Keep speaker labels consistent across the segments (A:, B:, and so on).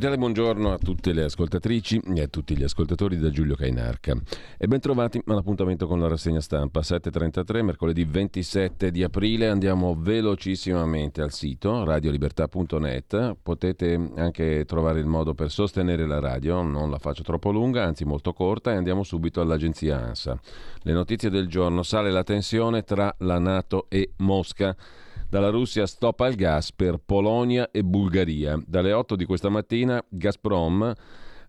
A: Cordiale buongiorno a tutte le ascoltatrici e a tutti gli ascoltatori da Giulio Cainarca. E ben trovati all'appuntamento con la rassegna stampa 7.33, mercoledì 27 di aprile. Andiamo velocissimamente al sito radiolibertà.net. Potete anche trovare il modo per sostenere la radio, non la faccio troppo lunga, anzi molto corta, e andiamo subito all'agenzia ANSA. Le notizie del giorno, sale la tensione tra la Nato e Mosca. Dalla Russia stop al gas per Polonia e Bulgaria. Dalle 8 di questa mattina Gazprom,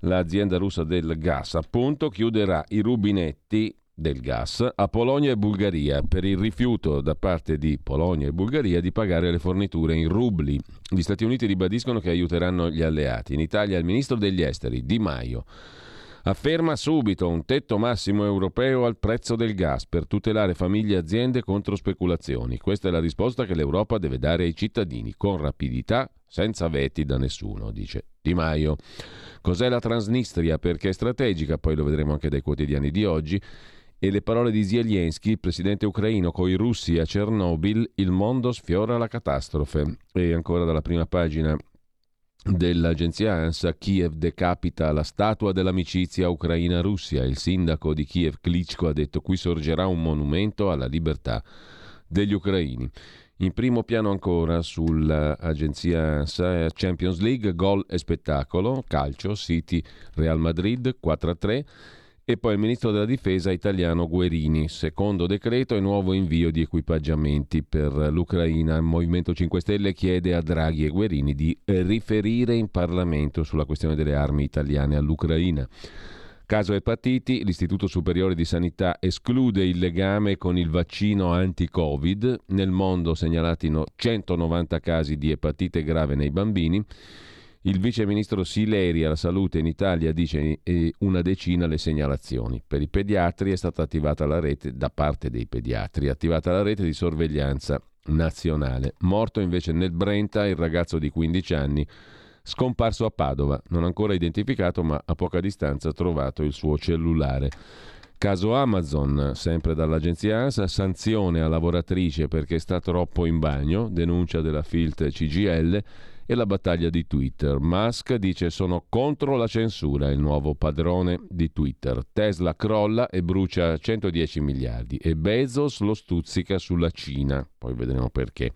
A: l'azienda russa del gas, appunto, chiuderà i rubinetti del gas a Polonia e Bulgaria per il rifiuto da parte di Polonia e Bulgaria di pagare le forniture in rubli. Gli Stati Uniti ribadiscono che aiuteranno gli alleati. In Italia il ministro degli esteri Di Maio afferma subito un tetto massimo europeo al prezzo del gas per tutelare famiglie e aziende contro speculazioni. Questa è la risposta che l'Europa deve dare ai cittadini con rapidità, senza veti da nessuno, dice Di Maio. Cos'è la Transnistria? Perché è strategica, poi lo vedremo anche dai quotidiani di oggi. E le parole di Zelensky, presidente ucraino, coi russi a Chernobyl, il mondo sfiora la catastrofe. E ancora dalla prima pagina dell'agenzia ANSA, Kiev decapita la statua dell'amicizia Ucraina-Russia. Il sindaco di Kiev, Klitschko, ha detto qui sorgerà un monumento alla libertà degli ucraini. In primo piano ancora sull'agenzia ANSA Champions League, gol e spettacolo, calcio, City, Real Madrid 4-3 e poi il ministro della difesa italiano Guerini, secondo decreto e nuovo invio di equipaggiamenti per l'Ucraina. Il Movimento 5 Stelle chiede a Draghi e Guerini di riferire in Parlamento sulla questione delle armi italiane all'Ucraina. Caso epatiti, l'Istituto Superiore di Sanità esclude il legame con il vaccino anti-Covid. Nel mondo segnalati 190 casi di epatite grave nei bambini. Il vice ministro Sileri alla salute in Italia dice eh, una decina le segnalazioni. Per i pediatri è stata attivata la rete, da parte dei pediatri, attivata la rete di sorveglianza nazionale. Morto invece nel Brenta il ragazzo di 15 anni, scomparso a Padova, non ancora identificato ma a poca distanza trovato il suo cellulare. Caso Amazon, sempre dall'agenzia ANSA, sanzione a lavoratrice perché sta troppo in bagno, denuncia della Filt CGL e la battaglia di Twitter. Musk dice sono contro la censura, il nuovo padrone di Twitter. Tesla crolla e brucia 110 miliardi e Bezos lo stuzzica sulla Cina, poi vedremo perché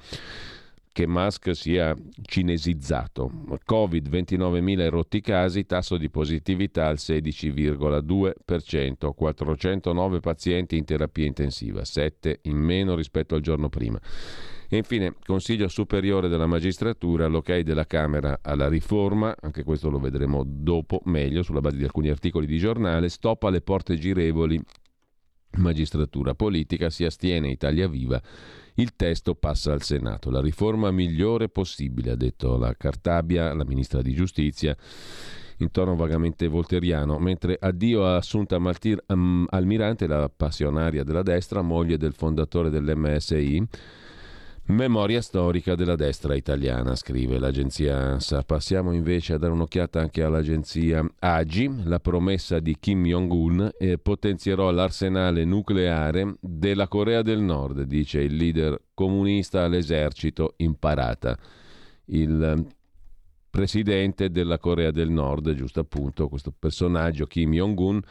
A: che Musk sia cinesizzato. Covid 29.000 rotti casi, tasso di positività al 16,2%, 409 pazienti in terapia intensiva, 7 in meno rispetto al giorno prima. E infine, Consiglio Superiore della Magistratura, l'ok della Camera alla riforma, anche questo lo vedremo dopo meglio sulla base di alcuni articoli di giornale, stop alle porte girevoli, magistratura politica, si astiene Italia Viva, il testo passa al Senato. La riforma migliore possibile, ha detto la Cartabia, la ministra di Giustizia in tono vagamente volteriano, mentre addio a Assunta Maltir, um, Almirante, la passionaria della destra, moglie del fondatore dell'MSI, Memoria storica della destra italiana, scrive l'agenzia ANSA. Passiamo invece a dare un'occhiata anche all'agenzia AGI. La promessa di Kim Jong-un eh, potenzierò l'arsenale nucleare della Corea del Nord, dice il leader comunista all'esercito imparata. Il presidente della Corea del Nord, giusto appunto questo personaggio Kim Jong-un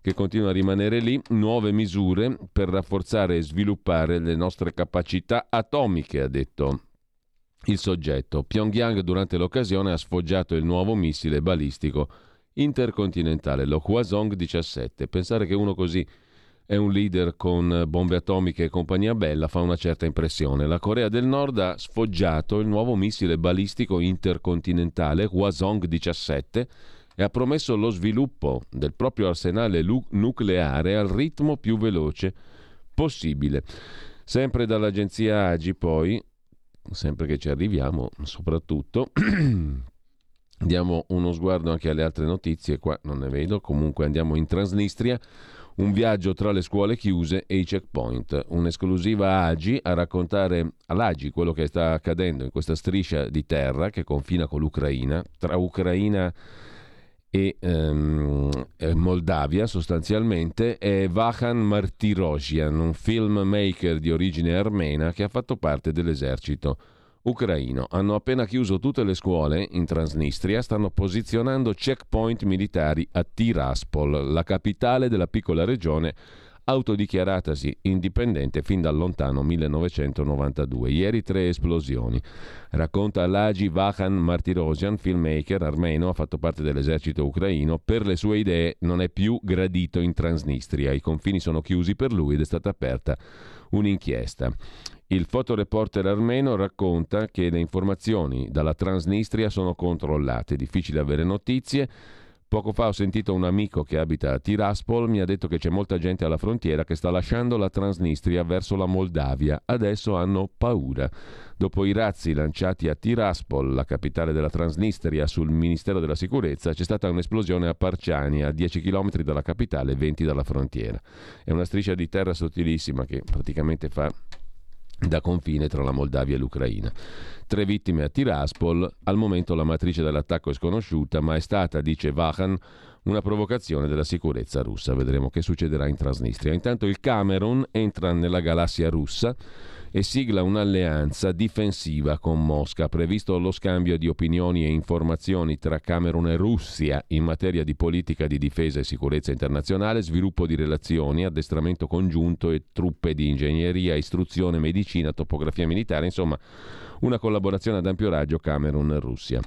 A: che continua a rimanere lì, nuove misure per rafforzare e sviluppare le nostre capacità atomiche, ha detto il soggetto. Pyongyang durante l'occasione ha sfoggiato il nuovo missile balistico intercontinentale, lo Hwasong 17. Pensare che uno così è un leader con bombe atomiche e compagnia bella fa una certa impressione. La Corea del Nord ha sfoggiato il nuovo missile balistico intercontinentale Hwasong 17 e ha promesso lo sviluppo del proprio arsenale lu- nucleare al ritmo più veloce possibile. Sempre dall'agenzia AGI poi sempre che ci arriviamo, soprattutto. Diamo uno sguardo anche alle altre notizie, qua non ne vedo, comunque andiamo in Transnistria, un viaggio tra le scuole chiuse e i checkpoint, un'esclusiva AGI a raccontare all'AGI quello che sta accadendo in questa striscia di terra che confina con l'Ucraina, tra Ucraina e ehm, Moldavia sostanzialmente è Vahan Martirosyan, un filmmaker di origine armena che ha fatto parte dell'esercito ucraino. Hanno appena chiuso tutte le scuole in Transnistria, stanno posizionando checkpoint militari a Tiraspol, la capitale della piccola regione autodichiaratasi indipendente fin dal lontano 1992. Ieri tre esplosioni. Racconta Laji Vahan Martirosian, filmmaker armeno, ha fatto parte dell'esercito ucraino. Per le sue idee non è più gradito in Transnistria. I confini sono chiusi per lui ed è stata aperta un'inchiesta. Il fotoreporter armeno racconta che le informazioni dalla Transnistria sono controllate, è difficile avere notizie. Poco fa ho sentito un amico che abita a Tiraspol, mi ha detto che c'è molta gente alla frontiera che sta lasciando la Transnistria verso la Moldavia. Adesso hanno paura. Dopo i razzi lanciati a Tiraspol, la capitale della Transnistria, sul Ministero della Sicurezza, c'è stata un'esplosione a Parciani, a 10 km dalla capitale e 20 dalla frontiera. È una striscia di terra sottilissima che praticamente fa da confine tra la Moldavia e l'Ucraina. Tre vittime a Tiraspol, al momento la matrice dell'attacco è sconosciuta, ma è stata, dice Vahan, una provocazione della sicurezza russa. Vedremo che succederà in Transnistria. Intanto il Camerun entra nella galassia russa e sigla un'alleanza difensiva con Mosca. Previsto lo scambio di opinioni e informazioni tra Camerun e Russia in materia di politica di difesa e sicurezza internazionale, sviluppo di relazioni, addestramento congiunto e truppe di ingegneria, istruzione, medicina, topografia militare, insomma una collaborazione ad ampio raggio Camerun-Russia.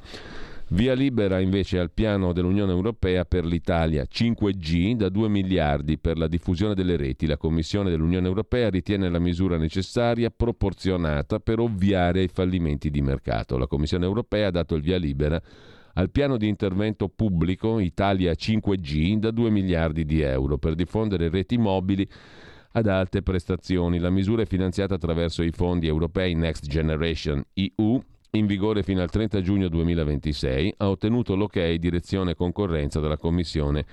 A: Via libera invece al piano dell'Unione Europea per l'Italia 5G da 2 miliardi per la diffusione delle reti. La Commissione dell'Unione Europea ritiene la misura necessaria, proporzionata per ovviare ai fallimenti di mercato. La Commissione Europea ha dato il via libera al piano di intervento pubblico Italia 5G da 2 miliardi di euro per diffondere reti mobili ad alte prestazioni. La misura è finanziata attraverso i fondi europei Next Generation EU in vigore fino al 30 giugno 2026, ha ottenuto l'ok direzione concorrenza dalla Commissione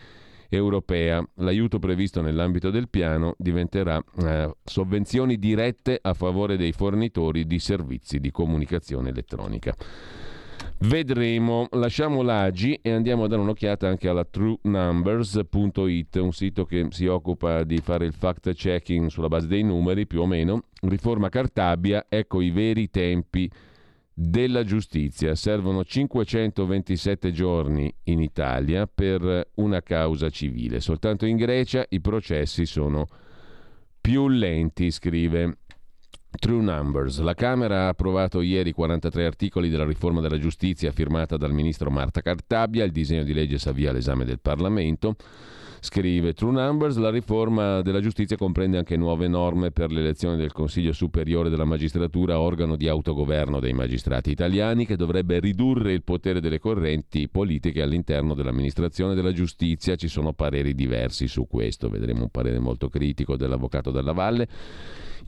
A: europea. L'aiuto previsto nell'ambito del piano diventerà eh, sovvenzioni dirette a favore dei fornitori di servizi di comunicazione elettronica. Vedremo, lasciamo l'AGI e andiamo a dare un'occhiata anche alla truenumbers.it, un sito che si occupa di fare il fact checking sulla base dei numeri più o meno. Riforma Cartabia, ecco i veri tempi della giustizia. Servono 527 giorni in Italia per una causa civile. Soltanto in Grecia i processi sono più lenti, scrive True Numbers. La Camera ha approvato ieri 43 articoli della riforma della giustizia firmata dal ministro Marta Cartabia. Il disegno di legge si avvia all'esame del Parlamento. Scrive True Numbers, la riforma della giustizia comprende anche nuove norme per l'elezione del Consiglio Superiore della Magistratura, organo di autogoverno dei magistrati italiani, che dovrebbe ridurre il potere delle correnti politiche all'interno dell'amministrazione della giustizia. Ci sono pareri diversi su questo, vedremo un parere molto critico dell'avvocato Dalla Valle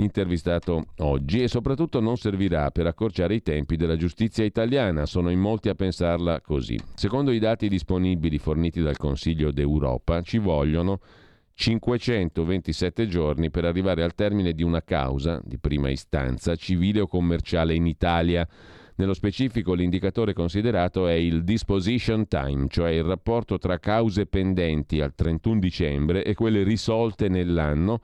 A: intervistato oggi e soprattutto non servirà per accorciare i tempi della giustizia italiana, sono in molti a pensarla così. Secondo i dati disponibili forniti dal Consiglio d'Europa ci vogliono 527 giorni per arrivare al termine di una causa di prima istanza civile o commerciale in Italia. Nello specifico l'indicatore considerato è il disposition time, cioè il rapporto tra cause pendenti al 31 dicembre e quelle risolte nell'anno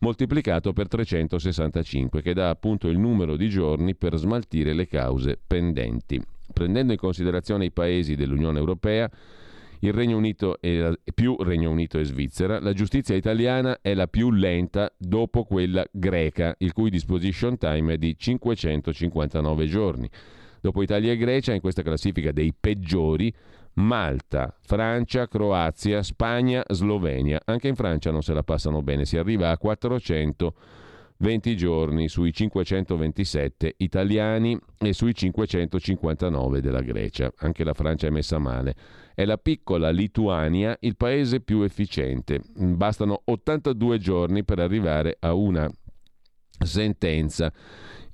A: moltiplicato per 365, che dà appunto il numero di giorni per smaltire le cause pendenti. Prendendo in considerazione i paesi dell'Unione Europea, il Regno Unito e più Regno Unito e Svizzera, la giustizia italiana è la più lenta dopo quella greca, il cui disposition time è di 559 giorni. Dopo Italia e Grecia, in questa classifica dei peggiori, Malta, Francia, Croazia, Spagna, Slovenia. Anche in Francia non se la passano bene, si arriva a 420 giorni sui 527 italiani e sui 559 della Grecia. Anche la Francia è messa male. È la piccola Lituania il paese più efficiente. Bastano 82 giorni per arrivare a una sentenza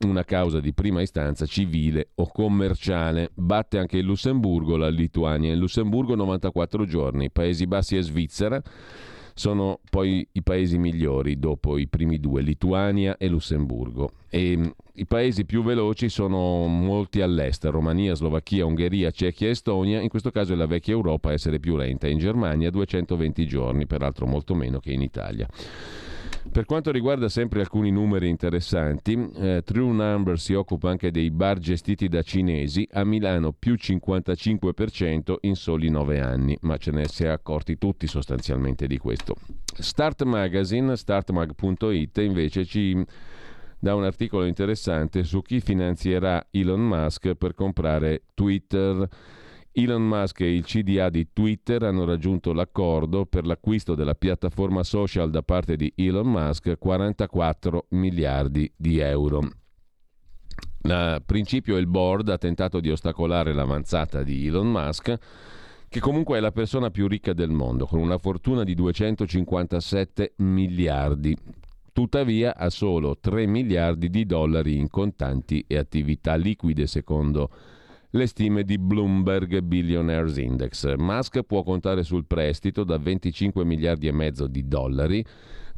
A: una causa di prima istanza civile o commerciale. Batte anche il Lussemburgo, la Lituania. In Lussemburgo 94 giorni, Paesi Bassi e Svizzera sono poi i paesi migliori dopo i primi due, Lituania e Lussemburgo. E mm, i paesi più veloci sono molti all'est, Romania, Slovacchia, Ungheria, Cechia e Estonia, in questo caso è la vecchia Europa a essere più lenta, in Germania 220 giorni, peraltro molto meno che in Italia. Per quanto riguarda sempre alcuni numeri interessanti, eh, True Number si occupa anche dei bar gestiti da cinesi, a Milano più 55% in soli 9 anni, ma ce ne si è accorti tutti sostanzialmente di questo. Start Magazine, startmag.it invece ci dà un articolo interessante su chi finanzierà Elon Musk per comprare Twitter. Elon Musk e il CDA di Twitter hanno raggiunto l'accordo per l'acquisto della piattaforma social da parte di Elon Musk 44 miliardi di euro. A principio il board ha tentato di ostacolare l'avanzata di Elon Musk, che comunque è la persona più ricca del mondo, con una fortuna di 257 miliardi. Tuttavia ha solo 3 miliardi di dollari in contanti e attività liquide, secondo le stime di Bloomberg Billionaires Index. Musk può contare sul prestito da 25 miliardi e mezzo di dollari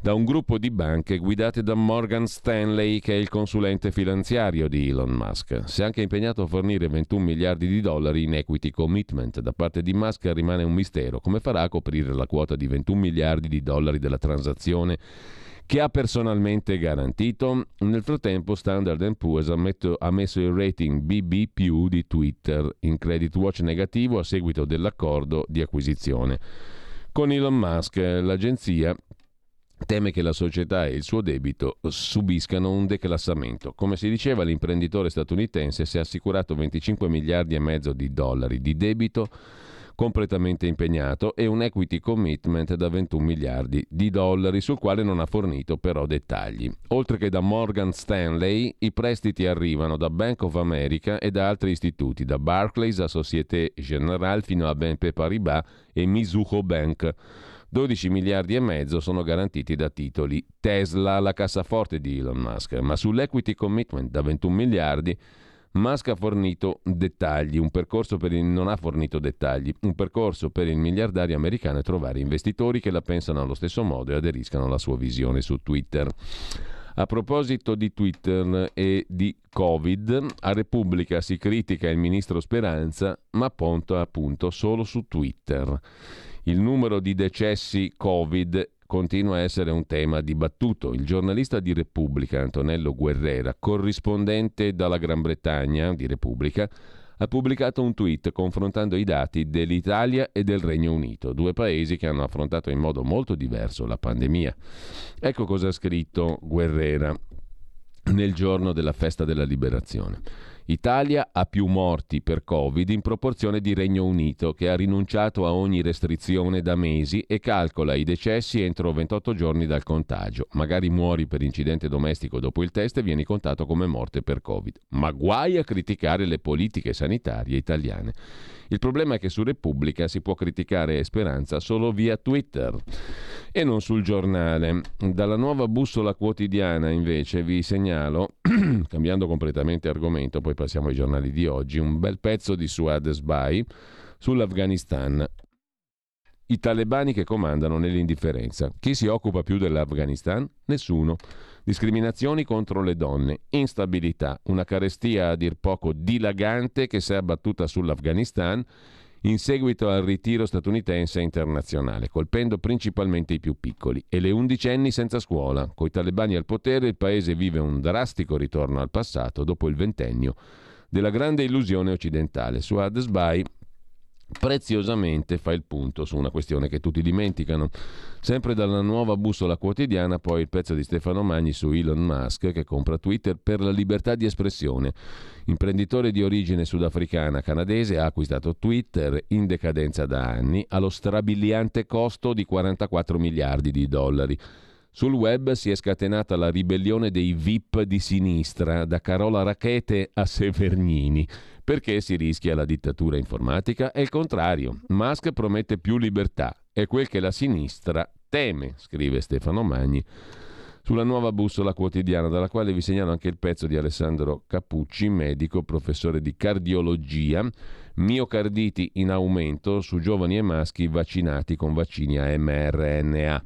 A: da un gruppo di banche guidate da Morgan Stanley, che è il consulente finanziario di Elon Musk. Si è anche impegnato a fornire 21 miliardi di dollari in equity commitment. Da parte di Musk rimane un mistero. Come farà a coprire la quota di 21 miliardi di dollari della transazione? Che ha personalmente garantito. Nel frattempo Standard Poor's ha messo il rating BB di Twitter in credit watch negativo a seguito dell'accordo di acquisizione. Con Elon Musk l'agenzia teme che la società e il suo debito subiscano un declassamento. Come si diceva, l'imprenditore statunitense si è assicurato 25 miliardi e mezzo di dollari di debito completamente impegnato e un equity commitment da 21 miliardi di dollari sul quale non ha fornito però dettagli. Oltre che da Morgan Stanley, i prestiti arrivano da Bank of America e da altri istituti, da Barclays a Société Générale fino a BNP Paribas e Mizuho Bank. 12 miliardi e mezzo sono garantiti da titoli Tesla, la cassaforte di Elon Musk, ma sull'equity commitment da 21 miliardi Musk ha fornito dettagli, un percorso per il, non ha fornito dettagli, un percorso per il miliardario americano è trovare investitori che la pensano allo stesso modo e aderiscano alla sua visione su Twitter. A proposito di Twitter e di Covid, a Repubblica si critica il ministro Speranza, ma punta appunto solo su Twitter. Il numero di decessi Covid continua a essere un tema dibattuto. Il giornalista di Repubblica, Antonello Guerrera, corrispondente dalla Gran Bretagna di Repubblica, ha pubblicato un tweet confrontando i dati dell'Italia e del Regno Unito, due paesi che hanno affrontato in modo molto diverso la pandemia. Ecco cosa ha scritto Guerrera nel giorno della festa della liberazione. Italia ha più morti per Covid in proporzione di Regno Unito, che ha rinunciato a ogni restrizione da mesi e calcola i decessi entro 28 giorni dal contagio. Magari muori per incidente domestico dopo il test e vieni contato come morte per Covid. Ma guai a criticare le politiche sanitarie italiane. Il problema è che su Repubblica si può criticare Speranza solo via Twitter e non sul giornale. Dalla nuova bussola quotidiana invece vi segnalo, cambiando completamente argomento, poi passiamo ai giornali di oggi, un bel pezzo di Suad Sbai sull'Afghanistan. I talebani che comandano nell'indifferenza. Chi si occupa più dell'Afghanistan? Nessuno. Discriminazioni contro le donne, instabilità, una carestia a dir poco dilagante che si è abbattuta sull'Afghanistan in seguito al ritiro statunitense e internazionale, colpendo principalmente i più piccoli e le undicenni senza scuola. Coi talebani al potere il paese vive un drastico ritorno al passato dopo il ventennio della grande illusione occidentale. Su Adesbai preziosamente fa il punto su una questione che tutti dimenticano. Sempre dalla nuova bussola quotidiana, poi il pezzo di Stefano Magni su Elon Musk che compra Twitter per la libertà di espressione. Imprenditore di origine sudafricana canadese ha acquistato Twitter in decadenza da anni allo strabiliante costo di 44 miliardi di dollari. Sul web si è scatenata la ribellione dei VIP di sinistra, da Carola Rachete a Severnini. Perché si rischia la dittatura informatica? È il contrario. Musk promette più libertà. È quel che la sinistra teme, scrive Stefano Magni sulla nuova bussola quotidiana, dalla quale vi segnalo anche il pezzo di Alessandro Capucci, medico, professore di cardiologia, miocarditi in aumento su giovani e maschi vaccinati con vaccini a mRNA.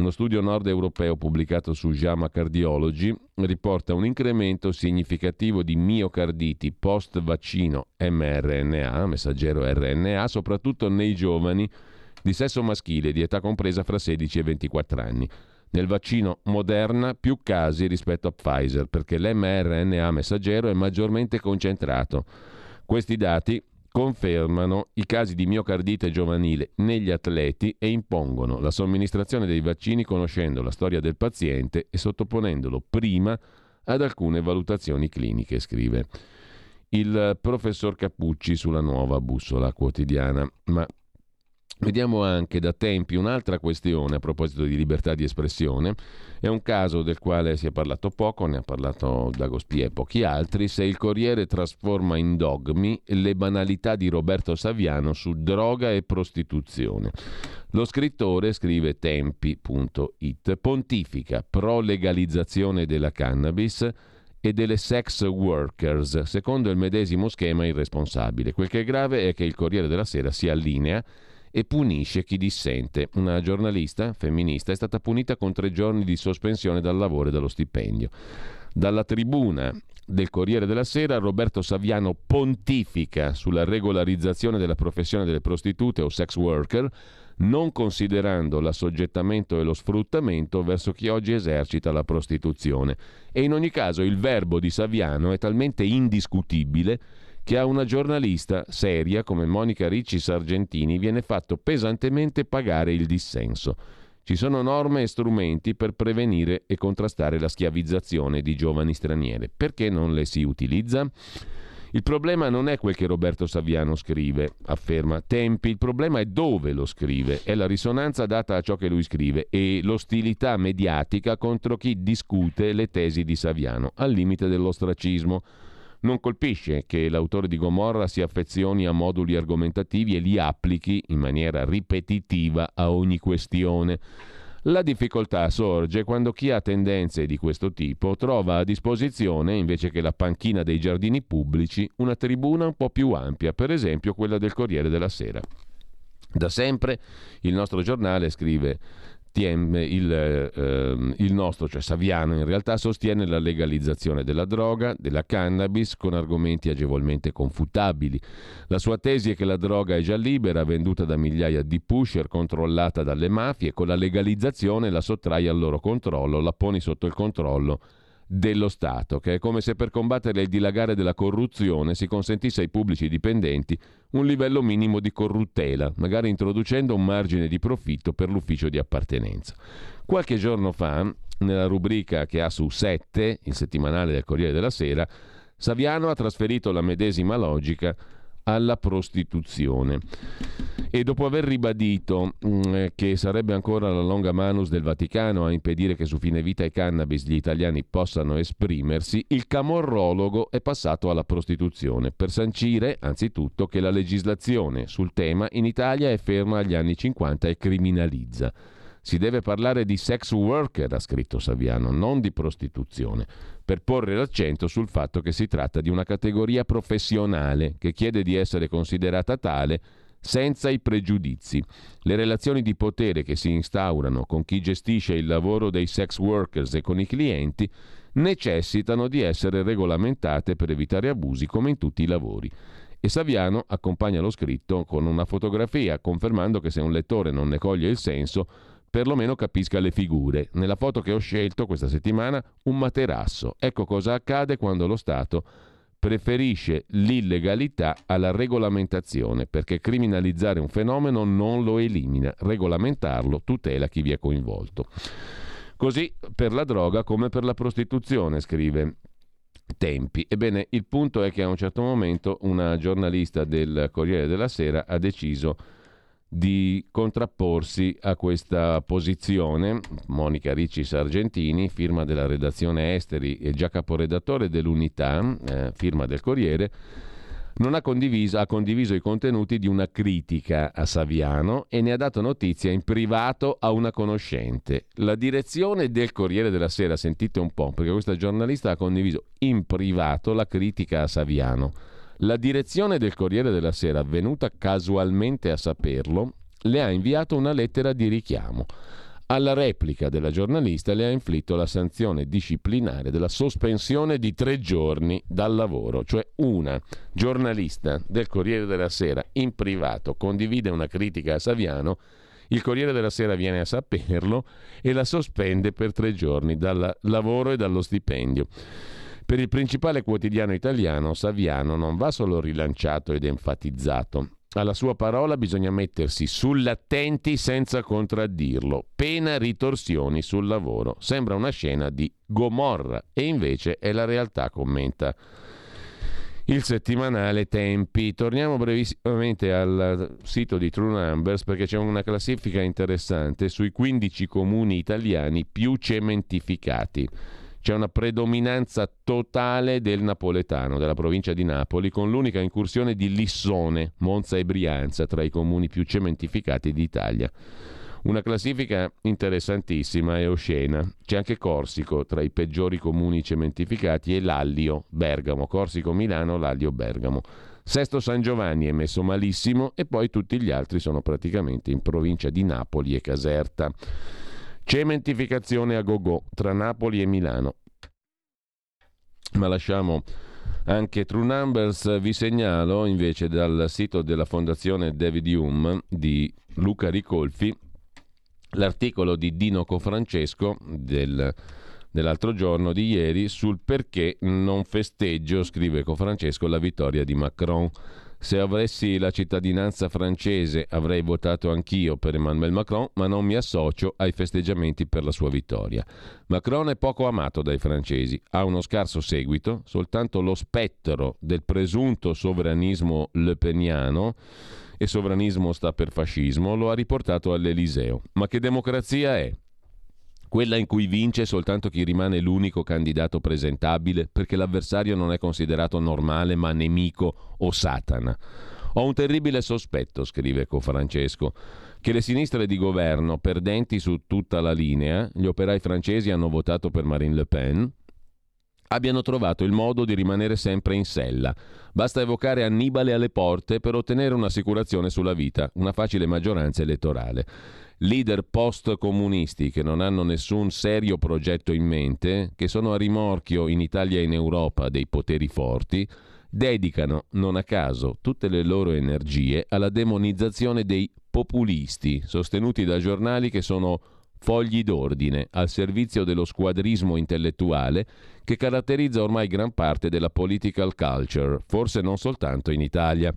A: Uno studio nord europeo pubblicato su JAMA Cardiology riporta un incremento significativo di miocarditi post vaccino mRNA, messaggero RNA, soprattutto nei giovani di sesso maschile di età compresa fra 16 e 24 anni. Nel vaccino Moderna più casi rispetto a Pfizer perché l'mRNA messaggero è maggiormente concentrato. Questi dati confermano i casi di miocardite giovanile negli atleti e impongono la somministrazione dei vaccini conoscendo la storia del paziente e sottoponendolo prima ad alcune valutazioni cliniche, scrive il professor Cappucci sulla nuova bussola quotidiana. Ma Vediamo anche da tempi un'altra questione a proposito di libertà di espressione. È un caso del quale si è parlato poco, ne ha parlato Dagospia e pochi altri. Se il Corriere trasforma in dogmi le banalità di Roberto Saviano su droga e prostituzione. Lo scrittore, scrive tempi.it, pontifica pro legalizzazione della cannabis e delle sex workers, secondo il medesimo schema irresponsabile. Quel che è grave è che il Corriere della Sera si allinea e punisce chi dissente. Una giornalista femminista è stata punita con tre giorni di sospensione dal lavoro e dallo stipendio. Dalla tribuna del Corriere della Sera Roberto Saviano pontifica sulla regolarizzazione della professione delle prostitute o sex worker, non considerando l'assoggettamento e lo sfruttamento verso chi oggi esercita la prostituzione. E in ogni caso il verbo di Saviano è talmente indiscutibile che a una giornalista seria come Monica Ricci Sargentini viene fatto pesantemente pagare il dissenso. Ci sono norme e strumenti per prevenire e contrastare la schiavizzazione di giovani straniere. Perché non le si utilizza? Il problema non è quel che Roberto Saviano scrive, afferma Tempi, il problema è dove lo scrive, è la risonanza data a ciò che lui scrive e l'ostilità mediatica contro chi discute le tesi di Saviano, al limite dell'ostracismo. Non colpisce che l'autore di Gomorra si affezioni a moduli argomentativi e li applichi in maniera ripetitiva a ogni questione. La difficoltà sorge quando chi ha tendenze di questo tipo trova a disposizione, invece che la panchina dei giardini pubblici, una tribuna un po' più ampia, per esempio quella del Corriere della Sera. Da sempre il nostro giornale scrive Il, eh, il, nostro, cioè Saviano, in realtà sostiene la legalizzazione della droga, della cannabis, con argomenti agevolmente confutabili. La sua tesi è che la droga è già libera, venduta da migliaia di pusher, controllata dalle mafie, con la legalizzazione la sottrai al loro controllo, la poni sotto il controllo dello Stato, che è come se per combattere il dilagare della corruzione si consentisse ai pubblici dipendenti un livello minimo di corruttela, magari introducendo un margine di profitto per l'ufficio di appartenenza. Qualche giorno fa, nella rubrica che ha su 7, il settimanale del Corriere della Sera, Saviano ha trasferito la medesima logica alla prostituzione. E dopo aver ribadito mh, mm, che sarebbe ancora la longa manus del Vaticano a impedire che su fine vita e cannabis gli italiani possano esprimersi, il camorrologo è passato alla prostituzione per sancire, anzitutto, che la legislazione sul tema in Italia è ferma agli anni 50 e criminalizza. Si deve parlare di sex worker, ha scritto Saviano, non di prostituzione, per porre l'accento sul fatto che si tratta di una categoria professionale che chiede di essere considerata tale senza i pregiudizi. Le relazioni di potere che si instaurano con chi gestisce il lavoro dei sex workers e con i clienti necessitano di essere regolamentate per evitare abusi come in tutti i lavori. E Saviano accompagna lo scritto con una fotografia, confermando che se un lettore non ne coglie il senso, perlomeno capisca le figure. Nella foto che ho scelto questa settimana, un materasso. Ecco cosa accade quando lo Stato preferisce l'illegalità alla regolamentazione perché criminalizzare un fenomeno non lo elimina, regolamentarlo tutela chi vi è coinvolto. Così per la droga come per la prostituzione, scrive Tempi. Ebbene, il punto è che a un certo momento una giornalista del Corriere della Sera ha deciso di contrapporsi a questa posizione. Monica Ricci Sargentini, firma della redazione Esteri e già caporedattore dell'Unità, eh, firma del Corriere, non ha condiviso, ha condiviso i contenuti di una critica a Saviano e ne ha dato notizia in privato a una conoscente. La direzione del Corriere della Sera, sentite un po', perché questa giornalista ha condiviso in privato la critica a Saviano la direzione del Corriere della Sera, venuta casualmente a saperlo, le ha inviato una lettera di richiamo. Alla replica della giornalista le ha inflitto la sanzione disciplinare della sospensione di tre giorni dal lavoro, cioè una giornalista del Corriere della Sera in privato condivide una critica a Saviano, il Corriere della Sera viene a saperlo e la sospende per tre giorni dal lavoro e dallo stipendio. Per il principale quotidiano italiano, Saviano non va solo rilanciato ed enfatizzato. Alla sua parola bisogna mettersi sull'attenti senza contraddirlo. Pena ritorsioni sul lavoro. Sembra una scena di Gomorra e invece è la realtà, commenta il settimanale Tempi. Torniamo brevissimamente al sito di True Numbers perché c'è una classifica interessante sui 15 comuni italiani più cementificati. C'è una predominanza totale del napoletano, della provincia di Napoli, con l'unica incursione di Lissone, Monza e Brianza tra i comuni più cementificati d'Italia. Una classifica interessantissima e oscena. C'è anche Corsico tra i peggiori comuni cementificati e Lallio, Bergamo, Corsico Milano, Lallio Bergamo. Sesto San Giovanni è messo malissimo e poi tutti gli altri sono praticamente in provincia di Napoli e Caserta. Cementificazione a go-go tra Napoli e Milano. Ma lasciamo anche True Numbers. Vi segnalo invece dal sito della Fondazione David Hume di Luca Ricolfi l'articolo di Dino Cofrancesco del, dell'altro giorno di ieri sul perché non festeggio, scrive Cofrancesco, la vittoria di Macron. Se avessi la cittadinanza francese avrei votato anch'io per Emmanuel Macron, ma non mi associo ai festeggiamenti per la sua vittoria. Macron è poco amato dai francesi, ha uno scarso seguito, soltanto lo spettro del presunto sovranismo lepeniano e sovranismo sta per fascismo lo ha riportato all'Eliseo. Ma che democrazia è? Quella in cui vince soltanto chi rimane l'unico candidato presentabile perché l'avversario non è considerato normale ma nemico o Satana. Ho un terribile sospetto, scrive Cofrancesco, che le sinistre di governo, perdenti su tutta la linea, gli operai francesi hanno votato per Marine Le Pen, abbiano trovato il modo di rimanere sempre in sella. Basta evocare Annibale alle porte per ottenere un'assicurazione sulla vita, una facile maggioranza elettorale leader post-comunisti che non hanno nessun serio progetto in mente, che sono a rimorchio in Italia e in Europa dei poteri forti, dedicano, non a caso, tutte le loro energie alla demonizzazione dei populisti, sostenuti da giornali che sono fogli d'ordine al servizio dello squadrismo intellettuale che caratterizza ormai gran parte della political culture, forse non soltanto in Italia.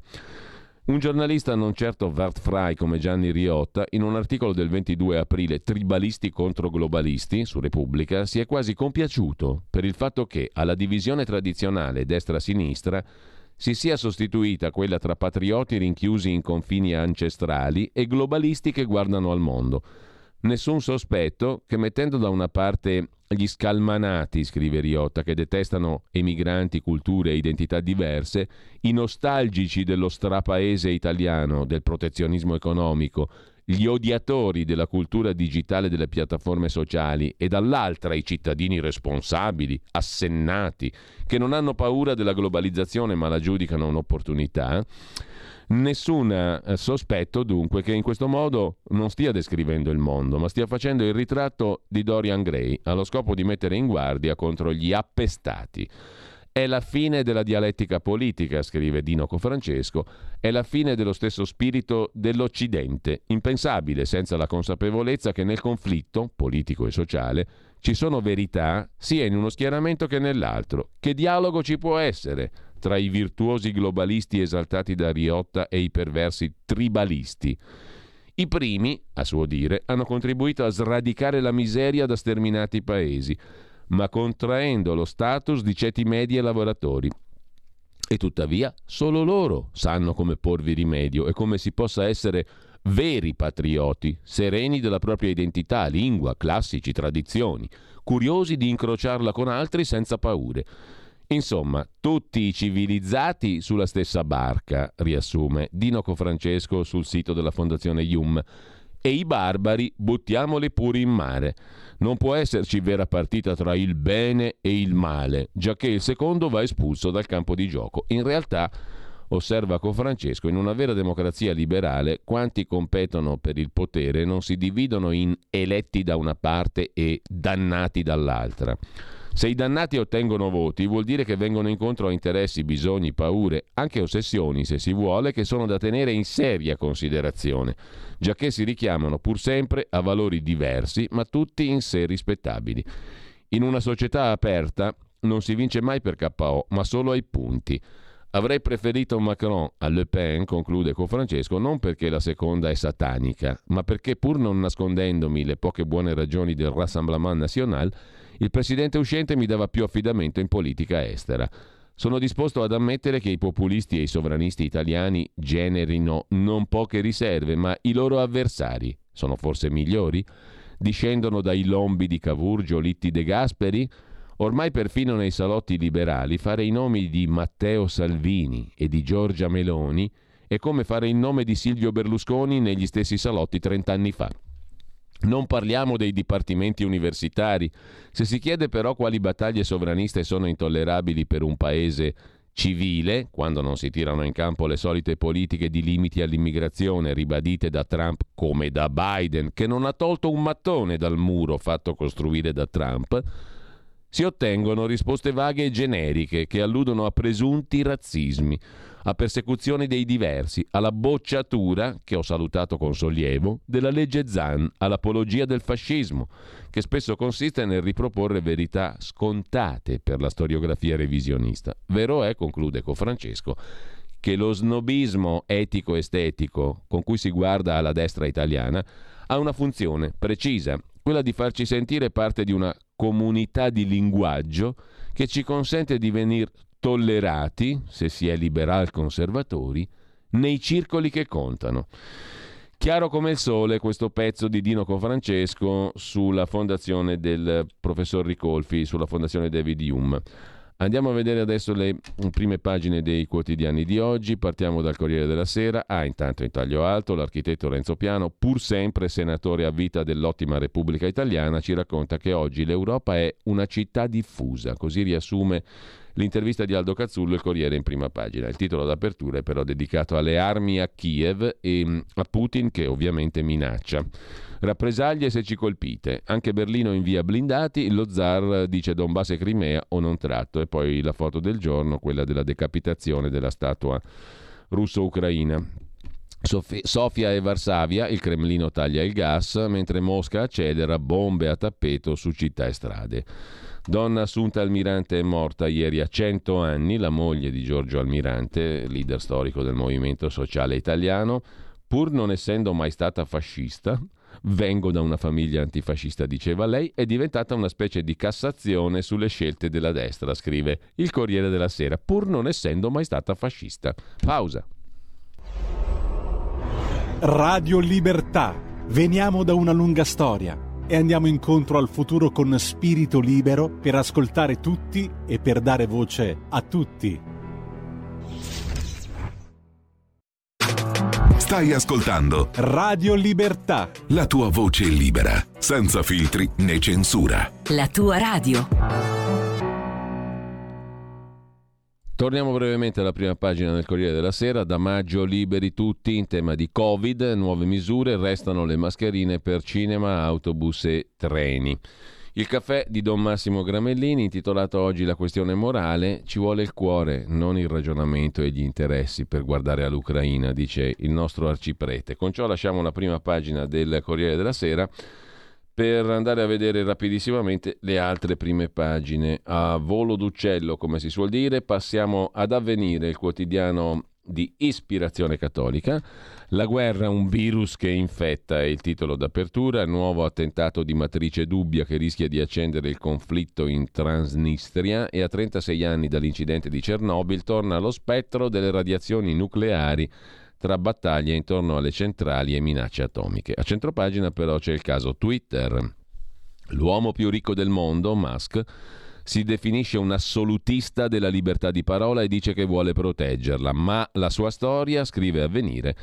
A: Un giornalista non certo Wertfrei come Gianni Riotta, in un articolo del 22 aprile Tribalisti contro globalisti su Repubblica, si è quasi compiaciuto per il fatto che alla divisione tradizionale destra-sinistra si sia sostituita quella tra patrioti rinchiusi in confini ancestrali e globalisti che guardano al mondo. Nessun sospetto che mettendo da una parte gli scalmanati, scrive Riotta, che detestano emigranti, culture e identità diverse, i nostalgici dello strapaese italiano, del protezionismo economico, gli odiatori della cultura digitale delle piattaforme sociali e dall'altra i cittadini responsabili, assennati, che non hanno paura della globalizzazione ma la giudicano un'opportunità, Nessun eh, sospetto dunque che in questo modo non stia descrivendo il mondo, ma stia facendo il ritratto di Dorian Gray allo scopo di mettere in guardia contro gli appestati. È la fine della dialettica politica, scrive Dino Cofrancesco, è la fine dello stesso spirito dell'Occidente, impensabile senza la consapevolezza che nel conflitto politico e sociale ci sono verità sia in uno schieramento che nell'altro. Che dialogo ci può essere tra i virtuosi globalisti esaltati da Riotta e i perversi tribalisti. I primi, a suo dire, hanno contribuito a sradicare la miseria da sterminati paesi, ma contraendo lo status di ceti medi e lavoratori. E tuttavia solo loro sanno come porvi rimedio e come si possa essere veri patrioti, sereni della propria identità, lingua, classici, tradizioni, curiosi di incrociarla con altri senza paure. Insomma, tutti i civilizzati sulla stessa barca, riassume Dino Cofrancesco sul sito della Fondazione Yum. E i barbari buttiamoli pure in mare. Non può esserci vera partita tra il bene e il male, giacché il secondo va espulso dal campo di gioco. In realtà, osserva Cofrancesco, in una vera democrazia liberale, quanti competono per il potere non si dividono in eletti da una parte e dannati dall'altra. Se i dannati ottengono voti vuol dire che vengono incontro a interessi, bisogni, paure, anche ossessioni se si vuole, che sono da tenere in seria considerazione, giacché si richiamano pur sempre a valori diversi, ma tutti in sé rispettabili. In una società aperta non si vince mai per KO, ma solo ai punti. Avrei preferito Macron a Le Pen, conclude con Francesco, non perché la seconda è satanica, ma perché pur non nascondendomi le poche buone ragioni del Rassemblement National, il presidente uscente mi dava più affidamento in politica estera. Sono disposto ad ammettere che i populisti e i sovranisti italiani generino non poche riserve, ma i loro avversari sono forse migliori? Discendono dai lombi di Cavour, Giolitti De Gasperi? Ormai perfino nei salotti liberali fare i nomi di Matteo Salvini e di Giorgia Meloni è come fare il nome di Silvio Berlusconi negli stessi salotti trent'anni fa. Non parliamo dei dipartimenti universitari. Se si chiede però quali battaglie sovraniste sono intollerabili per un paese civile, quando non si tirano in campo le solite politiche di limiti all'immigrazione ribadite da Trump come da Biden, che non ha tolto un mattone dal muro fatto costruire da Trump, si ottengono risposte vaghe e generiche che alludono a presunti razzismi a persecuzione dei diversi, alla bocciatura, che ho salutato con sollievo, della legge Zan, all'apologia del fascismo, che spesso consiste nel riproporre verità scontate per la storiografia revisionista. Vero è, conclude con Francesco, che lo snobismo etico-estetico con cui si guarda alla destra italiana ha una funzione precisa, quella di farci sentire parte di una comunità di linguaggio che ci consente di venire tollerati, se si è liberal conservatori, nei circoli che contano. Chiaro come il sole questo pezzo di Dino Confrancesco sulla fondazione del professor Ricolfi, sulla fondazione David Hume. Andiamo a vedere adesso le prime pagine dei quotidiani di oggi. Partiamo dal Corriere della Sera. Ah, intanto in taglio alto l'architetto Renzo Piano, pur sempre senatore a vita dell'ottima Repubblica Italiana, ci racconta che oggi l'Europa è una città diffusa. Così riassume L'intervista di Aldo Cazzullo, il Corriere in prima pagina. Il titolo d'apertura è però dedicato alle armi a Kiev e mm, a Putin che ovviamente minaccia. Rappresaglie se ci colpite. Anche Berlino invia blindati, lo zar dice Donbass e Crimea o non tratto. E poi la foto del giorno, quella della decapitazione della statua russo-ucraina. Sofia e Varsavia, il Cremlino taglia il gas, mentre Mosca accelera bombe a tappeto su città e strade. Donna Assunta Almirante è morta ieri a 100 anni, la moglie di Giorgio Almirante, leader storico del movimento sociale italiano, pur non essendo mai stata fascista, vengo da una famiglia antifascista, diceva lei, è diventata una specie di cassazione sulle scelte della destra, scrive il Corriere della Sera, pur non essendo mai stata fascista. Pausa.
B: Radio Libertà. Veniamo da una lunga storia e andiamo incontro al futuro con spirito libero per ascoltare tutti e per dare voce a tutti.
C: Stai ascoltando
B: Radio Libertà.
C: La tua voce libera, senza filtri né censura.
D: La tua radio.
A: Torniamo brevemente alla prima pagina del Corriere della Sera. Da maggio liberi tutti in tema di Covid, nuove misure, restano le mascherine per cinema, autobus e treni. Il caffè di Don Massimo Gramellini, intitolato oggi La questione morale, ci vuole il cuore, non il ragionamento e gli interessi per guardare all'Ucraina, dice il nostro arciprete. Con ciò lasciamo la prima pagina del Corriere della Sera per andare a vedere rapidissimamente le altre prime pagine. A volo d'uccello, come si suol dire, passiamo ad avvenire il quotidiano di ispirazione cattolica. La guerra, un virus che infetta è il titolo d'apertura, nuovo attentato di matrice dubbia che rischia di accendere il conflitto in Transnistria e a 36 anni dall'incidente di Chernobyl torna lo spettro delle radiazioni nucleari tra battaglie intorno alle centrali e minacce atomiche. A centropagina però c'è il caso Twitter. L'uomo più ricco del mondo, Musk, si definisce un assolutista della libertà di parola e dice che vuole proteggerla, ma la sua storia, scrive Avvenire,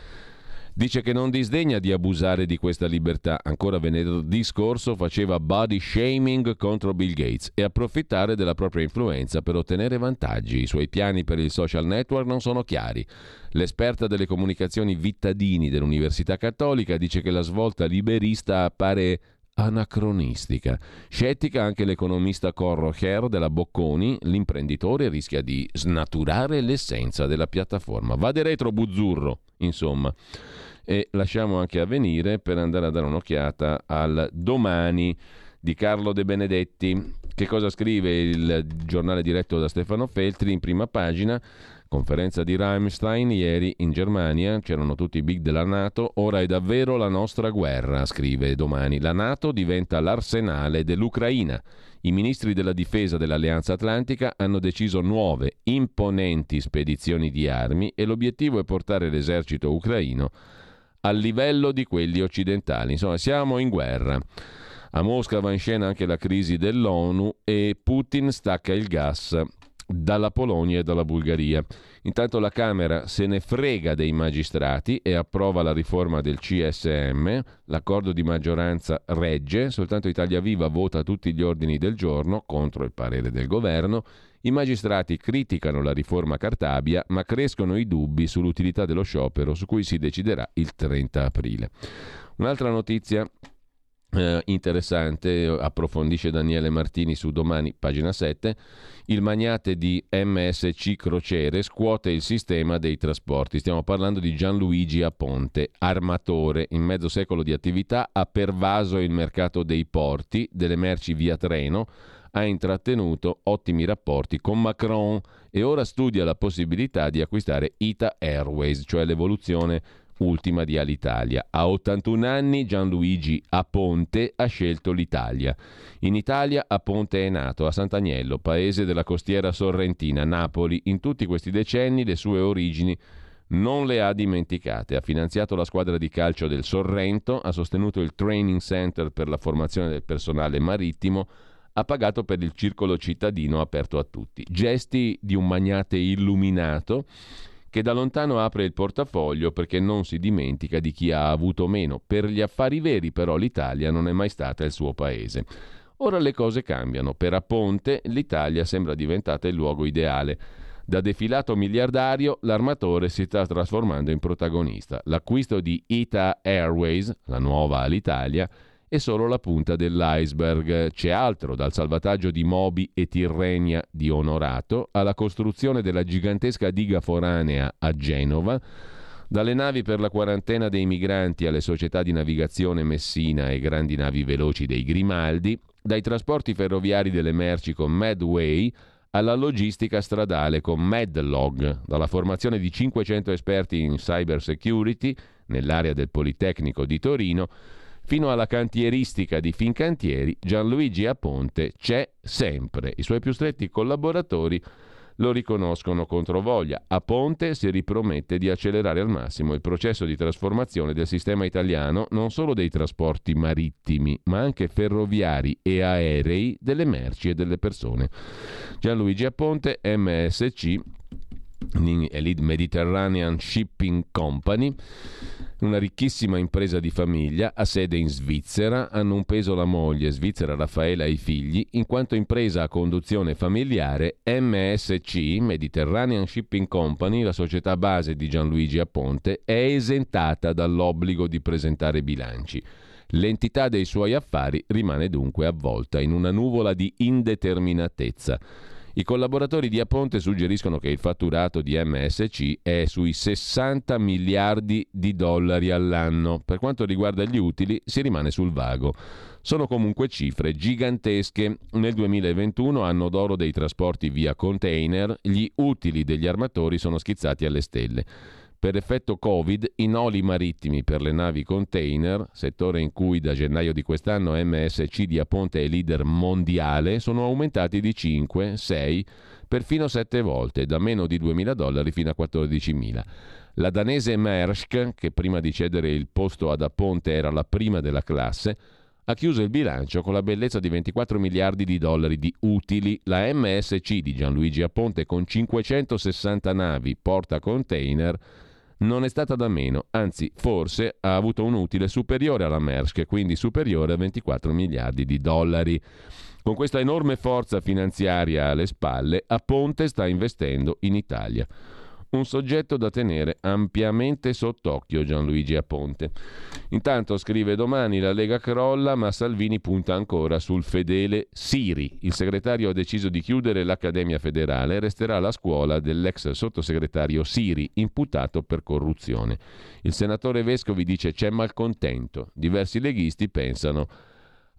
A: Dice che non disdegna di abusare di questa libertà. Ancora venerdì scorso faceva body shaming contro Bill Gates e approfittare della propria influenza per ottenere vantaggi. I suoi piani per il social network non sono chiari. L'esperta delle comunicazioni Vittadini dell'Università Cattolica dice che la svolta liberista appare anacronistica. Scettica anche l'economista Corro Her della Bocconi, l'imprenditore rischia di snaturare l'essenza della piattaforma. Va de retro Buzzurro, insomma. E lasciamo anche avvenire per andare a dare un'occhiata al domani di Carlo De Benedetti. Che cosa scrive il giornale diretto da Stefano Feltri in prima pagina? Conferenza di Rammstein ieri in Germania, c'erano tutti i big della Nato, ora è davvero la nostra guerra, scrive domani. La Nato diventa l'arsenale dell'Ucraina. I ministri della difesa dell'Alleanza Atlantica hanno deciso nuove, imponenti spedizioni di armi e l'obiettivo è portare l'esercito ucraino al livello di quelli occidentali. Insomma, siamo in guerra. A Mosca va in scena anche la crisi dell'ONU e Putin stacca il gas dalla Polonia e dalla Bulgaria. Intanto la Camera se ne frega dei magistrati e approva la riforma del CSM, l'accordo di maggioranza regge, soltanto Italia Viva vota tutti gli ordini del giorno contro il parere del governo, i magistrati criticano la riforma Cartabia, ma crescono i dubbi sull'utilità dello sciopero su cui si deciderà il 30 aprile. Un'altra notizia eh, interessante, approfondisce Daniele Martini su domani, pagina 7. Il magnate di MSC Crociere scuote il sistema dei trasporti. Stiamo parlando di Gianluigi Aponte, armatore. In mezzo secolo di attività ha pervaso il mercato dei porti, delle merci via treno, ha intrattenuto ottimi rapporti con Macron e ora studia la possibilità di acquistare Ita Airways, cioè l'evoluzione ultima di Alitalia. A 81 anni Gianluigi Aponte ha scelto l'Italia. In Italia Aponte è nato a Sant'Agnello, paese della costiera sorrentina, Napoli. In tutti questi decenni le sue origini non le ha dimenticate. Ha finanziato la squadra di calcio del Sorrento, ha sostenuto il training center per la formazione del personale marittimo, ha pagato per il circolo cittadino aperto a tutti. Gesti di un magnate illuminato che da lontano apre il portafoglio perché non si dimentica di chi ha avuto meno. Per gli affari veri però l'Italia non è mai stata il suo paese. Ora le cose cambiano. Per Aponte l'Italia sembra diventata il luogo ideale. Da defilato miliardario l'armatore si sta trasformando in protagonista. L'acquisto di Ita Airways, la nuova all'Italia, è solo la punta dell'iceberg. C'è altro, dal salvataggio di Moby e Tirrenia di Onorato alla costruzione della gigantesca diga foranea a Genova, dalle navi per la quarantena dei migranti alle società di navigazione Messina e grandi navi veloci dei Grimaldi, dai trasporti ferroviari delle merci con Medway alla logistica stradale con Medlog, dalla formazione di 500 esperti in cyber security nell'area del Politecnico di Torino Fino alla cantieristica di Fincantieri, Gianluigi Aponte c'è sempre. I suoi più stretti collaboratori lo riconoscono contro voglia. Aponte si ripromette di accelerare al massimo il processo di trasformazione del sistema italiano non solo dei trasporti marittimi, ma anche ferroviari e aerei delle merci e delle persone. Gianluigi Aponte, MSC, Elite Mediterranean Shipping Company, una ricchissima impresa di famiglia, ha sede in Svizzera, hanno un peso la moglie, Svizzera Raffaela e i figli, in quanto impresa a conduzione familiare MSC, Mediterranean Shipping Company, la società base di Gianluigi Aponte, è esentata dall'obbligo di presentare bilanci. L'entità dei suoi affari rimane dunque avvolta in una nuvola di indeterminatezza. I collaboratori di Aponte suggeriscono che il fatturato di MSC è sui 60 miliardi di dollari all'anno. Per quanto riguarda gli utili si rimane sul vago. Sono comunque cifre gigantesche. Nel 2021, anno d'oro dei trasporti via container, gli utili degli armatori sono schizzati alle stelle. Per effetto Covid, i noli marittimi per le navi container, settore in cui da gennaio di quest'anno MSC di Aponte è leader mondiale, sono aumentati di 5, 6, perfino 7 volte, da meno di 2.000 dollari fino a 14.000. La danese Maersk, che prima di cedere il posto ad Aponte era la prima della classe, ha chiuso il bilancio con la bellezza di 24 miliardi di dollari di utili. La MSC di Gianluigi Aponte con 560 navi porta container non è stata da meno, anzi forse ha avuto un utile superiore alla Maersk, quindi superiore a 24 miliardi di dollari. Con questa enorme forza finanziaria alle spalle, Aponte sta investendo in Italia un soggetto da tenere ampiamente sott'occhio Gianluigi Aponte. Intanto scrive domani la Lega crolla ma Salvini punta ancora sul fedele Siri. Il segretario ha deciso di chiudere l'Accademia federale e resterà la scuola dell'ex sottosegretario Siri, imputato per corruzione. Il senatore Vescovi dice c'è malcontento. Diversi leghisti pensano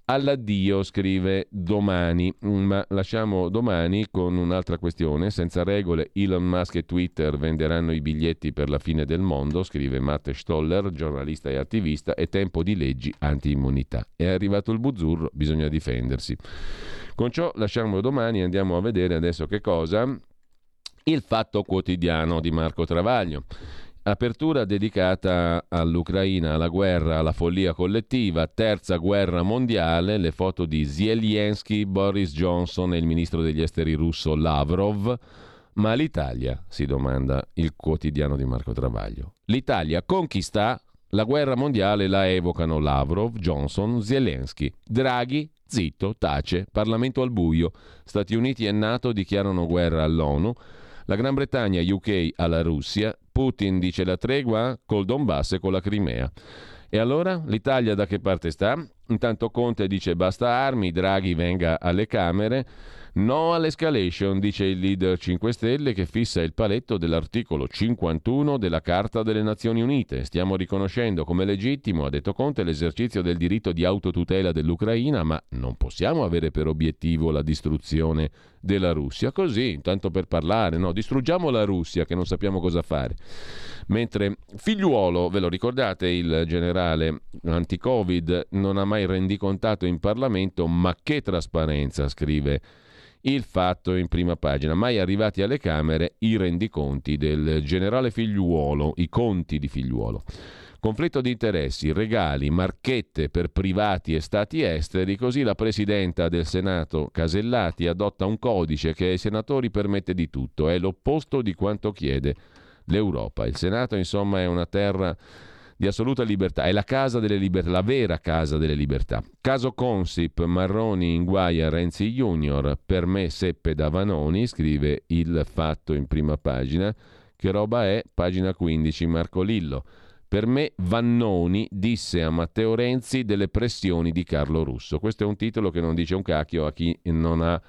A: All'addio, scrive domani, mm, ma lasciamo domani con un'altra questione. Senza regole, Elon Musk e Twitter venderanno i biglietti per la fine del mondo, scrive Matt Stoller, giornalista e attivista, è tempo di leggi anti-immunità. È arrivato il buzzurro, bisogna difendersi. Con ciò lasciamo domani, andiamo a vedere adesso che cosa. Il fatto quotidiano di Marco Travaglio. Apertura dedicata all'Ucraina, alla guerra, alla follia collettiva, terza guerra mondiale, le foto di Zelensky, Boris Johnson e il ministro degli esteri russo Lavrov. Ma l'Italia, si domanda il quotidiano di Marco Travaglio. L'Italia conquista la guerra mondiale, la evocano Lavrov, Johnson, Zelensky. Draghi, zitto, tace, Parlamento al buio. Stati Uniti e Nato dichiarano guerra all'ONU. La Gran Bretagna, UK alla Russia, Putin dice la tregua col Donbass e con la Crimea. E allora l'Italia da che parte sta? Intanto Conte dice basta armi, Draghi venga alle Camere. No all'escalation, dice il leader 5 Stelle che fissa il paletto dell'articolo 51 della Carta delle Nazioni Unite. Stiamo riconoscendo come legittimo, ha detto Conte, l'esercizio del diritto di autotutela dell'Ucraina, ma non possiamo avere per obiettivo la distruzione della Russia. Così, intanto per parlare, no? distruggiamo la Russia che non sappiamo cosa fare. Mentre figliuolo, ve lo ricordate, il generale anti-Covid non ha mai rendicontato in Parlamento, ma che trasparenza, scrive il fatto in prima pagina. Mai arrivati alle Camere i rendiconti del generale figliuolo, i conti di figliuolo. Conflitto di interessi, regali, marchette per privati e stati esteri, così la Presidenta del Senato Casellati adotta un codice che ai senatori permette di tutto, è l'opposto di quanto chiede l'Europa. Il Senato insomma è una terra di assoluta libertà, è la casa delle libertà, la vera casa delle libertà. Caso Consip, Marroni in guaia Renzi Junior, per me seppe da Vanoni, scrive il fatto in prima pagina. Che roba è? Pagina 15, Marco Lillo. Per me Vannoni disse a Matteo Renzi delle pressioni di Carlo Russo. Questo è un titolo che non dice un cacchio a chi non ha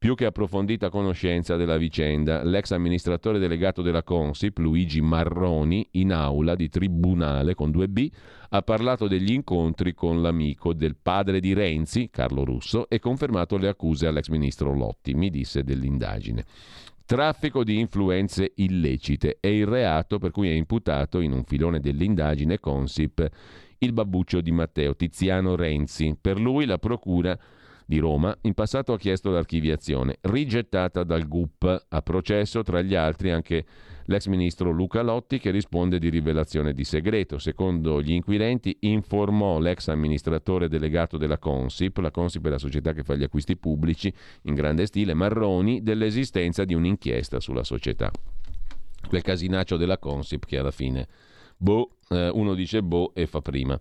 A: più che approfondita conoscenza della vicenda, l'ex amministratore delegato della Consip, Luigi Marroni, in aula di tribunale con 2B, ha parlato degli incontri con l'amico del padre di Renzi, Carlo Russo, e confermato le accuse all'ex ministro Lotti, mi disse dell'indagine. Traffico di influenze illecite è il reato per cui è imputato in un filone dell'indagine Consip il babbuccio di Matteo Tiziano Renzi. Per lui la procura di Roma in passato ha chiesto l'archiviazione, rigettata dal GUP. A processo, tra gli altri, anche l'ex ministro Luca Lotti che risponde di rivelazione di segreto. Secondo gli inquirenti informò l'ex amministratore delegato della Consip, la Consip è la società che fa gli acquisti pubblici in grande stile, Marroni, dell'esistenza di un'inchiesta sulla società. Quel casinaccio della Consip che alla fine, boh, eh, uno dice boh e fa prima.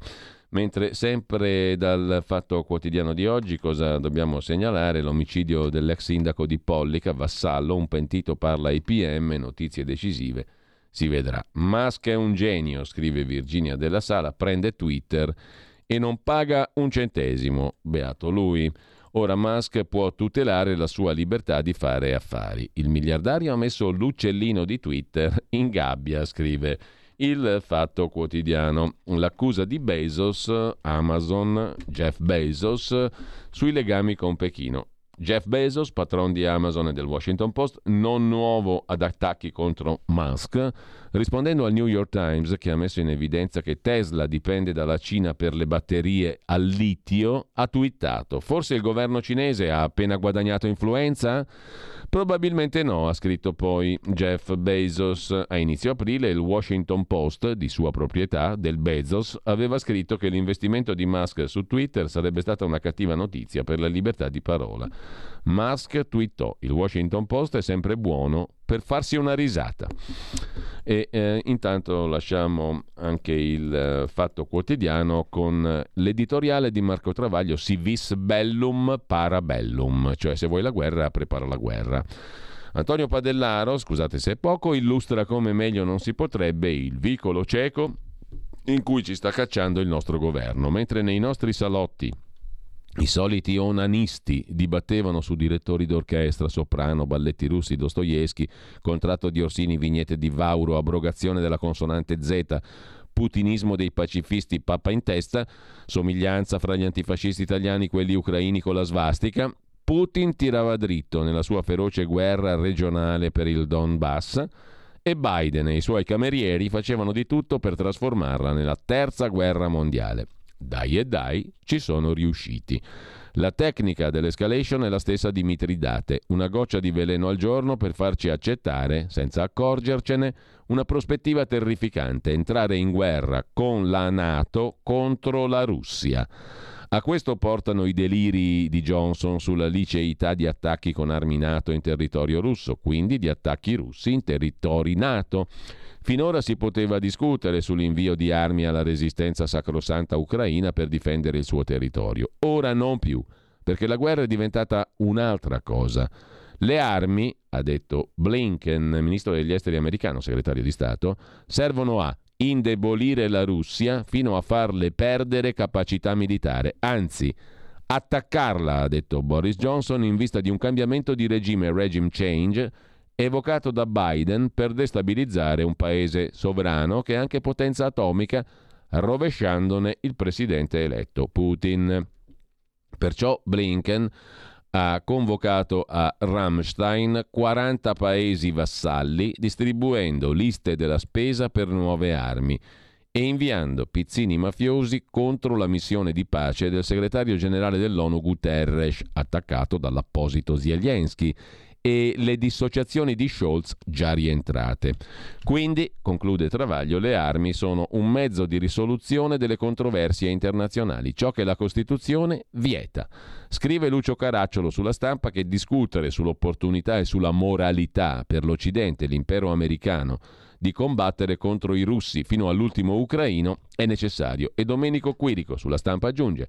A: Mentre sempre dal fatto quotidiano di oggi cosa dobbiamo segnalare? L'omicidio dell'ex sindaco di Pollica, Vassallo, un pentito parla ai PM, notizie decisive, si vedrà. Musk è un genio, scrive Virginia della Sala, prende Twitter e non paga un centesimo, beato lui. Ora Musk può tutelare la sua libertà di fare affari. Il miliardario ha messo l'uccellino di Twitter in gabbia, scrive il Fatto Quotidiano. L'accusa di Bezos, Amazon, Jeff Bezos, sui legami con Pechino. Jeff Bezos, patron di Amazon e del Washington Post, non nuovo ad attacchi contro Musk, rispondendo al New York Times che ha messo in evidenza che Tesla dipende dalla Cina per le batterie al litio, ha twittato: Forse il governo cinese ha appena guadagnato influenza? Probabilmente no, ha scritto poi Jeff Bezos. A inizio aprile il Washington Post, di sua proprietà, del Bezos, aveva scritto che l'investimento di Musk su Twitter sarebbe stata una cattiva notizia per la libertà di parola. Musk twittò: Il Washington Post è sempre buono per farsi una risata. E eh, intanto lasciamo anche il eh, fatto quotidiano con l'editoriale di Marco Travaglio Si vis bellum para bellum, cioè se vuoi la guerra prepara la guerra. Antonio Padellaro, scusate se è poco, illustra come meglio non si potrebbe il vicolo cieco in cui ci sta cacciando il nostro governo, mentre nei nostri salotti i soliti onanisti dibattevano su direttori d'orchestra, soprano, balletti russi, Dostoevsky, contratto di Orsini, vignette di Vauro, abrogazione della consonante Z, putinismo dei pacifisti pappa in testa, somiglianza fra gli antifascisti italiani e quelli ucraini con la svastica. Putin tirava dritto nella sua feroce guerra regionale per il Donbass e Biden e i suoi camerieri facevano di tutto per trasformarla nella terza guerra mondiale. Dai e dai, ci sono riusciti. La tecnica dell'escalation è la stessa di Mitridate, una goccia di veleno al giorno per farci accettare, senza accorgercene, una prospettiva terrificante, entrare in guerra con la Nato contro la Russia. A questo portano i deliri di Johnson sulla liceità di attacchi con armi NATO in territorio russo, quindi di attacchi russi in territori NATO. Finora si poteva discutere sull'invio di armi alla resistenza sacrosanta ucraina per difendere il suo territorio. Ora non più, perché la guerra è diventata un'altra cosa. Le armi, ha detto Blinken, ministro degli esteri americano, segretario di Stato, servono a indebolire la Russia fino a farle perdere capacità militare, anzi attaccarla, ha detto Boris Johnson, in vista di un cambiamento di regime, regime change, evocato da Biden per destabilizzare un paese sovrano che è anche potenza atomica, rovesciandone il presidente eletto Putin. Perciò Blinken ha convocato a Rammstein 40 paesi vassalli, distribuendo liste della spesa per nuove armi e inviando pizzini mafiosi contro la missione di pace del segretario generale dell'ONU Guterres, attaccato dall'apposito Zelensky e le dissociazioni di Scholz già rientrate. Quindi, conclude Travaglio, le armi sono un mezzo di risoluzione delle controversie internazionali, ciò che la Costituzione vieta. Scrive Lucio Caracciolo sulla stampa che discutere sull'opportunità e sulla moralità per l'Occidente l'impero americano di combattere contro i russi fino all'ultimo ucraino è necessario. E Domenico Quirico sulla stampa aggiunge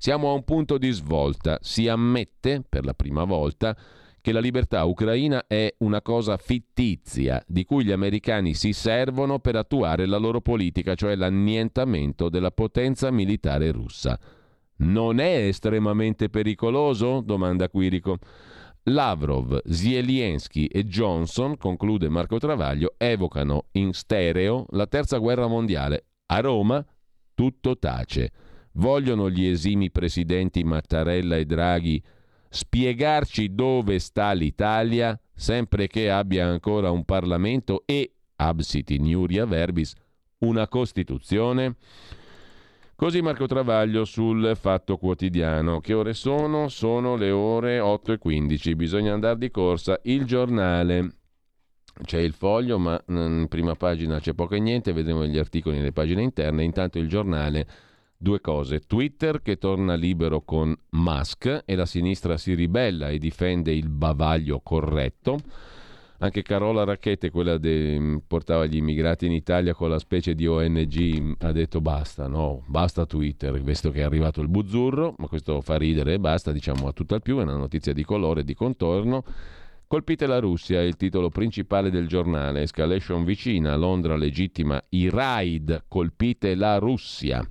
A: siamo a un punto di svolta, si ammette per la prima volta che la libertà ucraina è una cosa fittizia di cui gli americani si servono per attuare la loro politica, cioè l'annientamento della potenza militare russa. Non è estremamente pericoloso? domanda Quirico. Lavrov, Zelensky e Johnson, conclude Marco Travaglio, evocano in stereo la terza guerra mondiale. A Roma tutto tace. Vogliono gli esimi presidenti Mattarella e Draghi spiegarci dove sta l'Italia, sempre che abbia ancora un Parlamento e, absit in iuria verbis, una Costituzione? Così Marco Travaglio sul Fatto Quotidiano. Che ore sono? Sono le ore 8 e 15. Bisogna andare di corsa. Il giornale. C'è il foglio, ma in prima pagina c'è poco e niente. Vedremo gli articoli nelle pagine interne. Intanto il giornale due cose. Twitter che torna libero con Musk e la sinistra si ribella e difende il bavaglio corretto. Anche Carola Racchette, quella che portava gli immigrati in Italia con la specie di ONG, ha detto basta, no, basta Twitter, visto che è arrivato il buzzurro, ma questo fa ridere e basta, diciamo a tutt'al più, è una notizia di colore, di contorno. Colpite la Russia è il titolo principale del giornale, escalation vicina, Londra legittima i raid, colpite la Russia.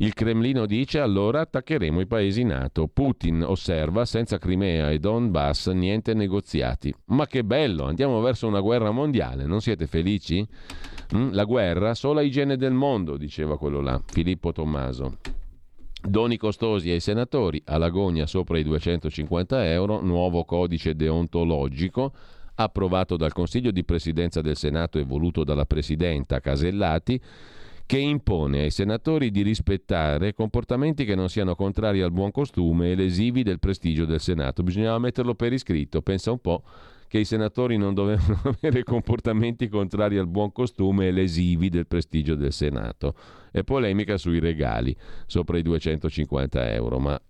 A: Il Cremlino dice allora attaccheremo i paesi NATO. Putin osserva senza Crimea e Donbass niente negoziati. Ma che bello, andiamo verso una guerra mondiale, non siete felici? Mm? La guerra, sola igiene del mondo, diceva quello là, Filippo Tommaso. Doni costosi ai senatori, all'agonia sopra i 250 euro, nuovo codice deontologico approvato dal Consiglio di Presidenza del Senato e voluto dalla Presidenta Casellati, che impone ai senatori di rispettare comportamenti che non siano contrari al buon costume e lesivi del prestigio del Senato. Bisognava metterlo per iscritto, pensa un po' che i senatori non dovevano avere comportamenti contrari al buon costume e lesivi del prestigio del Senato. E polemica sui regali, sopra i 250 euro. Ma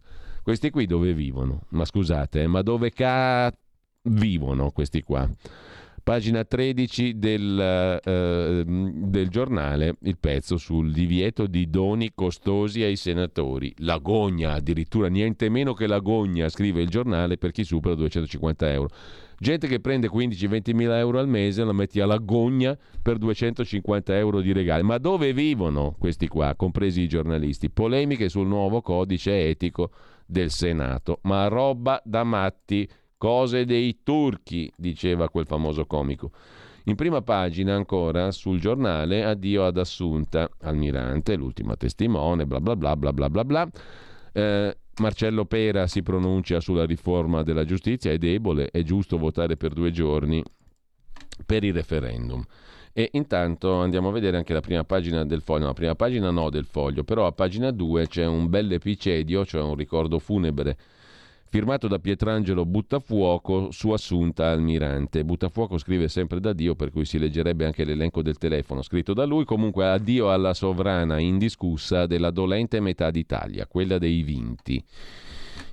A: questi qui dove vivono? Ma scusate, eh, ma dove ca... vivono questi qua? Pagina 13 del, eh, del, giornale, il pezzo sul divieto di doni costosi ai senatori. L'agonia, addirittura niente meno che l'agonia, scrive il giornale per chi supera 250 euro. Gente che prende 15-20 mila euro al mese la metti all'agonia per 250 euro di regali. Ma dove vivono questi qua, compresi i giornalisti? Polemiche sul nuovo codice etico del Senato. Ma roba da matti Cose dei turchi, diceva quel famoso comico. In prima pagina ancora sul giornale addio ad Assunta, Almirante, l'ultima testimone, bla bla bla bla bla bla bla. Eh, Marcello Pera si pronuncia sulla riforma della giustizia, è debole, è giusto votare per due giorni per il referendum. E intanto andiamo a vedere anche la prima pagina del foglio, la prima pagina no del foglio, però a pagina 2 c'è un bel epicedio, cioè un ricordo funebre firmato da Pietrangelo Buttafuoco su Assunta Almirante. Buttafuoco scrive sempre da Dio, per cui si leggerebbe anche l'elenco del telefono scritto da lui. Comunque addio alla sovrana indiscussa della dolente metà d'Italia, quella dei vinti.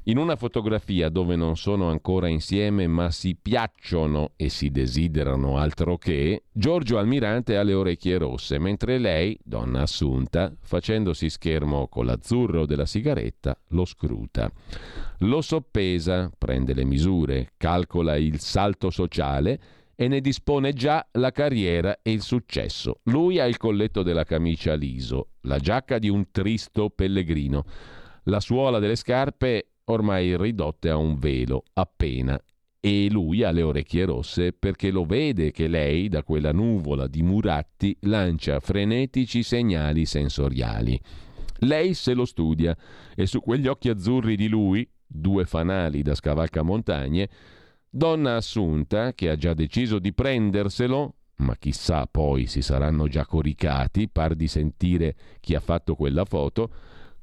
A: In una fotografia dove non sono ancora insieme ma si piacciono e si desiderano altro che, Giorgio Almirante ha le orecchie rosse, mentre lei, donna assunta, facendosi schermo con l'azzurro della sigaretta, lo scruta. Lo soppesa, prende le misure, calcola il salto sociale e ne dispone già la carriera e il successo. Lui ha il colletto della camicia liso, la giacca di un tristo pellegrino, la suola delle scarpe ormai ridotte a un velo, appena, e lui ha le orecchie rosse perché lo vede che lei, da quella nuvola di muratti, lancia frenetici segnali sensoriali. Lei se lo studia e su quegli occhi azzurri di lui, due fanali da scavalcamontagne, donna assunta, che ha già deciso di prenderselo, ma chissà poi si saranno già coricati, par di sentire chi ha fatto quella foto,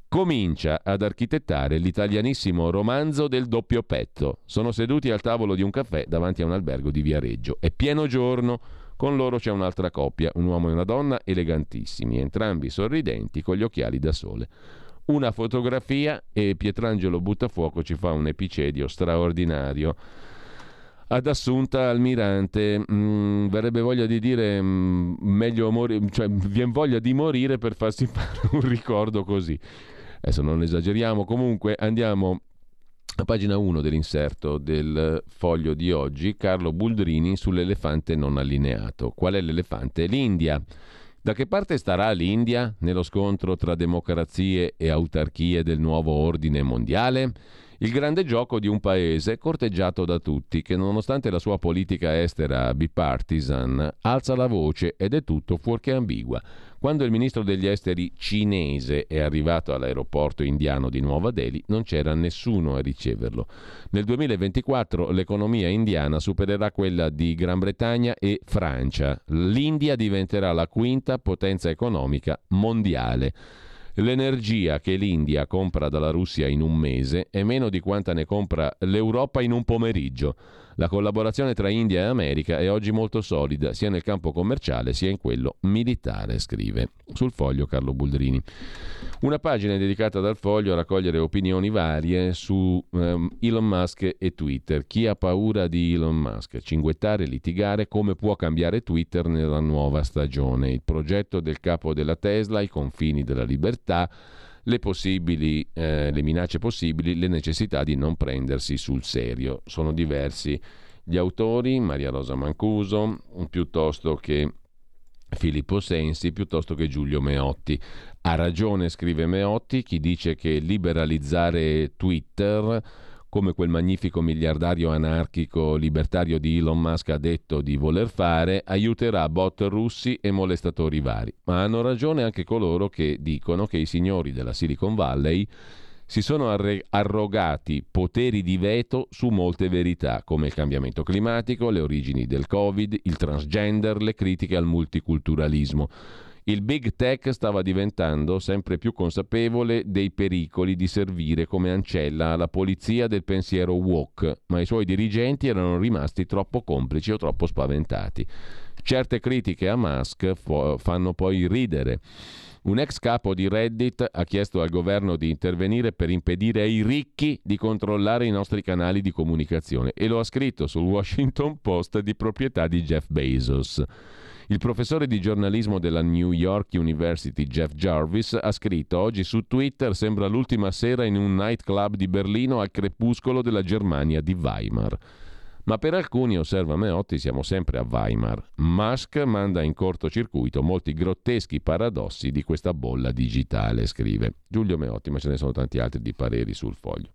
A: comincia ad architettare l'italianissimo romanzo del doppio petto. Sono seduti al tavolo di un caffè davanti a un albergo di Viareggio. È pieno giorno. Con loro c'è un'altra coppia, un uomo e una donna elegantissimi, entrambi sorridenti con gli occhiali da sole. Una fotografia e Pietrangelo Buttafuoco ci fa un epicedio straordinario ad Assunta Almirante mh, mm, verrebbe voglia di dire mh, mm, meglio morire, cioè viene voglia di morire per farsi fare un ricordo così. Adesso non esageriamo, comunque andiamo a pagina 1 dell'inserto del foglio di oggi, Carlo Buldrini sull'elefante non allineato. Qual è l'elefante? L'India. Da che parte starà l'India nello scontro tra democrazie e autarchie del nuovo ordine mondiale? Il grande gioco di un paese corteggiato da tutti, che nonostante la sua politica estera bipartisan, alza la voce ed è tutto fuorché ambigua. Quando il ministro degli esteri cinese è arrivato all'aeroporto indiano di Nuova Delhi non c'era nessuno a riceverlo. Nel 2024 l'economia indiana supererà quella di Gran Bretagna e Francia. L'India diventerà la quinta potenza economica mondiale. L'energia che l'India compra dalla Russia in un mese è meno di quanta ne compra l'Europa in un pomeriggio. La collaborazione tra India e America è oggi molto solida, sia nel campo commerciale sia in quello militare, scrive sul foglio Carlo Buldrini. Una pagina dedicata dal foglio a raccogliere opinioni varie su um, Elon Musk e Twitter. Chi ha paura di Elon Musk? Cinguettare, litigare, come può cambiare Twitter nella nuova stagione? Il progetto del capo della Tesla, i confini della libertà le, possibili, eh, le minacce possibili, le necessità di non prendersi sul serio. Sono diversi gli autori, Maria Rosa Mancuso, piuttosto che Filippo Sensi piuttosto che Giulio Meotti. Ha ragione, scrive Meotti, chi dice che liberalizzare Twitter come quel magnifico miliardario anarchico libertario di Elon Musk ha detto di voler fare, aiuterà bot russi e molestatori vari. Ma hanno ragione anche coloro che dicono che i signori della Silicon Valley si sono arrogati poteri di veto su molte verità, come il cambiamento climatico, le origini del Covid, il transgender, le critiche al multiculturalismo. Il big tech stava diventando sempre più consapevole dei pericoli di servire come ancella alla polizia del pensiero woke, ma i suoi dirigenti erano rimasti troppo complici o troppo spaventati. Certe critiche a Musk fanno poi ridere. Un ex capo di Reddit ha chiesto al governo di intervenire per impedire ai ricchi di controllare i nostri canali di comunicazione e lo ha scritto sul Washington Post di proprietà di Jeff Bezos. Il professore di giornalismo della New York University Jeff Jarvis ha scritto oggi su Twitter sembra l'ultima sera in un nightclub di Berlino al crepuscolo della Germania di Weimar. Ma per alcuni, osserva Meotti, siamo sempre a Weimar. Musk manda in cortocircuito molti grotteschi paradossi di questa bolla digitale, scrive Giulio Meotti, ma ce ne sono tanti altri di pareri sul foglio.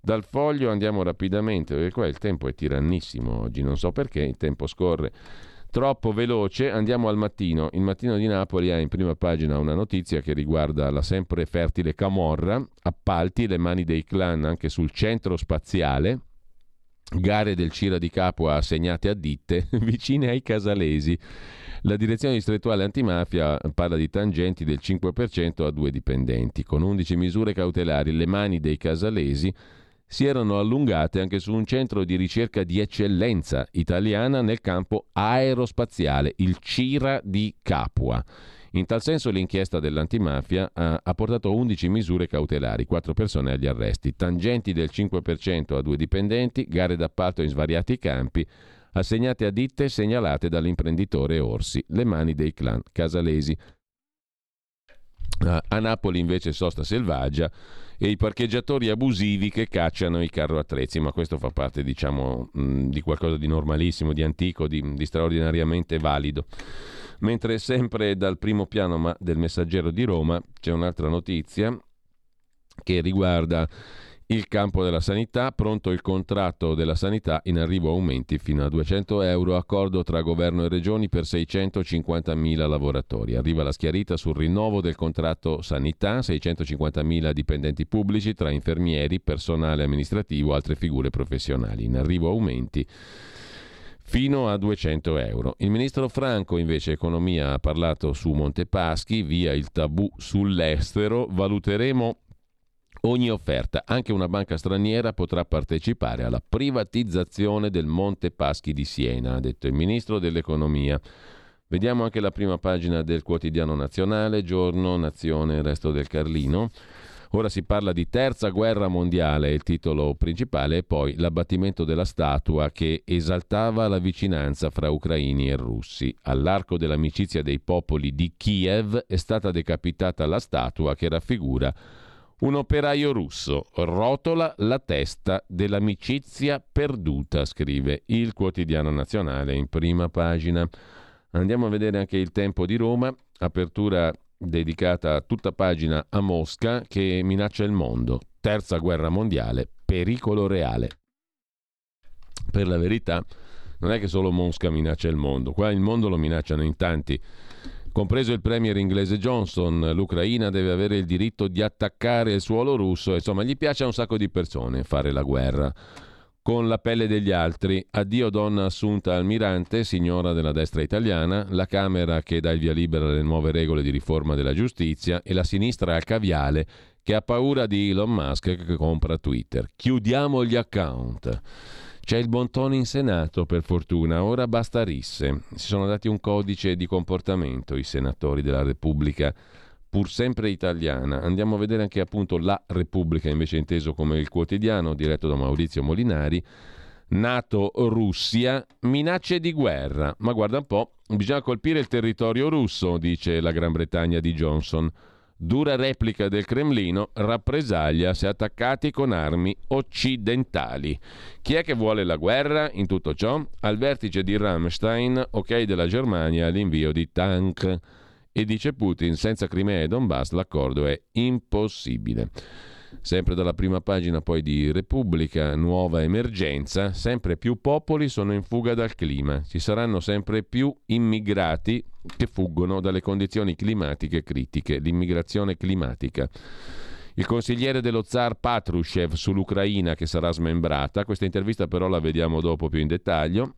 A: Dal foglio andiamo rapidamente, perché qua il tempo è tirannissimo oggi, non so perché, il tempo scorre troppo veloce. Andiamo al mattino. Il mattino di Napoli ha in prima pagina una notizia che riguarda la sempre fertile Camorra, appalti, le mani dei clan anche sul centro spaziale. Gare del Cira di Capua assegnate a ditte vicine ai casalesi. La direzione distrettuale antimafia parla di tangenti del 5% a due dipendenti. Con 11 misure cautelari, le mani dei casalesi si erano allungate anche su un centro di ricerca di eccellenza italiana nel campo aerospaziale, il CIRA di Capua. In tal senso l'inchiesta dell'antimafia ha, ha portato 11 misure cautelari, 4 persone agli arresti, tangenti del 5% a due dipendenti, gare d'appalto in svariati campi, assegnate a ditte segnalate dall'imprenditore Orsi, le mani dei clan casalesi. A Napoli invece sosta selvaggia e i parcheggiatori abusivi che cacciano i carro attrezzi, ma questo fa parte diciamo mh, di qualcosa di normalissimo, di antico, di, di straordinariamente valido. Mentre sempre dal primo piano del messaggero di Roma c'è un'altra notizia che riguarda il campo della sanità, pronto il contratto della sanità in arrivo aumenti fino a 200 euro, accordo tra governo e regioni per 650.000 lavoratori. Arriva la schiarita sul rinnovo del contratto sanità, 650.000 dipendenti pubblici tra infermieri, personale amministrativo, altre figure professionali. In arrivo aumenti fino a 200 euro. Il ministro Franco, invece, economia, ha parlato su Montepaschi, via il tabù sull'estero, valuteremo ogni offerta. Anche una banca straniera potrà partecipare alla privatizzazione del Monte Paschi di Siena, ha detto il ministro dell'economia. Vediamo anche la prima pagina del quotidiano nazionale, giorno, nazione, resto del Carlino. Ora si parla di terza guerra mondiale, il titolo principale, e poi l'abbattimento della statua che esaltava la vicinanza fra ucraini e russi. All'arco dell'amicizia dei popoli di Kiev è stata decapitata la statua che raffigura un operaio russo rotola la testa dell'amicizia perduta, scrive il quotidiano nazionale in prima pagina. Andiamo a vedere anche il tempo di Roma, apertura dedicata a tutta pagina a Mosca che minaccia il mondo. Terza guerra mondiale, pericolo reale. Per la verità, non è che solo Mosca minaccia il mondo, qua il mondo lo minacciano in tanti compreso il premier inglese Johnson. L'Ucraina deve avere il diritto di attaccare il suolo russo, insomma gli piace a un sacco di persone fare la guerra. Con la pelle degli altri, addio donna assunta almirante, signora della destra italiana, la Camera che dà il via libera alle nuove regole di riforma della giustizia e la sinistra al caviale che ha paura di Elon Musk che compra Twitter. Chiudiamo gli account. C'è il buon in Senato, per fortuna, ora basta risse. Si sono dati un codice di comportamento i senatori della Repubblica, pur sempre italiana. Andiamo a vedere anche appunto la Repubblica, invece inteso come il quotidiano, diretto da Maurizio Molinari. Nato Russia, minacce di guerra. Ma guarda un po', bisogna colpire il territorio russo, dice la Gran Bretagna di Johnson. Dura replica del Cremlino, rappresaglia se attaccati con armi occidentali. Chi è che vuole la guerra in tutto ciò? Al vertice di Rammstein, ok della Germania all'invio di tank. E dice Putin, senza Crimea e Donbass l'accordo è impossibile. Sempre dalla prima pagina poi di Repubblica, nuova emergenza, sempre più popoli sono in fuga dal clima, ci saranno sempre più immigrati che fuggono dalle condizioni climatiche critiche, l'immigrazione climatica. Il consigliere dello zar Patrushev sull'Ucraina che sarà smembrata, questa intervista però la vediamo dopo più in dettaglio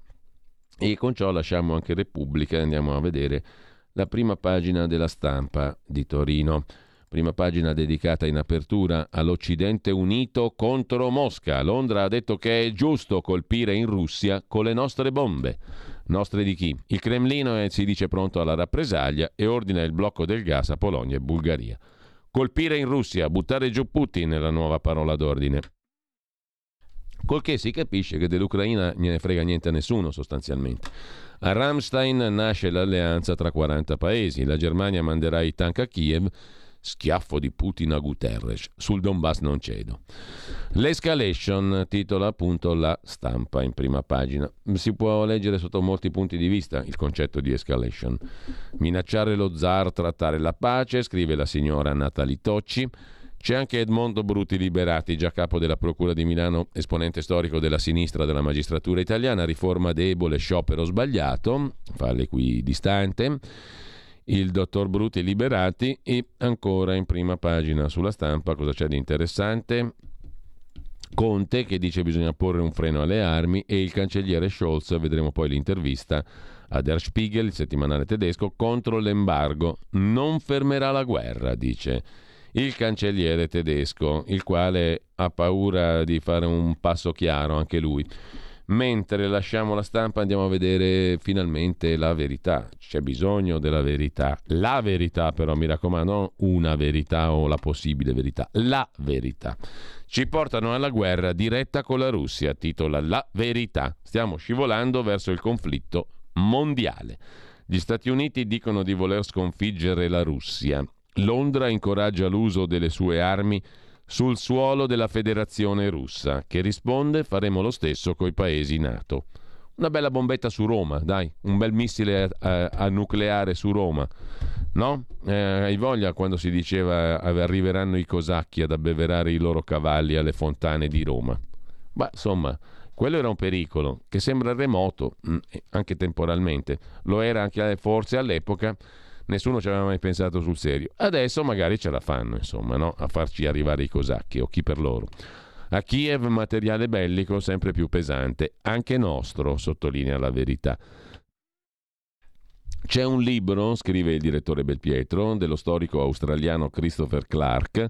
A: e con ciò lasciamo anche Repubblica e andiamo a vedere la prima pagina della stampa di Torino. Prima pagina dedicata in apertura all'Occidente unito contro Mosca. Londra ha detto che è giusto colpire in Russia con le nostre bombe. Nostre di chi? Il Cremlino è, si dice pronto alla rappresaglia e ordina il blocco del gas a Polonia e Bulgaria. Colpire in Russia, buttare giù Putin è la nuova parola d'ordine. Col che si capisce che dell'Ucraina ne frega niente a nessuno sostanzialmente. A Ramstein nasce l'alleanza tra 40 paesi. La Germania manderà i tank a Kiev Schiaffo di Putin a Guterres. Sul Donbass non cedo. L'escalation titola appunto la stampa in prima pagina. Si può leggere sotto molti punti di vista il concetto di escalation. Minacciare lo zar, trattare la pace, scrive la signora Natalie Tocci. C'è anche Edmondo Bruti Liberati, già capo della Procura di Milano, esponente storico della sinistra della magistratura italiana, riforma debole, sciopero sbagliato, fa l'equidistante il dottor Bruti Liberati e ancora in prima pagina sulla stampa cosa c'è di interessante? Conte che dice bisogna porre un freno alle armi e il cancelliere Scholz, vedremo poi l'intervista a Der Spiegel, il settimanale tedesco, contro l'embargo. Non fermerà la guerra, dice il cancelliere tedesco, il quale ha paura di fare un passo chiaro anche lui. Mentre lasciamo la stampa andiamo a vedere finalmente la verità. C'è bisogno della verità. La verità però, mi raccomando, non una verità o la possibile verità. La verità. Ci portano alla guerra diretta con la Russia, titola La verità. Stiamo scivolando verso il conflitto mondiale. Gli Stati Uniti dicono di voler sconfiggere la Russia. Londra incoraggia l'uso delle sue armi sul suolo della Federazione russa, che risponde faremo lo stesso coi paesi NATO. Una bella bombetta su Roma, dai, un bel missile a, a, a nucleare su Roma. No? Eh, hai voglia quando si diceva eh, arriveranno i cosacchi ad abbeverare i loro cavalli alle fontane di Roma. Ma insomma, quello era un pericolo che sembra remoto, mm, anche temporalmente. Lo era anche forse all'epoca nessuno ci aveva mai pensato sul serio. Adesso magari ce la fanno, insomma, no? a farci arrivare i cosacchi o chi per loro. A Kiev materiale bellico sempre più pesante, anche nostro, sottolinea la verità. C'è un libro, scrive il direttore Belpietro, dello storico australiano Christopher Clark,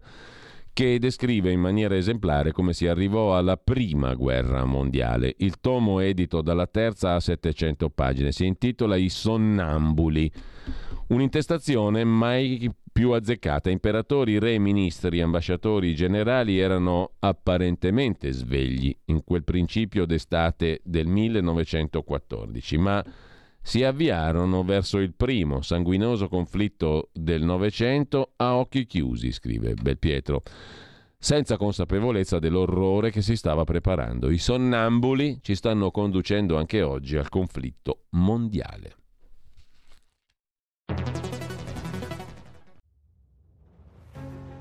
A: che descrive in maniera esemplare come si arrivò alla prima guerra mondiale. Il tomo edito dalla terza a 700 pagine si intitola I sonnambuli Un'intestazione mai più azzeccata. Imperatori, re, ministri, ambasciatori, generali erano apparentemente svegli in quel principio d'estate del 1914, ma si avviarono verso il primo sanguinoso conflitto del Novecento a occhi chiusi, scrive Belpietro, senza consapevolezza dell'orrore che si stava preparando. I sonnambuli ci stanno conducendo anche oggi al conflitto mondiale.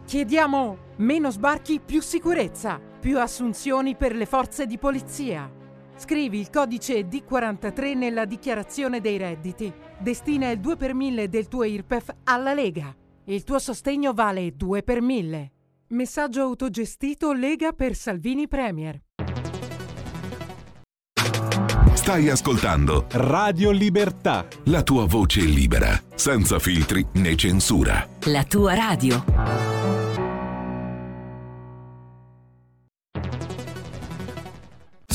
E: Chiediamo meno sbarchi, più sicurezza, più assunzioni per le forze di polizia. Scrivi il codice D43 nella dichiarazione dei redditi. Destina il 2 per 1000 del tuo IRPEF alla Lega. Il tuo sostegno vale 2 per 1000. Messaggio autogestito Lega per Salvini Premier.
C: Stai ascoltando
B: Radio Libertà.
C: La tua voce libera, senza filtri né censura.
D: La tua radio.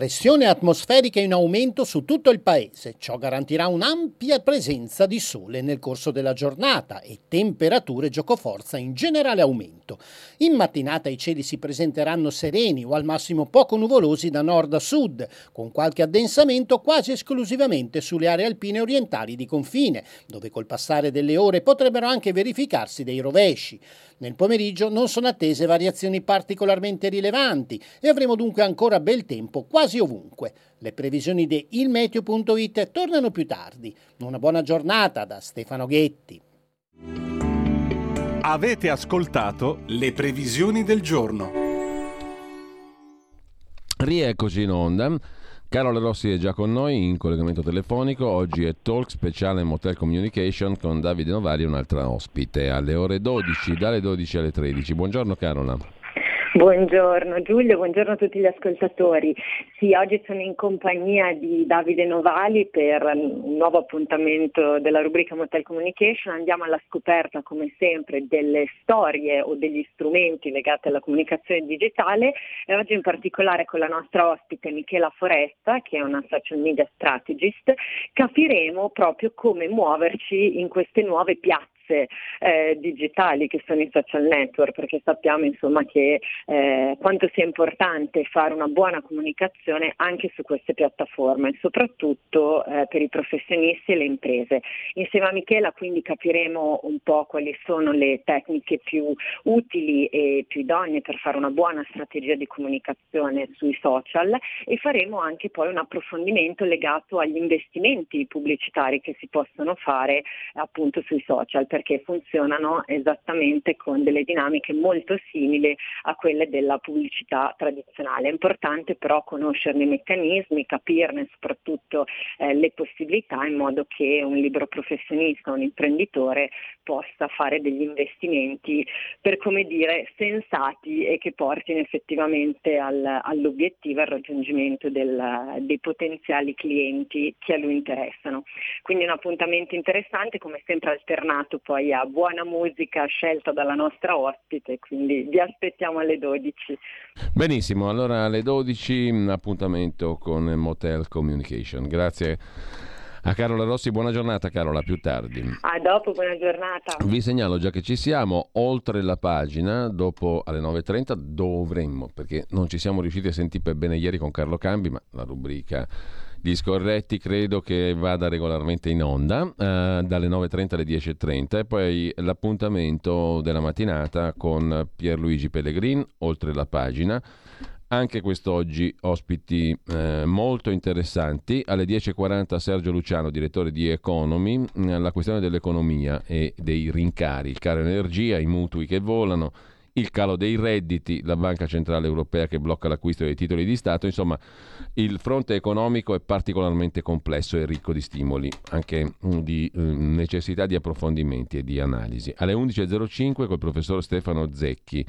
F: Pressione atmosferica in aumento su tutto il paese. Ciò garantirà un'ampia presenza di sole nel corso della giornata e temperature giocoforza in generale aumento. In mattinata i cieli si presenteranno sereni o al massimo poco nuvolosi da nord a sud, con qualche addensamento quasi esclusivamente sulle aree alpine orientali di confine, dove col passare delle ore potrebbero anche verificarsi dei rovesci. Nel pomeriggio non sono attese variazioni particolarmente rilevanti e avremo dunque ancora bel tempo quasi ovunque. Le previsioni di ilmeteo.it tornano più tardi. Una buona giornata da Stefano Ghetti.
B: Avete ascoltato le previsioni del giorno.
A: Rieccoci in onda. Carola Rossi è già con noi in collegamento telefonico. Oggi è Talk speciale Motel Communication con Davide Novali, un'altra ospite, alle ore 12, dalle 12 alle 13. Buongiorno Carola.
G: Buongiorno Giulio, buongiorno a tutti gli ascoltatori. Sì, oggi sono in compagnia di Davide Novali per un nuovo appuntamento della rubrica Motel Communication. Andiamo alla scoperta, come sempre, delle storie o degli strumenti legati alla comunicazione digitale e oggi in particolare con la nostra ospite Michela Foresta, che è una social media strategist, capiremo proprio come muoverci in queste nuove piazze eh, digitali che sono i social network, perché sappiamo insomma che eh, quanto sia importante fare una buona comunicazione anche su queste piattaforme, soprattutto eh, per i professionisti e le imprese. Insieme a Michela quindi capiremo un po' quali sono le tecniche più utili e più idonee per fare una buona strategia di comunicazione sui social e faremo anche poi un approfondimento legato agli investimenti pubblicitari che si possono fare appunto sui social perché funzionano esattamente con delle dinamiche molto simili a quelle della pubblicità tradizionale. È importante però conoscerne i meccanismi, capirne soprattutto eh, le possibilità in modo che un libero professionista, un imprenditore possa fare degli investimenti per come dire sensati e che portino effettivamente al, all'obiettivo, al raggiungimento del, dei potenziali clienti che a lui interessano. Quindi un appuntamento interessante come sempre alternato poi a buona musica scelta dalla nostra ospite, quindi vi aspettiamo alle 12.
A: Benissimo, allora alle 12 appuntamento con Motel Communication. Grazie. A Carola Rossi, buona giornata Carola, più tardi.
G: A dopo, buona giornata.
A: Vi segnalo già che ci siamo, oltre la pagina, dopo alle 9.30 dovremmo, perché non ci siamo riusciti a sentire bene ieri con Carlo Cambi, ma la rubrica gli scorretti credo che vada regolarmente in onda eh, dalle 9.30 alle 10.30 e poi l'appuntamento della mattinata con Pierluigi Pellegrin oltre la pagina anche quest'oggi ospiti eh, molto interessanti. Alle 10.40 Sergio Luciano, direttore di Economy, la questione dell'economia e dei rincari, il caro energia, i mutui che volano, il calo dei redditi, la Banca Centrale Europea che blocca l'acquisto dei titoli di Stato, insomma il fronte economico è particolarmente complesso e ricco di stimoli, anche mm, di eh, necessità di approfondimenti e di analisi. Alle 11.05 col professor Stefano Zecchi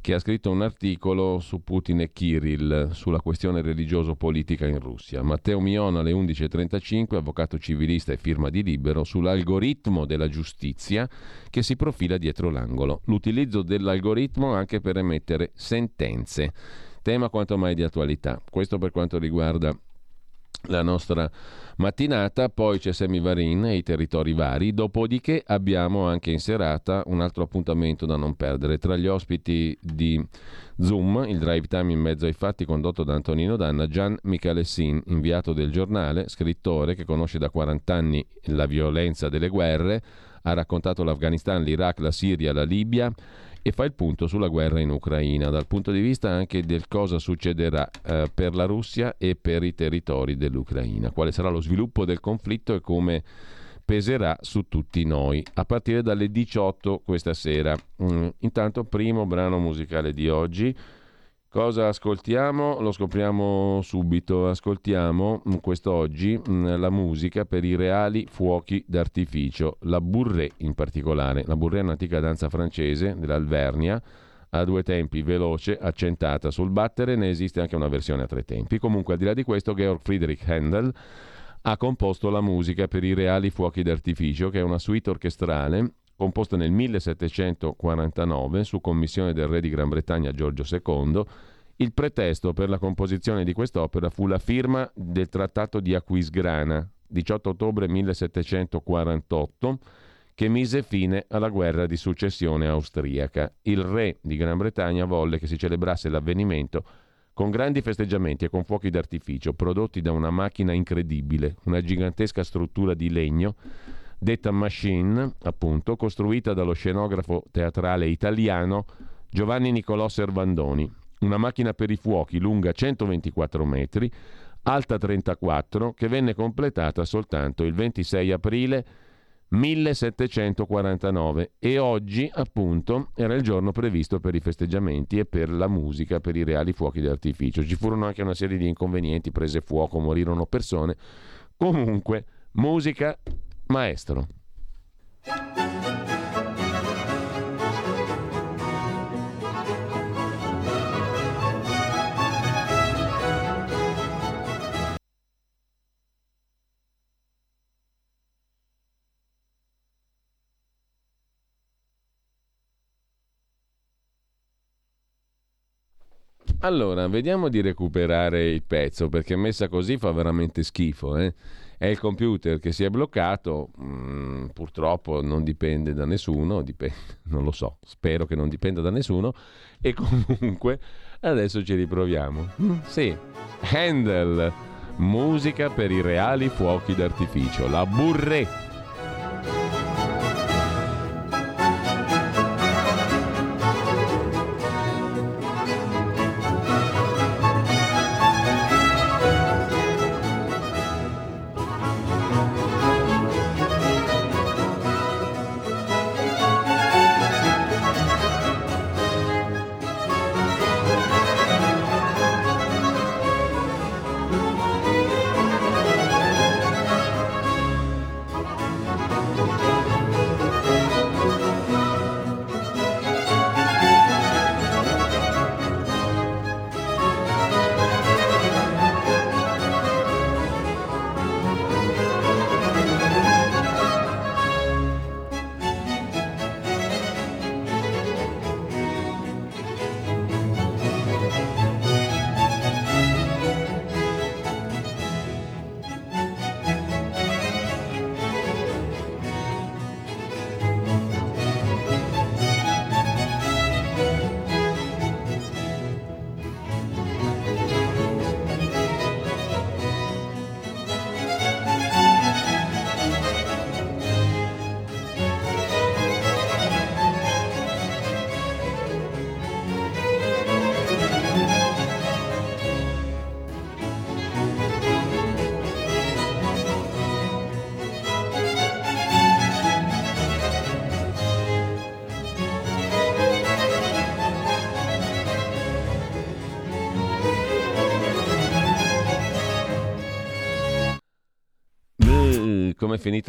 A: che ha scritto un articolo su Putin e Kirill sulla questione religioso-politica in Russia. Matteo Mion alle 11.35, avvocato civilista e firma di Libero, sull'algoritmo della giustizia che si profila dietro l'angolo. L'utilizzo dell'algoritmo anche per emettere sentenze. Tema quanto mai di attualità. Questo per quanto riguarda la nostra mattinata, poi c'è Semivarin e i territori vari, dopodiché abbiamo anche in serata un altro appuntamento da non perdere. Tra gli ospiti di Zoom, il drive time in mezzo ai fatti condotto da Antonino Danna, Gian Michalessin, inviato del giornale, scrittore che conosce da 40 anni la violenza delle guerre, ha raccontato l'Afghanistan, l'Iraq, la Siria, la Libia e fa il punto sulla guerra in Ucraina, dal punto di vista anche del cosa succederà eh, per la Russia e per i territori dell'Ucraina, quale sarà lo sviluppo del conflitto e come peserà su tutti noi, a partire dalle 18 questa sera. Mm, intanto, primo brano musicale di oggi, Cosa ascoltiamo? Lo scopriamo subito. Ascoltiamo mm, quest'oggi mm, la musica per i reali fuochi d'artificio, la bourrée in particolare. La bourrée è un'antica danza francese dell'Alvernia, a due tempi, veloce, accentata sul battere, ne esiste anche una versione a tre tempi. Comunque, al di là di questo, Georg Friedrich Handel ha composto la musica per i reali fuochi d'artificio, che è una suite orchestrale composta nel 1749 su commissione del re di Gran Bretagna Giorgio II. Il pretesto per la composizione di quest'opera fu la firma del Trattato di Aquisgrana, 18 ottobre 1748, che mise fine alla guerra di successione austriaca. Il re di Gran Bretagna volle che si celebrasse l'avvenimento con grandi festeggiamenti e con fuochi d'artificio prodotti da una macchina incredibile, una gigantesca struttura di legno detta Machine, appunto, costruita dallo scenografo teatrale italiano Giovanni Nicolò Servandoni. Una macchina per i fuochi lunga 124 metri, alta 34, che venne completata soltanto il 26 aprile 1749 e oggi appunto era il giorno previsto per i festeggiamenti e per la musica per i reali fuochi d'artificio. Ci furono anche una serie di inconvenienti, prese fuoco, morirono persone. Comunque, musica maestro. Allora, vediamo di recuperare il pezzo perché messa così fa veramente schifo. Eh? È il computer che si è bloccato, mm, purtroppo non dipende da nessuno, dipende, non lo so, spero che non dipenda da nessuno e comunque adesso ci riproviamo. Mm, sì, Handel, musica per i reali fuochi d'artificio, la burretta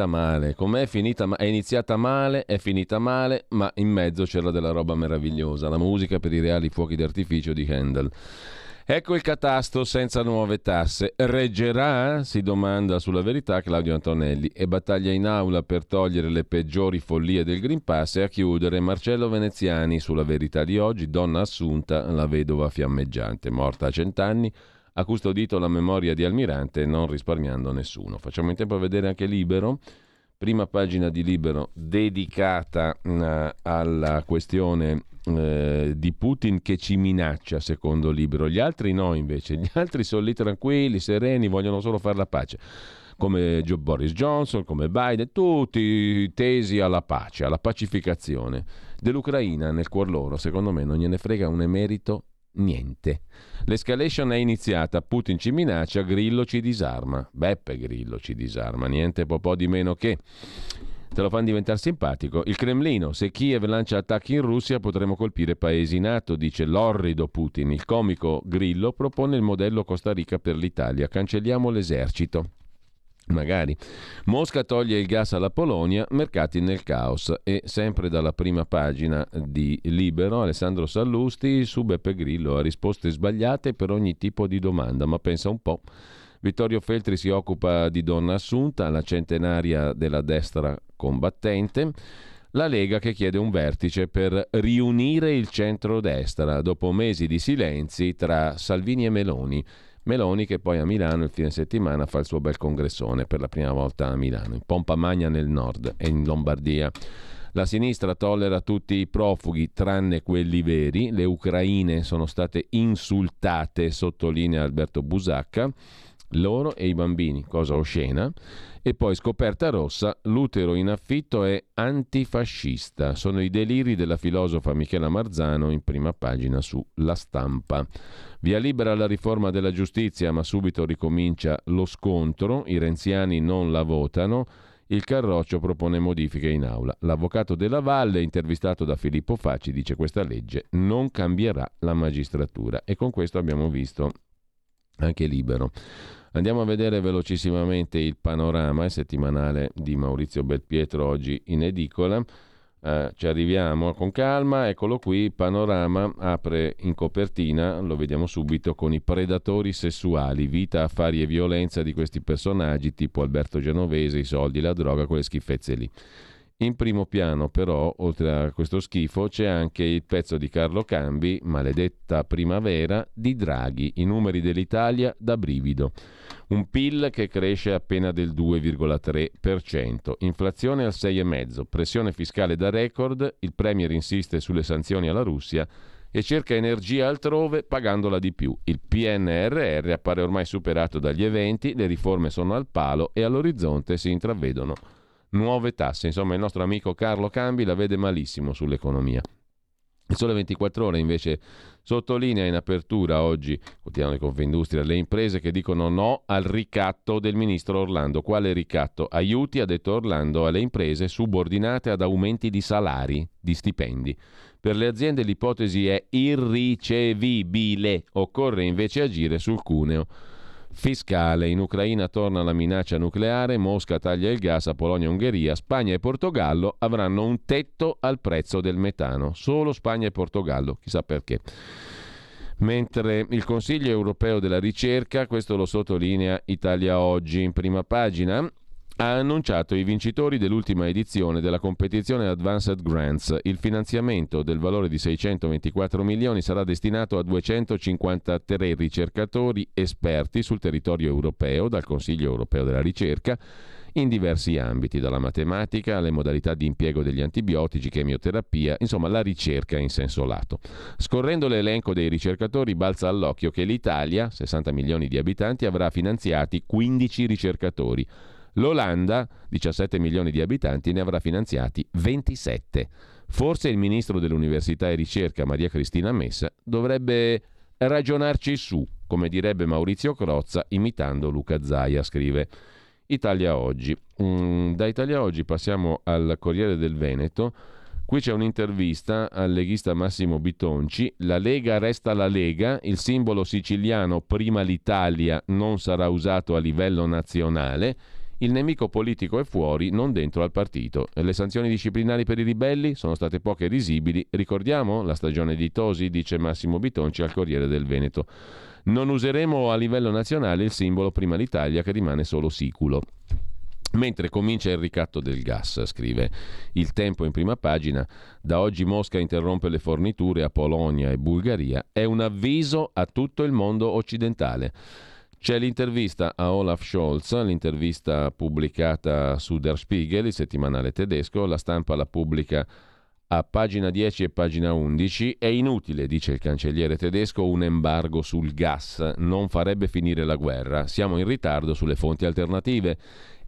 A: male, com'è finita ma- è iniziata male, è finita male, ma in mezzo c'era della roba meravigliosa, la musica per i reali fuochi d'artificio di Handel. Ecco il catasto senza nuove tasse. Reggerà? Si domanda sulla verità Claudio Antonelli e battaglia in aula per togliere le peggiori follie del Green Pass e a chiudere Marcello Veneziani sulla verità di oggi, donna assunta, la vedova fiammeggiante, morta a cent'anni ha custodito la memoria di Almirante non risparmiando nessuno. Facciamo in tempo a vedere anche Libero, prima pagina di Libero dedicata uh, alla questione uh, di Putin che ci minaccia, secondo Libero. Gli altri no, invece, gli altri sono lì tranquilli, sereni, vogliono solo fare la pace come Boris Johnson, come Biden, tutti tesi alla pace, alla pacificazione. Dell'Ucraina nel cuor loro, secondo me, non gliene frega un emerito niente. L'escalation è iniziata, Putin ci minaccia, Grillo ci disarma. Beppe Grillo ci disarma, niente po' di meno che. te lo fanno diventare simpatico. Il Cremlino, se Kiev lancia attacchi in Russia potremo colpire paesi in atto, dice l'orrido Putin. Il comico Grillo propone il modello Costa Rica per l'Italia. Cancelliamo l'esercito. Magari. Mosca toglie il gas alla Polonia, mercati nel caos. E sempre dalla prima pagina di Libero, Alessandro Sallusti su Beppe Grillo ha risposte sbagliate per ogni tipo di domanda, ma pensa un po'. Vittorio Feltri si occupa di Donna Assunta, la centenaria della destra combattente. La Lega che chiede un vertice per riunire il centro-destra dopo mesi di silenzi tra Salvini e Meloni. Meloni che poi a Milano il fine settimana fa il suo bel congressone per la prima volta a Milano, in Pompa Magna nel nord e in Lombardia. La sinistra tollera tutti i profughi tranne quelli veri, le ucraine sono state insultate, sottolinea Alberto Busacca, loro e i bambini, cosa oscena. E poi scoperta rossa, l'utero in affitto è antifascista. Sono i deliri della filosofa Michela Marzano in prima pagina su La Stampa. Via libera la riforma della giustizia, ma subito ricomincia lo scontro, i renziani non la votano. Il Carroccio propone modifiche in aula. L'avvocato della Valle, intervistato da Filippo Facci, dice che questa legge non cambierà la magistratura. E con questo abbiamo visto anche libero. Andiamo a vedere velocissimamente il panorama, il settimanale di Maurizio Belpietro oggi in edicola. Eh, ci arriviamo con calma, eccolo qui, panorama apre in copertina, lo vediamo subito, con i predatori sessuali, vita, affari e violenza di questi personaggi tipo Alberto Genovese, i soldi, la droga, quelle schifezze lì. In primo piano però, oltre a questo schifo, c'è anche il pezzo di Carlo Cambi, maledetta primavera, di Draghi, i numeri dell'Italia da brivido. Un PIL che cresce appena del 2,3%, inflazione al 6,5%, pressione fiscale da record, il Premier insiste sulle sanzioni alla Russia e cerca energia altrove pagandola di più. Il PNRR appare ormai superato dagli eventi, le riforme sono al palo e all'orizzonte si intravedono nuove tasse. Insomma, il nostro amico Carlo Cambi la vede malissimo sull'economia. Il Sole 24 Ore invece sottolinea in apertura oggi, quotidiano di Confindustria, le imprese che dicono no al ricatto del ministro Orlando. Quale ricatto? Aiuti, ha detto Orlando, alle imprese subordinate ad aumenti di salari, di stipendi. Per le aziende l'ipotesi è irricevibile, occorre invece agire sul cuneo fiscale. In Ucraina torna la minaccia nucleare, Mosca taglia il gas a Polonia Ungheria, Spagna e Portogallo avranno un tetto al prezzo del metano. Solo Spagna e Portogallo, chissà perché. Mentre il Consiglio europeo della ricerca, questo lo sottolinea Italia Oggi in prima pagina, ha annunciato i vincitori dell'ultima edizione della competizione Advanced Grants. Il finanziamento del valore di 624 milioni sarà destinato a 253 ricercatori esperti sul territorio europeo dal Consiglio europeo della ricerca in diversi ambiti, dalla matematica alle modalità di impiego degli antibiotici, chemioterapia, insomma la ricerca in senso lato. Scorrendo l'elenco dei ricercatori balza all'occhio che l'Italia, 60 milioni di abitanti, avrà finanziati 15 ricercatori L'Olanda, 17 milioni di abitanti, ne avrà finanziati 27. Forse il ministro dell'Università e Ricerca, Maria Cristina Messa, dovrebbe ragionarci su, come direbbe Maurizio Crozza, imitando Luca Zaia, scrive Italia Oggi. Mm, da Italia Oggi passiamo al Corriere del Veneto. Qui c'è un'intervista al leghista Massimo Bitonci. La Lega resta la Lega, il simbolo siciliano prima l'Italia non sarà usato a livello nazionale il nemico politico è fuori, non dentro al partito. Le sanzioni disciplinari per i ribelli sono state poche e risibili. Ricordiamo la stagione di Tosi, dice Massimo Bitonci al Corriere del Veneto. Non useremo a livello nazionale il simbolo prima l'Italia che rimane solo siculo. Mentre comincia il ricatto del gas, scrive il tempo in prima pagina, da oggi Mosca interrompe le forniture a Polonia e Bulgaria, è un avviso a tutto il mondo occidentale. C'è l'intervista a Olaf Scholz, l'intervista pubblicata su Der Spiegel, il settimanale tedesco, la stampa la pubblica a pagina 10 e pagina 11. È inutile, dice il cancelliere tedesco, un embargo sul gas, non farebbe finire la guerra, siamo in ritardo sulle fonti alternative.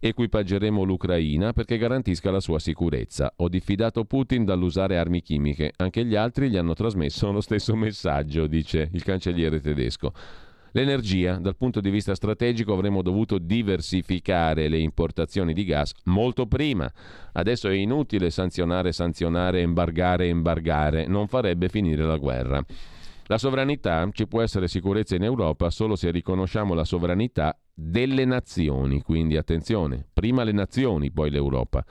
A: Equipaggeremo l'Ucraina perché garantisca la sua sicurezza. Ho diffidato Putin dall'usare armi chimiche, anche gli altri gli hanno trasmesso lo stesso messaggio, dice il cancelliere tedesco. L'energia, dal punto di vista strategico avremmo dovuto diversificare le importazioni di gas molto prima. Adesso è inutile sanzionare, sanzionare, embargare, embargare, non farebbe finire la guerra. La sovranità ci può essere sicurezza in Europa solo se riconosciamo la sovranità delle nazioni, quindi attenzione, prima le nazioni, poi l'Europa.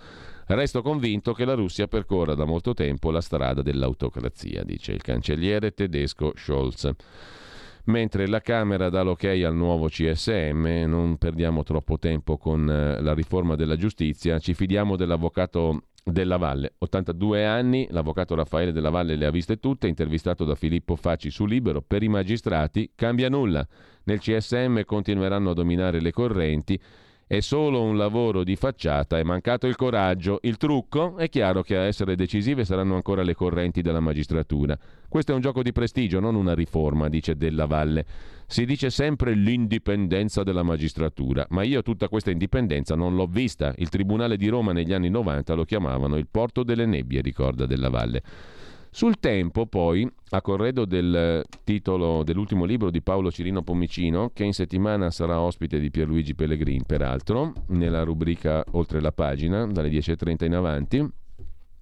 A: Resto convinto che la Russia percorra da molto tempo la strada dell'autocrazia, dice il cancelliere tedesco Scholz. Mentre la Camera dà l'ok al nuovo CSM, non perdiamo troppo tempo con eh, la riforma della giustizia, ci fidiamo dell'avvocato della Valle, 82 anni, l'avvocato Raffaele Della Valle le ha viste tutte, intervistato da Filippo Facci su Libero, per i magistrati cambia nulla, nel CSM continueranno a dominare le correnti è solo un lavoro di facciata, è mancato il coraggio. Il trucco è chiaro che a essere decisive saranno ancora le correnti della magistratura. Questo è un gioco di prestigio, non una riforma, dice Della Valle. Si dice sempre l'indipendenza della magistratura, ma io tutta questa indipendenza non l'ho vista. Il Tribunale di Roma negli anni 90 lo chiamavano il porto delle nebbie, ricorda Della Valle. Sul tempo, poi, a corredo del titolo dell'ultimo libro di Paolo Cirino Pomicino, che in settimana sarà ospite di Pierluigi Pellegrin, peraltro, nella rubrica Oltre la pagina, dalle 10.30 in avanti,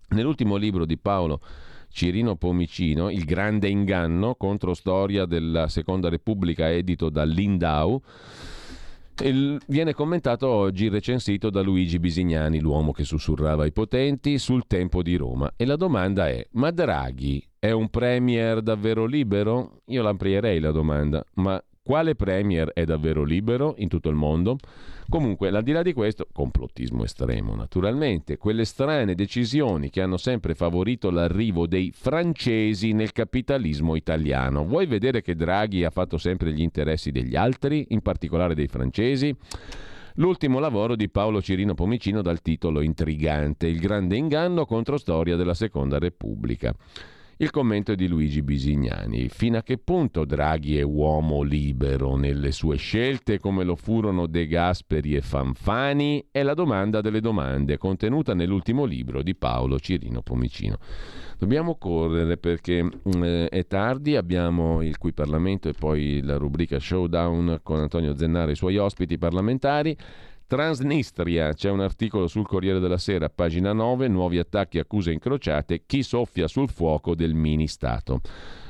A: nell'ultimo libro di Paolo Cirino Pomicino, Il grande inganno, contro storia della Seconda Repubblica, edito da Lindau, il, viene commentato oggi, recensito da Luigi Bisignani, l'uomo che sussurrava ai potenti, sul tempo di Roma. E la domanda è, ma Draghi è un premier davvero libero? Io l'amplierei la domanda, ma quale premier è davvero libero in tutto il mondo? Comunque, al di là di questo, complottismo estremo naturalmente, quelle strane decisioni che hanno sempre favorito l'arrivo dei francesi nel capitalismo italiano. Vuoi vedere che Draghi ha fatto sempre gli interessi degli altri, in particolare dei francesi? L'ultimo lavoro di Paolo Cirino Pomicino dal titolo intrigante Il grande inganno contro storia della Seconda Repubblica. Il commento di Luigi Bisignani. Fino a che punto Draghi è uomo libero nelle sue scelte come lo furono De Gasperi e Fanfani? È la domanda delle domande contenuta nell'ultimo libro di Paolo Cirino Pomicino. Dobbiamo correre perché eh, è tardi, abbiamo il qui Parlamento e poi la rubrica Showdown con Antonio Zennare e i suoi ospiti parlamentari. Transnistria, c'è un articolo sul Corriere della Sera, pagina 9, nuovi attacchi, accuse incrociate, chi soffia sul fuoco del mini-stato.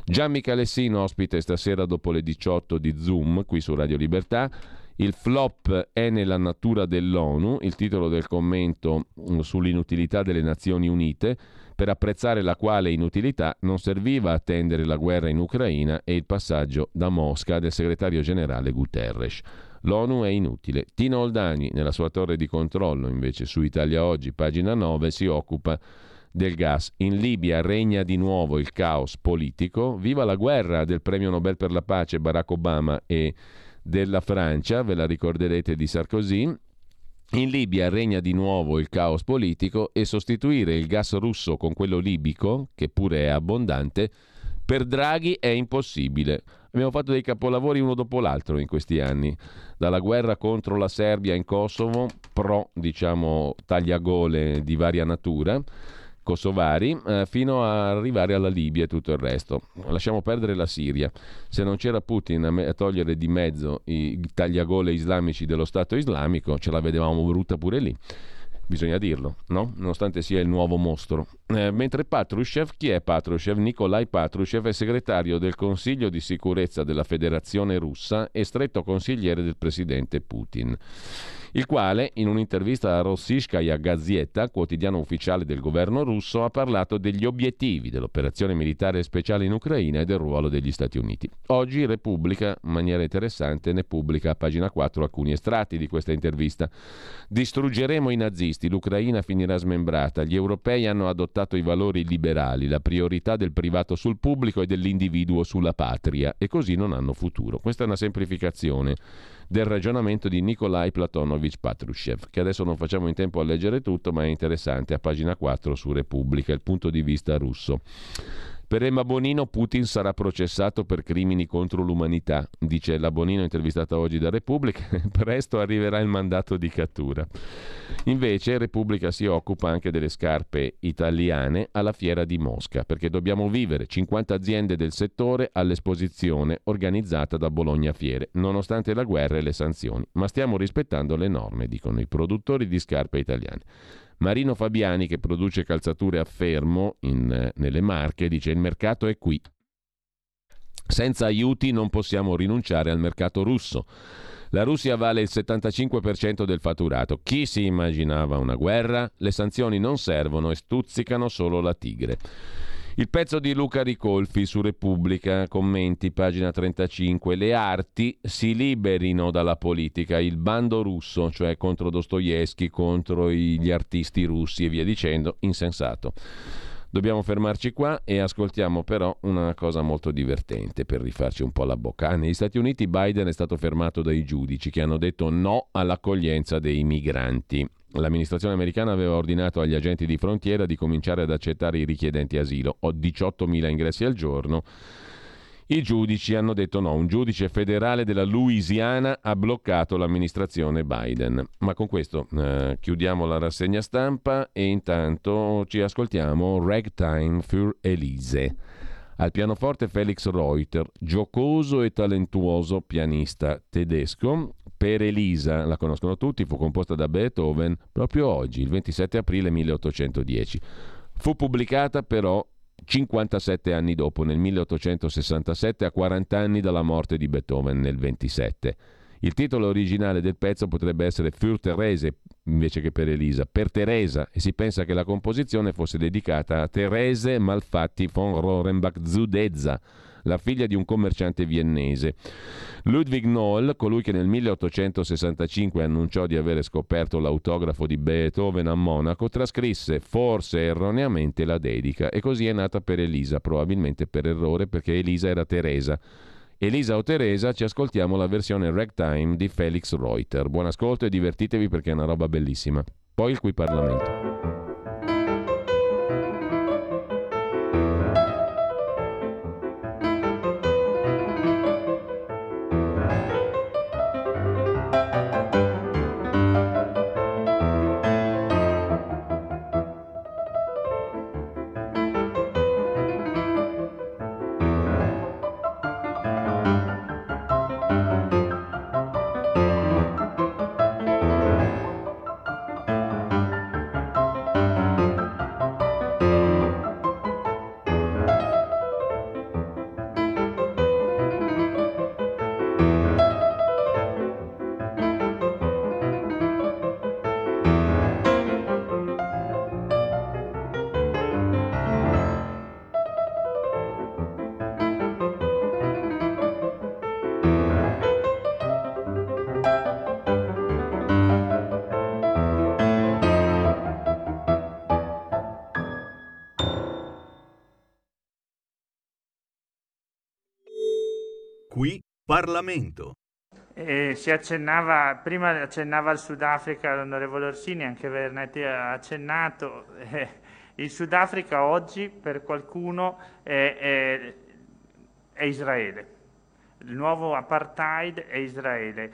A: Gian Michalessino ospite stasera dopo le 18 di Zoom qui su Radio Libertà. Il flop è nella natura dell'ONU, il titolo del commento mm, sull'inutilità delle Nazioni Unite, per apprezzare la quale inutilità non serviva attendere la guerra in Ucraina e il passaggio da Mosca del segretario generale Guterres. L'ONU è inutile. Tino Oldani, nella sua torre di controllo, invece, su Italia Oggi, pagina 9, si occupa del gas. In Libia regna di nuovo il caos politico. Viva la guerra del premio Nobel per la pace Barack Obama e della Francia, ve la ricorderete di Sarkozy. In Libia regna di nuovo il caos politico e sostituire il gas russo con quello libico, che pure è abbondante, per Draghi è impossibile. Abbiamo fatto dei capolavori uno dopo l'altro in questi anni, dalla guerra contro la Serbia in Kosovo, pro diciamo tagliagole di varia natura, kosovari, eh, fino a arrivare alla Libia e tutto il resto. Lasciamo perdere la Siria. Se non c'era Putin a, me- a togliere di mezzo i tagliagole islamici dello Stato islamico, ce la vedevamo brutta pure lì bisogna dirlo, no? nonostante sia il nuovo mostro. Eh, mentre Patrushev, chi è Patrushev? Nikolai Patrushev è segretario del Consiglio di sicurezza della Federazione russa e stretto consigliere del presidente Putin il quale, in un'intervista a Rossishkaya Gazzetta, quotidiano ufficiale del governo russo, ha parlato degli obiettivi dell'operazione militare speciale in Ucraina e del ruolo degli Stati Uniti. Oggi Repubblica, in maniera interessante, ne pubblica a pagina 4 alcuni estratti di questa intervista. Distruggeremo i nazisti, l'Ucraina finirà smembrata, gli europei hanno adottato i valori liberali, la priorità del privato sul pubblico e dell'individuo sulla patria e così non hanno futuro. Questa è una semplificazione del ragionamento di Nikolai Platonovich Patrushev, che adesso non facciamo in tempo a leggere tutto, ma è interessante, a pagina 4 su Repubblica, il punto di vista russo. Per Emma Bonino Putin sarà processato per crimini contro l'umanità, dice la Bonino intervistata oggi da Repubblica, presto arriverà il mandato di cattura. Invece Repubblica si occupa anche delle scarpe italiane alla fiera di Mosca, perché dobbiamo vivere 50 aziende del settore all'esposizione organizzata da Bologna Fiere, nonostante la guerra e le sanzioni, ma stiamo rispettando le norme, dicono i produttori di scarpe italiane. Marino Fabiani, che produce calzature a fermo in, nelle Marche, dice il mercato è qui. Senza aiuti non possiamo rinunciare al mercato russo. La Russia vale il 75% del fatturato. Chi si immaginava una guerra? Le sanzioni non servono e stuzzicano solo la tigre. Il pezzo di Luca Ricolfi su Repubblica, commenti, pagina 35. Le arti si liberino dalla politica, il bando russo, cioè contro Dostoevsky, contro gli artisti russi e via dicendo, insensato. Dobbiamo fermarci qua e ascoltiamo però una cosa molto divertente per rifarci un po' la bocca. Ah, negli Stati Uniti Biden è stato fermato dai giudici che hanno detto no all'accoglienza dei migranti. L'amministrazione americana aveva ordinato agli agenti di frontiera di cominciare ad accettare i richiedenti asilo. Ho 18.000 ingressi al giorno. I giudici hanno detto no, un giudice federale della Louisiana ha bloccato l'amministrazione Biden. Ma con questo eh, chiudiamo la rassegna stampa e intanto ci ascoltiamo Ragtime für Elise. Al pianoforte Felix Reuter, giocoso e talentuoso pianista tedesco, per Elisa, la conoscono tutti, fu composta da Beethoven proprio oggi, il 27 aprile 1810. Fu pubblicata però 57 anni dopo, nel 1867, a 40 anni dalla morte di Beethoven nel 27. Il titolo originale del pezzo potrebbe essere Für Therese invece che per Elisa, per Teresa e si pensa che la composizione fosse dedicata a Therese Malfatti von Rohrenbach-Zudezza, la figlia di un commerciante viennese. Ludwig Noll, colui che nel 1865 annunciò di avere scoperto l'autografo di Beethoven a Monaco, trascrisse forse erroneamente la dedica e così è nata per Elisa, probabilmente per errore perché Elisa era Teresa. Elisa o Teresa, ci ascoltiamo la versione ragtime di Felix Reuter. Buon ascolto e divertitevi perché è una roba bellissima. Poi il qui Parlamento.
H: Parlamento.
I: Eh, si accennava, prima accennava al Sudafrica l'onorevole Orsini, anche Vernetti ha accennato, eh, il Sudafrica oggi per qualcuno è, è, è Israele, il nuovo apartheid è Israele,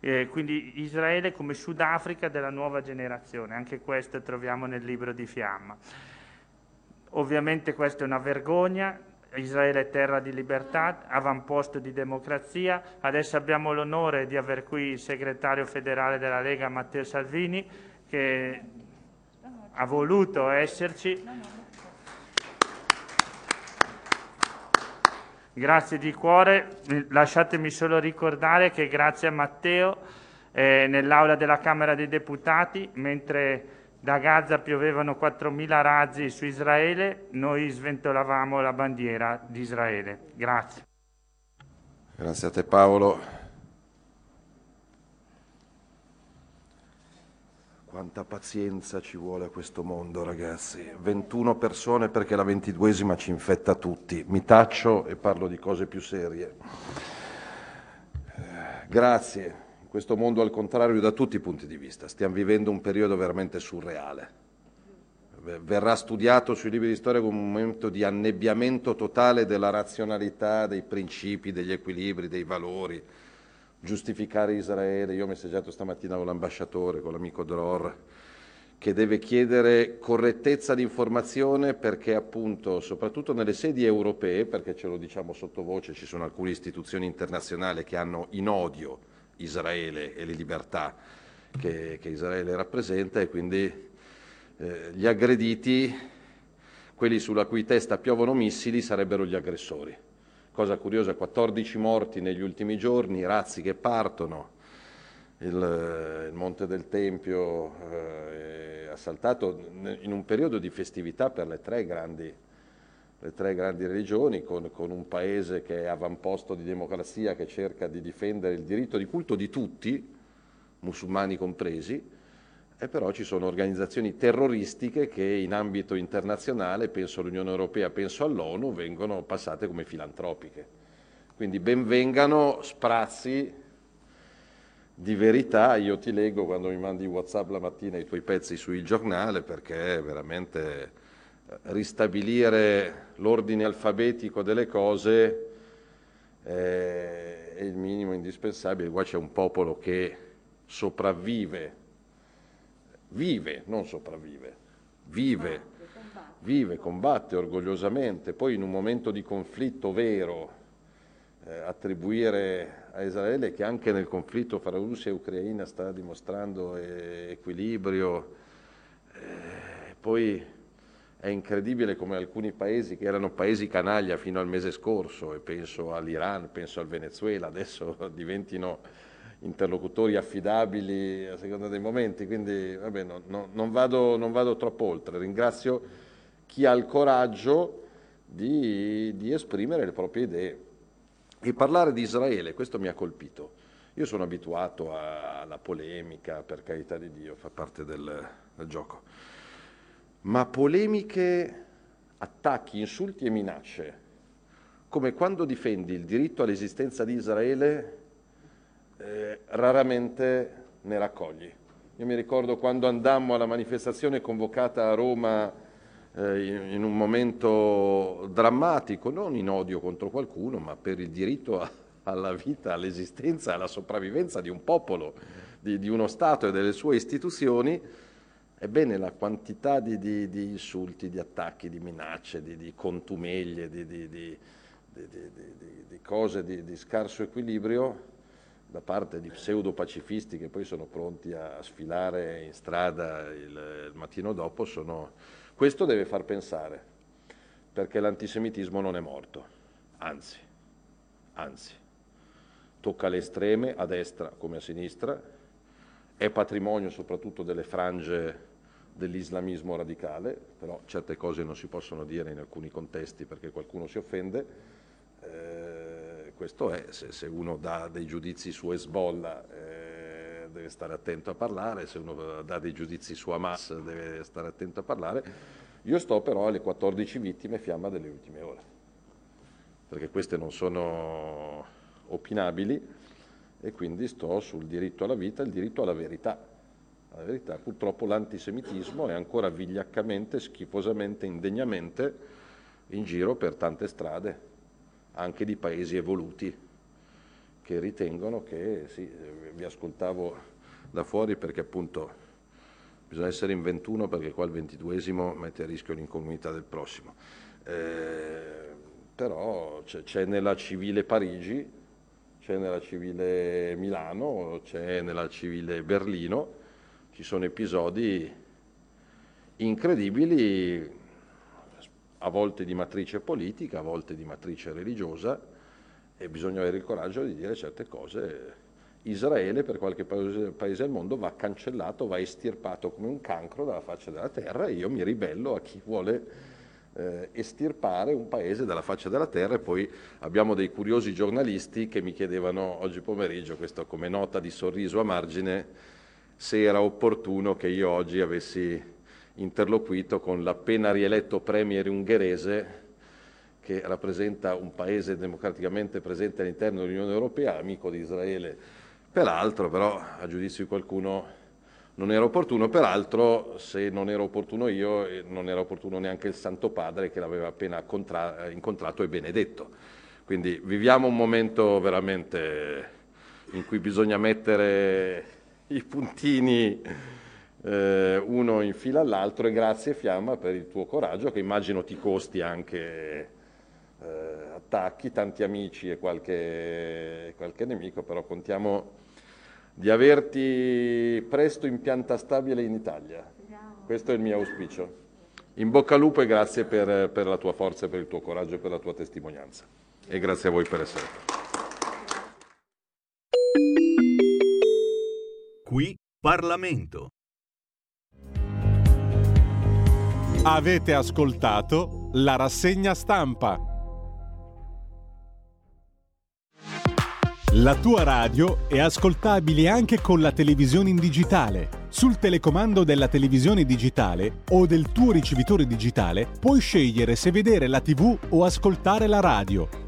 I: eh, quindi Israele come Sudafrica della nuova generazione, anche questo troviamo nel libro di Fiamma. Ovviamente questa è una vergogna, Israele è terra di libertà, avamposto di democrazia. Adesso abbiamo l'onore di aver qui il segretario federale della Lega Matteo Salvini che ha voluto esserci. Grazie di cuore. Lasciatemi solo ricordare che grazie a Matteo eh, nell'aula della Camera dei Deputati, mentre da Gaza piovevano 4.000 razzi su Israele, noi sventolavamo la bandiera di Israele. Grazie.
J: Grazie a te Paolo. Quanta pazienza ci vuole a questo mondo, ragazzi. 21 persone perché la ventiduesima ci infetta tutti. Mi taccio e parlo di cose più serie. Eh, grazie questo mondo al contrario da tutti i punti di vista. Stiamo vivendo un periodo veramente surreale, verrà studiato sui libri di storia come un momento di annebbiamento totale della razionalità, dei principi, degli equilibri, dei valori, giustificare Israele. Io ho messaggiato stamattina con l'ambasciatore, con l'amico Dror, che deve chiedere correttezza di informazione perché appunto, soprattutto nelle sedi europee, perché ce lo diciamo sottovoce, ci sono alcune istituzioni internazionali che hanno in odio Israele e le libertà che, che Israele rappresenta e quindi eh, gli aggrediti, quelli sulla cui testa piovono missili, sarebbero gli aggressori. Cosa curiosa, 14 morti negli ultimi giorni, razzi che partono, il, il Monte del Tempio eh, assaltato in un periodo di festività per le tre grandi, le tre grandi religioni, con, con, un paese che è avamposto di democrazia, che cerca di difendere il diritto di culto di tutti, musulmani compresi, e però ci sono organizzazioni terroristiche che in ambito internazionale, penso all'Unione Europea, penso all'ONU, vengono passate come filantropiche. Quindi benvengano sprazzi di verità, io ti leggo quando mi mandi Whatsapp la mattina i tuoi pezzi sul giornale perché veramente ristabilire l'ordine alfabetico delle cose è il minimo indispensabile. Qua c'è un popolo che sopravvive vive, non sopravvive, vive, vive, combatte orgogliosamente, poi in un momento di conflitto vero eh, attribuire a Israele che anche nel conflitto fra Russia e Ucraina sta dimostrando eh, equilibrio, eh, poi è incredibile come alcuni paesi che erano paesi canaglia fino al mese scorso, e penso all'Iran, penso al Venezuela, adesso diventino interlocutori affidabili a seconda dei momenti, quindi vabbè, no, no, non, vado, non, vado, troppo oltre. Ringrazio chi ha il coraggio di, di, esprimere le proprie idee. E parlare di Israele, questo mi ha colpito. Io sono abituato alla polemica, per carità di Dio, fa parte del, del gioco. Ma polemiche, attacchi, insulti e minacce, come quando difendi il diritto all'esistenza di Israele eh, raramente ne raccogli. Io mi ricordo quando andammo alla manifestazione convocata a Roma eh, in, in, un momento drammatico, non in odio contro qualcuno, ma per il diritto a, alla vita, all'esistenza, alla sopravvivenza di un popolo, di, di, uno Stato e delle sue istituzioni, ebbene la quantità di, di, di insulti, di attacchi, di minacce, di, contumeglie, di, cose di scarso equilibrio da parte di pseudo-pacifisti che poi sono pronti a sfilare in strada il, il mattino dopo, sono... questo deve far pensare, perché l'antisemitismo non è morto, anzi, anzi, tocca alle estreme, a destra come a sinistra, è patrimonio soprattutto delle frange dell'islamismo radicale, però certe cose non si possono dire in alcuni contesti perché qualcuno si offende. Eh, questo è, se, se, uno dà dei giudizi su Hezbollah eh, deve stare attento a parlare, se uno dà dei giudizi su Hamas deve stare attento a parlare. Io sto però alle 14 vittime fiamma delle ultime ore, perché queste non sono opinabili e quindi sto sul diritto alla vita e il diritto alla verità. La verità, purtroppo l'antisemitismo è ancora vigliaccamente, schifosamente, indegnamente in giro per tante strade anche di paesi evoluti che ritengono che, sì, vi ascoltavo da fuori perché appunto bisogna essere in 21 perché qua il 22esimo mette a rischio l'incolumità del prossimo. Eh, però c'è, c'è nella civile Parigi, c'è nella civile Milano, c'è nella civile Berlino, ci sono episodi incredibili a volte di matrice politica, a volte di matrice religiosa e bisogna avere il coraggio di dire certe cose. Israele per qualche paese, paese del mondo va cancellato, va estirpato come un cancro dalla faccia della terra e io mi ribello a chi vuole eh, estirpare un paese dalla faccia della terra e poi abbiamo dei curiosi giornalisti che mi chiedevano oggi pomeriggio, questo come nota di sorriso a margine, se era opportuno che io oggi avessi interloquito con l'appena rieletto premier ungherese che rappresenta un paese democraticamente presente all'interno dell'Unione Europea, amico di Israele peraltro, però a giudizio di qualcuno non era opportuno, peraltro se non era opportuno io, non era opportuno neanche il Santo Padre che l'aveva appena contra- incontrato e benedetto. Quindi viviamo un momento veramente in cui bisogna mettere i puntini eh, uno in fila all'altro e grazie Fiamma per il tuo coraggio che immagino ti costi anche eh, attacchi, tanti amici e qualche, qualche nemico, però contiamo di averti presto in pianta stabile in Italia. Questo è il mio auspicio. In bocca al lupo e grazie per, per la tua forza, per il tuo coraggio e per la tua testimonianza. E grazie a voi per essere qua.
H: Qui Parlamento.
B: Avete ascoltato la rassegna stampa. La tua radio è ascoltabile anche con la televisione in digitale. Sul telecomando della televisione digitale o del tuo ricevitore digitale puoi scegliere se vedere la TV o ascoltare la radio.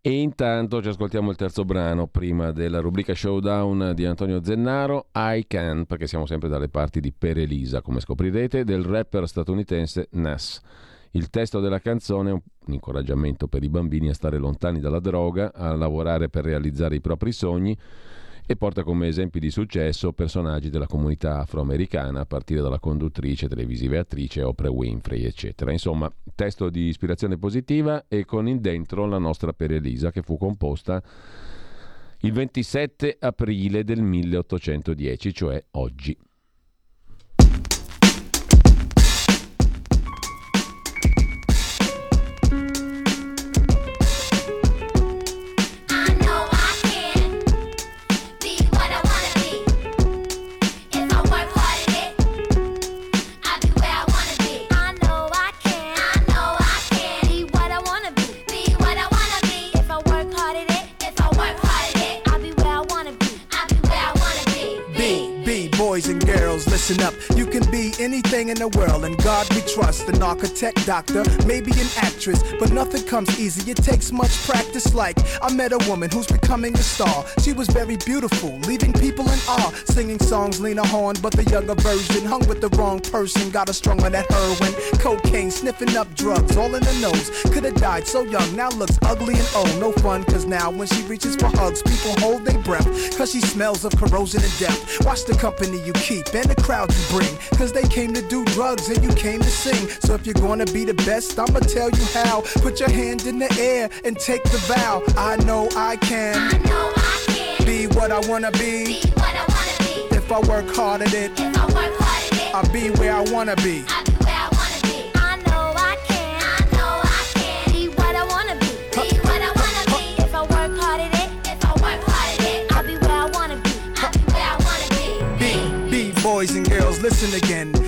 A: E intanto ci ascoltiamo il terzo brano prima della rubrica Showdown di Antonio Zennaro, I Can, perché siamo sempre dalle parti di Per Elisa, come scoprirete, del rapper statunitense Nas. Il testo della canzone è un incoraggiamento per i bambini a stare lontani dalla droga, a lavorare per realizzare i propri sogni e porta come esempi di successo personaggi della comunità afroamericana, a partire dalla conduttrice televisiva e attrice Oprah Winfrey, eccetera. Insomma, testo di ispirazione positiva e con in dentro la nostra Per Elisa che fu composta il 27 aprile del 1810, cioè oggi.
K: Listen up. You can anything in the world, and God we trust. An architect, doctor, maybe an actress, but nothing comes easy. It takes much practice. Like, I met a woman who's becoming a star. She was very beautiful, leaving people in awe. Singing songs, Lena Horne, but the younger version. Hung with the wrong person, got her strung on that heroin. Cocaine, sniffing up drugs, all in the nose. Could've died so young, now looks ugly and old. No fun, cause now when she reaches for hugs, people hold their breath. Cause she smells of corrosion and death. Watch the company you keep and the crowd you bring. Cause they came to do drugs and you came to sing. So if you're gonna be the best, I'ma tell you how. Put your hand in the air and take the vow. I know I can.
L: I know I can
K: Be what I wanna be.
L: be what I wanna be.
K: If I work hard at it,
L: If I work hard at it,
K: I'll be where I wanna be. Listen again.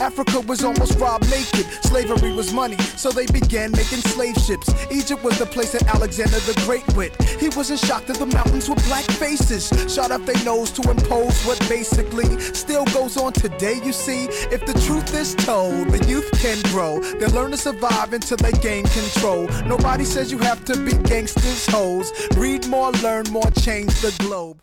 K: Africa was almost robbed naked. Slavery was money, so they began making slave ships. Egypt was the place that Alexander the Great went. He wasn't shocked that the mountains were black faces. Shot up their nose to impose what basically still goes on today, you see. If the truth is told, the youth can grow. They learn to survive until they gain control. Nobody says you have to be gangsters, hoes. Read more, learn more, change the globe.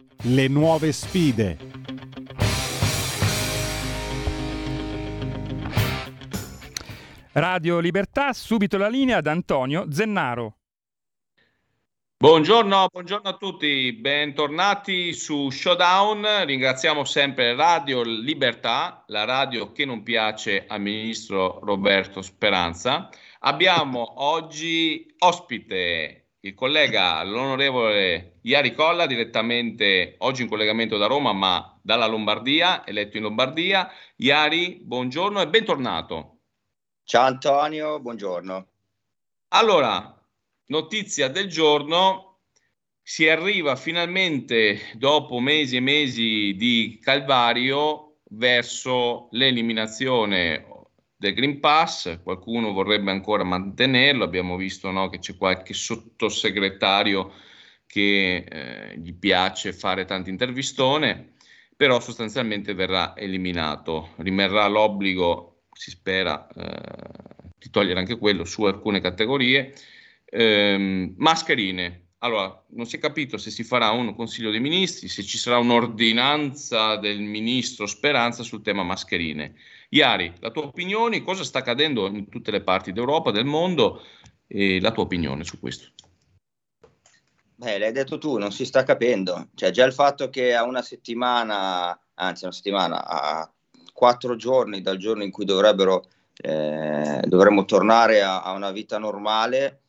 B: le nuove sfide.
M: Radio Libertà, subito la linea ad Antonio Zennaro.
N: Buongiorno, buongiorno a tutti, bentornati su Showdown. Ringraziamo sempre Radio Libertà, la radio che non piace al ministro Roberto Speranza. Abbiamo oggi ospite il collega, l'onorevole Iari Colla, direttamente oggi in collegamento da Roma, ma dalla Lombardia, eletto in Lombardia. Iari, buongiorno e bentornato.
O: Ciao Antonio, buongiorno.
N: Allora, notizia del giorno, si arriva finalmente dopo mesi e mesi di calvario verso l'eliminazione del Green Pass, qualcuno vorrebbe ancora mantenerlo, abbiamo visto no, che c'è qualche sottosegretario che eh, gli piace fare tante intervistone, però sostanzialmente verrà eliminato, rimarrà l'obbligo, si spera, eh, di togliere anche quello su alcune categorie. Ehm, mascherine, allora non si è capito se si farà un consiglio dei ministri, se ci sarà un'ordinanza del ministro Speranza sul tema mascherine. Iari, la tua opinione, cosa sta accadendo in tutte le parti d'Europa, del mondo e la tua opinione su questo?
O: Beh, l'hai detto tu, non si sta capendo. Cioè, già il fatto che a una settimana, anzi una settimana, a quattro giorni dal giorno in cui dovrebbero, eh, dovremmo tornare a, a una vita normale,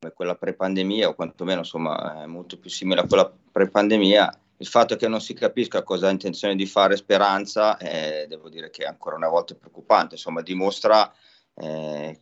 O: come quella pre-pandemia, o quantomeno insomma molto più simile a quella pre-pandemia, il fatto che non si capisca cosa ha intenzione di fare Speranza, eh, devo dire che è ancora una volta preoccupante, insomma dimostra eh,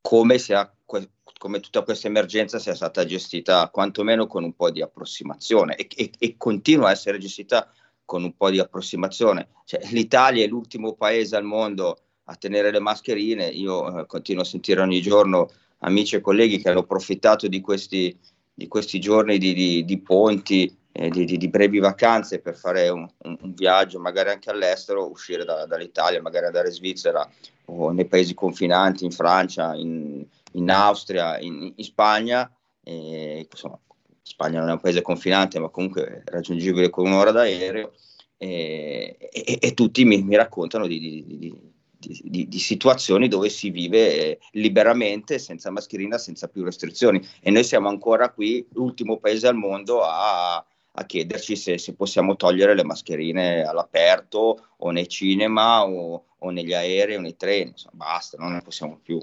O: come, sia, come, tutta questa emergenza sia stata gestita quantomeno con un po' di approssimazione e, e, e continua a essere gestita con un po' di approssimazione. Cioè, L'Italia è l'ultimo paese al mondo a tenere le mascherine, io eh, continuo a sentire ogni giorno amici e colleghi che hanno approfittato di questi, di questi giorni di, di, di ponti, eh, di, di, brevi vacanze per fare un, un, un, viaggio, magari anche all'estero, uscire da, dall'Italia, magari andare in Svizzera o nei paesi confinanti, in Francia, in, in Austria, in, in Spagna. E, insomma, Spagna non è un paese confinante, ma comunque raggiungibile con un'ora d'aereo. E, e, e tutti mi, mi raccontano di, di, di di, di, situazioni dove si vive eh, liberamente, senza mascherina, senza più restrizioni. E noi siamo ancora qui, l'ultimo paese al mondo a, a chiederci se, se, possiamo togliere le mascherine all'aperto o nei cinema o, o negli aerei o nei treni. Insomma, basta, non ne possiamo più.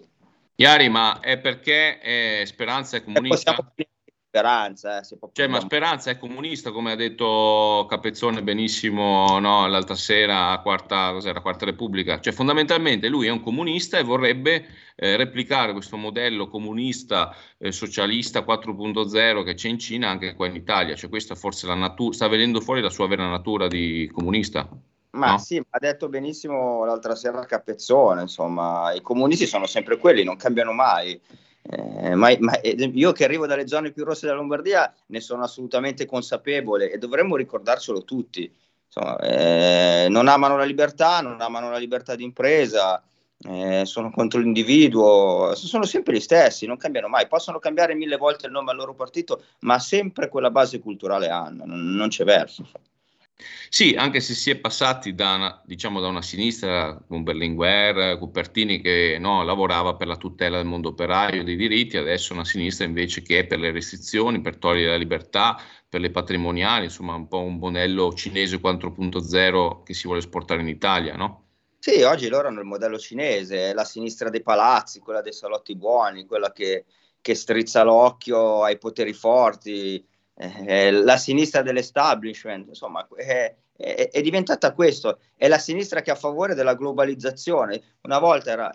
N: Iari, ma è perché eh, Speranza è comunista?
O: Speranza, eh,
N: cioè, ma Speranza è comunista, come ha detto Capezzone benissimo no, l'altra sera a quarta, quarta, Repubblica. Cioè, fondamentalmente lui è un comunista e vorrebbe eh, replicare questo modello comunista eh, socialista 4.0 che c'è in Cina anche qua in Italia. Cioè, questa forse la natura, sta venendo fuori la sua vera natura di comunista.
O: Ma no? sì, ha detto benissimo l'altra sera Capezzone, insomma, i comunisti sono sempre quelli, non cambiano mai. Eh, ma, ma, io che arrivo dalle zone più rosse della Lombardia ne sono assolutamente consapevole e dovremmo ricordarcelo tutti. Insomma, eh, non amano la libertà, non amano la libertà di impresa, eh, sono contro l'individuo, sono sempre gli stessi, non cambiano mai. Possono cambiare mille volte il nome al loro partito, ma sempre quella base culturale hanno, non, non c'è verso.
N: Sì, anche se si è passati da una, diciamo, da una sinistra con Berlinguer, Cupertini che no, lavorava per la tutela del mondo operaio, dei diritti, adesso una sinistra invece che è per le restrizioni, per togliere la libertà, per le patrimoniali, insomma un po' un modello cinese 4.0 che si vuole esportare in Italia, no?
O: Sì, oggi loro hanno il modello cinese, la sinistra dei palazzi, quella dei salotti buoni, quella che, che strizza l'occhio ai poteri forti, eh, la sinistra dell'establishment, insomma, è, è, è, diventata questo, è la sinistra che è a favore della globalizzazione. Una volta era,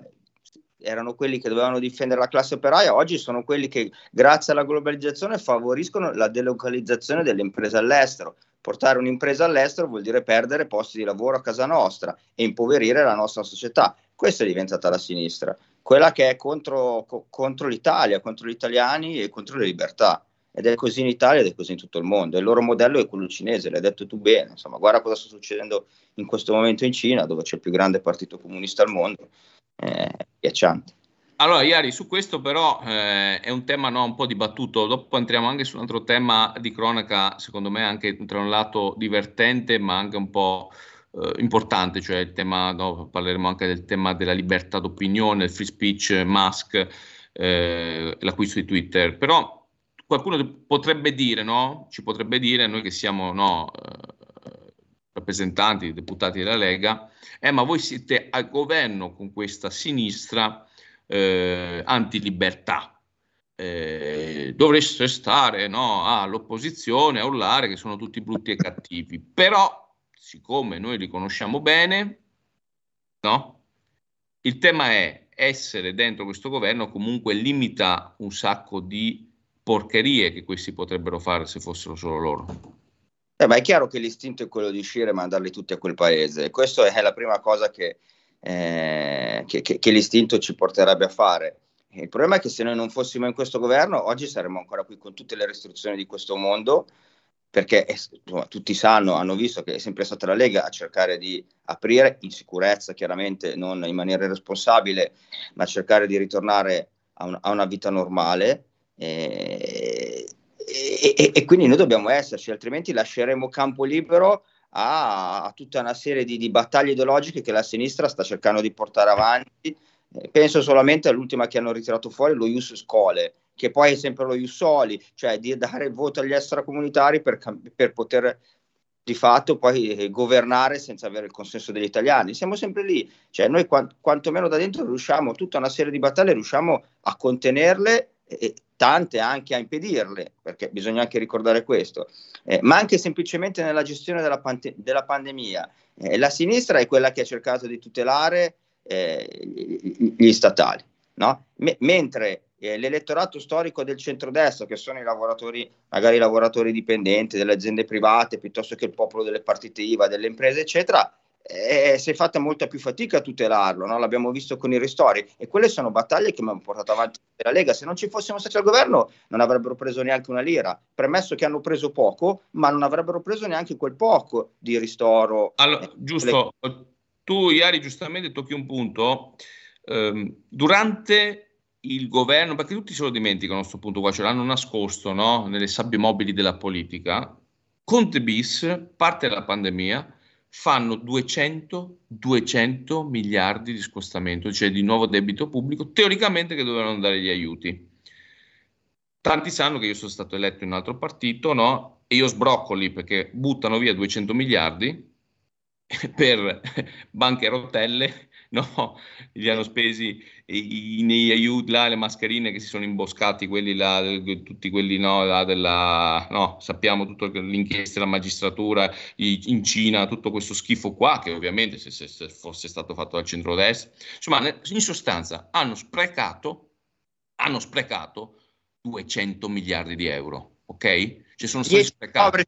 O: erano quelli che dovevano difendere la classe operaia, oggi sono quelli che grazie alla globalizzazione favoriscono la delocalizzazione delle imprese all'estero. Portare un'impresa all'estero vuol dire perdere posti di lavoro a casa nostra e impoverire la nostra società. Questa è diventata la sinistra, quella che è contro, co- contro l'Italia, contro gli italiani e contro le libertà. Ed è così in Italia ed è così in tutto il mondo. Il loro modello è quello cinese, l'hai detto tu bene. Insomma, guarda cosa sta succedendo in questo momento in Cina, dove c'è il più grande partito comunista al mondo. È ghiacciante.
N: Allora, Iari, su questo però eh, è un tema no, un po' dibattuto. Dopo entriamo anche su un altro tema di cronaca, secondo me anche tra un lato divertente, ma anche un po' eh, importante, cioè il tema, no, parleremo anche del tema della libertà d'opinione, il free speech, Musk, eh, l'acquisto di Twitter. Però qualcuno potrebbe dire, no? Ci potrebbe dire, noi che siamo no, eh, rappresentanti, deputati della Lega, eh, ma voi siete al governo con questa sinistra eh, antilibertà. Eh, dovreste stare no, all'opposizione a urlare che sono tutti brutti e cattivi, però siccome noi li conosciamo bene, no? Il tema è essere dentro questo governo comunque limita un sacco di porcherie che questi potrebbero fare se fossero solo loro.
O: Eh, ma è chiaro che l'istinto è quello di uscire e mandarli tutti a quel paese. Questa è la prima cosa che, eh, che, che, che l'istinto ci porterebbe a fare. Il problema è che se noi non fossimo in questo governo, oggi saremmo ancora qui con tutte le restrizioni di questo mondo, perché insomma, tutti sanno, hanno visto che è sempre stata la Lega a cercare di aprire in sicurezza, chiaramente non in maniera irresponsabile, ma cercare di ritornare a, un, a una vita normale. Eh, e, e, e, quindi noi dobbiamo esserci, altrimenti lasceremo campo libero a, a tutta una serie di, di, battaglie ideologiche che la sinistra sta cercando di portare avanti. Eh, penso solamente all'ultima che hanno ritirato fuori, lo Ius Scole, che poi è sempre lo Ius Soli, cioè di dare il voto agli extracomunitari per, per poter di fatto poi eh, governare senza avere il consenso degli italiani. Siamo sempre lì, cioè noi quant- quantomeno da dentro riusciamo, tutta una serie di battaglie riusciamo a contenerle e tante anche a impedirle, perché bisogna anche ricordare questo, eh, ma anche semplicemente nella gestione della, pante- della pandemia. Eh, la sinistra è quella che ha cercato di tutelare eh, gli statali, no? M- mentre eh, l'elettorato storico del centrodestra, che sono i lavoratori, magari i lavoratori dipendenti delle aziende private, piuttosto che il popolo delle partite IVA, delle imprese, eccetera, eh, si è fatta molta più fatica a tutelarlo, no? l'abbiamo visto con i ristori e quelle sono battaglie che mi hanno portato avanti la Lega. Se non ci fossimo stati al governo non avrebbero preso neanche una lira, premesso che hanno preso poco, ma non avrebbero preso neanche quel poco di ristoro.
N: Allora, giusto, tu ieri giustamente tocchi un punto. Um, durante il governo, perché tutti se lo dimenticano a questo punto qua, ce l'hanno nascosto no? nelle sabbie mobili della politica, Conte bis, parte della pandemia, fanno 200, 200 miliardi di scostamento, cioè di nuovo debito pubblico, teoricamente che dovevano dare gli aiuti. Tanti sanno che io sono stato eletto in un altro partito, no? E io sbroccoli perché buttano via 200 miliardi per banche a rotelle no, gli hanno spesi i, nei aiuti, là, le mascherine che si sono imboscati, quelli là, tutti quelli no, là della, no, sappiamo tutto l'inchiesta della magistratura in Cina, tutto questo schifo qua, che ovviamente se, se, se fosse stato fatto dal centrodestra, insomma, in sostanza hanno sprecato, hanno sprecato 200 miliardi di euro, ok? Cioè sono stati sprecati.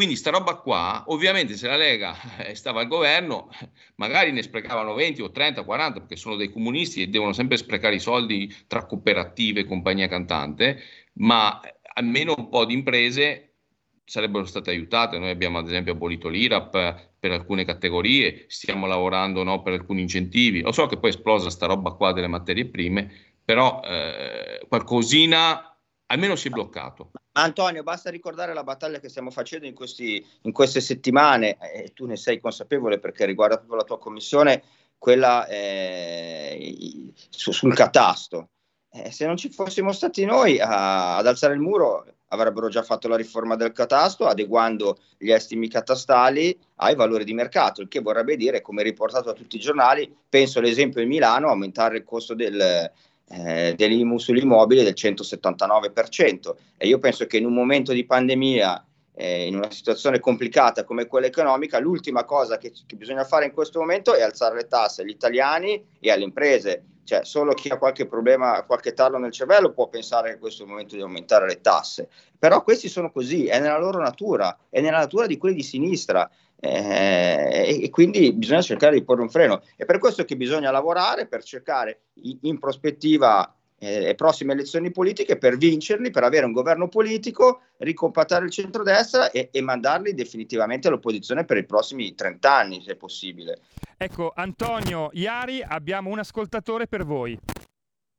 N: Quindi sta roba qua, ovviamente se la Lega eh, stava al governo, magari ne sprecavano 20 o 30, 40, perché sono dei comunisti e devono sempre sprecare i soldi tra cooperative e compagnia cantante, ma almeno un po' di imprese sarebbero state aiutate. Noi abbiamo ad esempio abolito l'IRAP, per alcune categorie, stiamo lavorando no, per alcuni incentivi. Lo so che poi esplosa sta roba qua delle materie prime, però eh, qualcosina almeno si è bloccato.
O: Ma Antonio, basta ricordare la battaglia che stiamo facendo in, questi- in queste settimane, eh, e tu ne sei consapevole perché riguarda proprio la tua commissione, quella eh, su- sul catasto. Eh, se non ci fossimo stati noi a- ad alzare il muro, avrebbero già fatto la riforma del catasto, adeguando gli estimi catastali ai valori di mercato, il che vorrebbe dire, come riportato da tutti i giornali, penso all'esempio di Milano, aumentare il costo del, eh, dell'IMU sull'immobile del 179%. E io penso che in un momento di pandemia, eh, in una situazione complicata come quella economica, l'ultima cosa che, che bisogna fare in questo momento è alzare le tasse agli italiani e alle imprese. Cioè, solo chi ha qualche problema, qualche tarlo nel cervello può pensare che questo è il momento di aumentare le tasse. Però questi sono così, è nella loro natura, è nella natura di quelli di sinistra. Eh, e quindi bisogna cercare di porre un freno. È per questo che bisogna lavorare per cercare in prospettiva eh, le prossime elezioni politiche per vincerli, per avere un governo politico, ricompattare il centrodestra e, e mandarli definitivamente all'opposizione per i prossimi 30 anni, se possibile.
M: Ecco, Antonio Iari, abbiamo un ascoltatore per voi.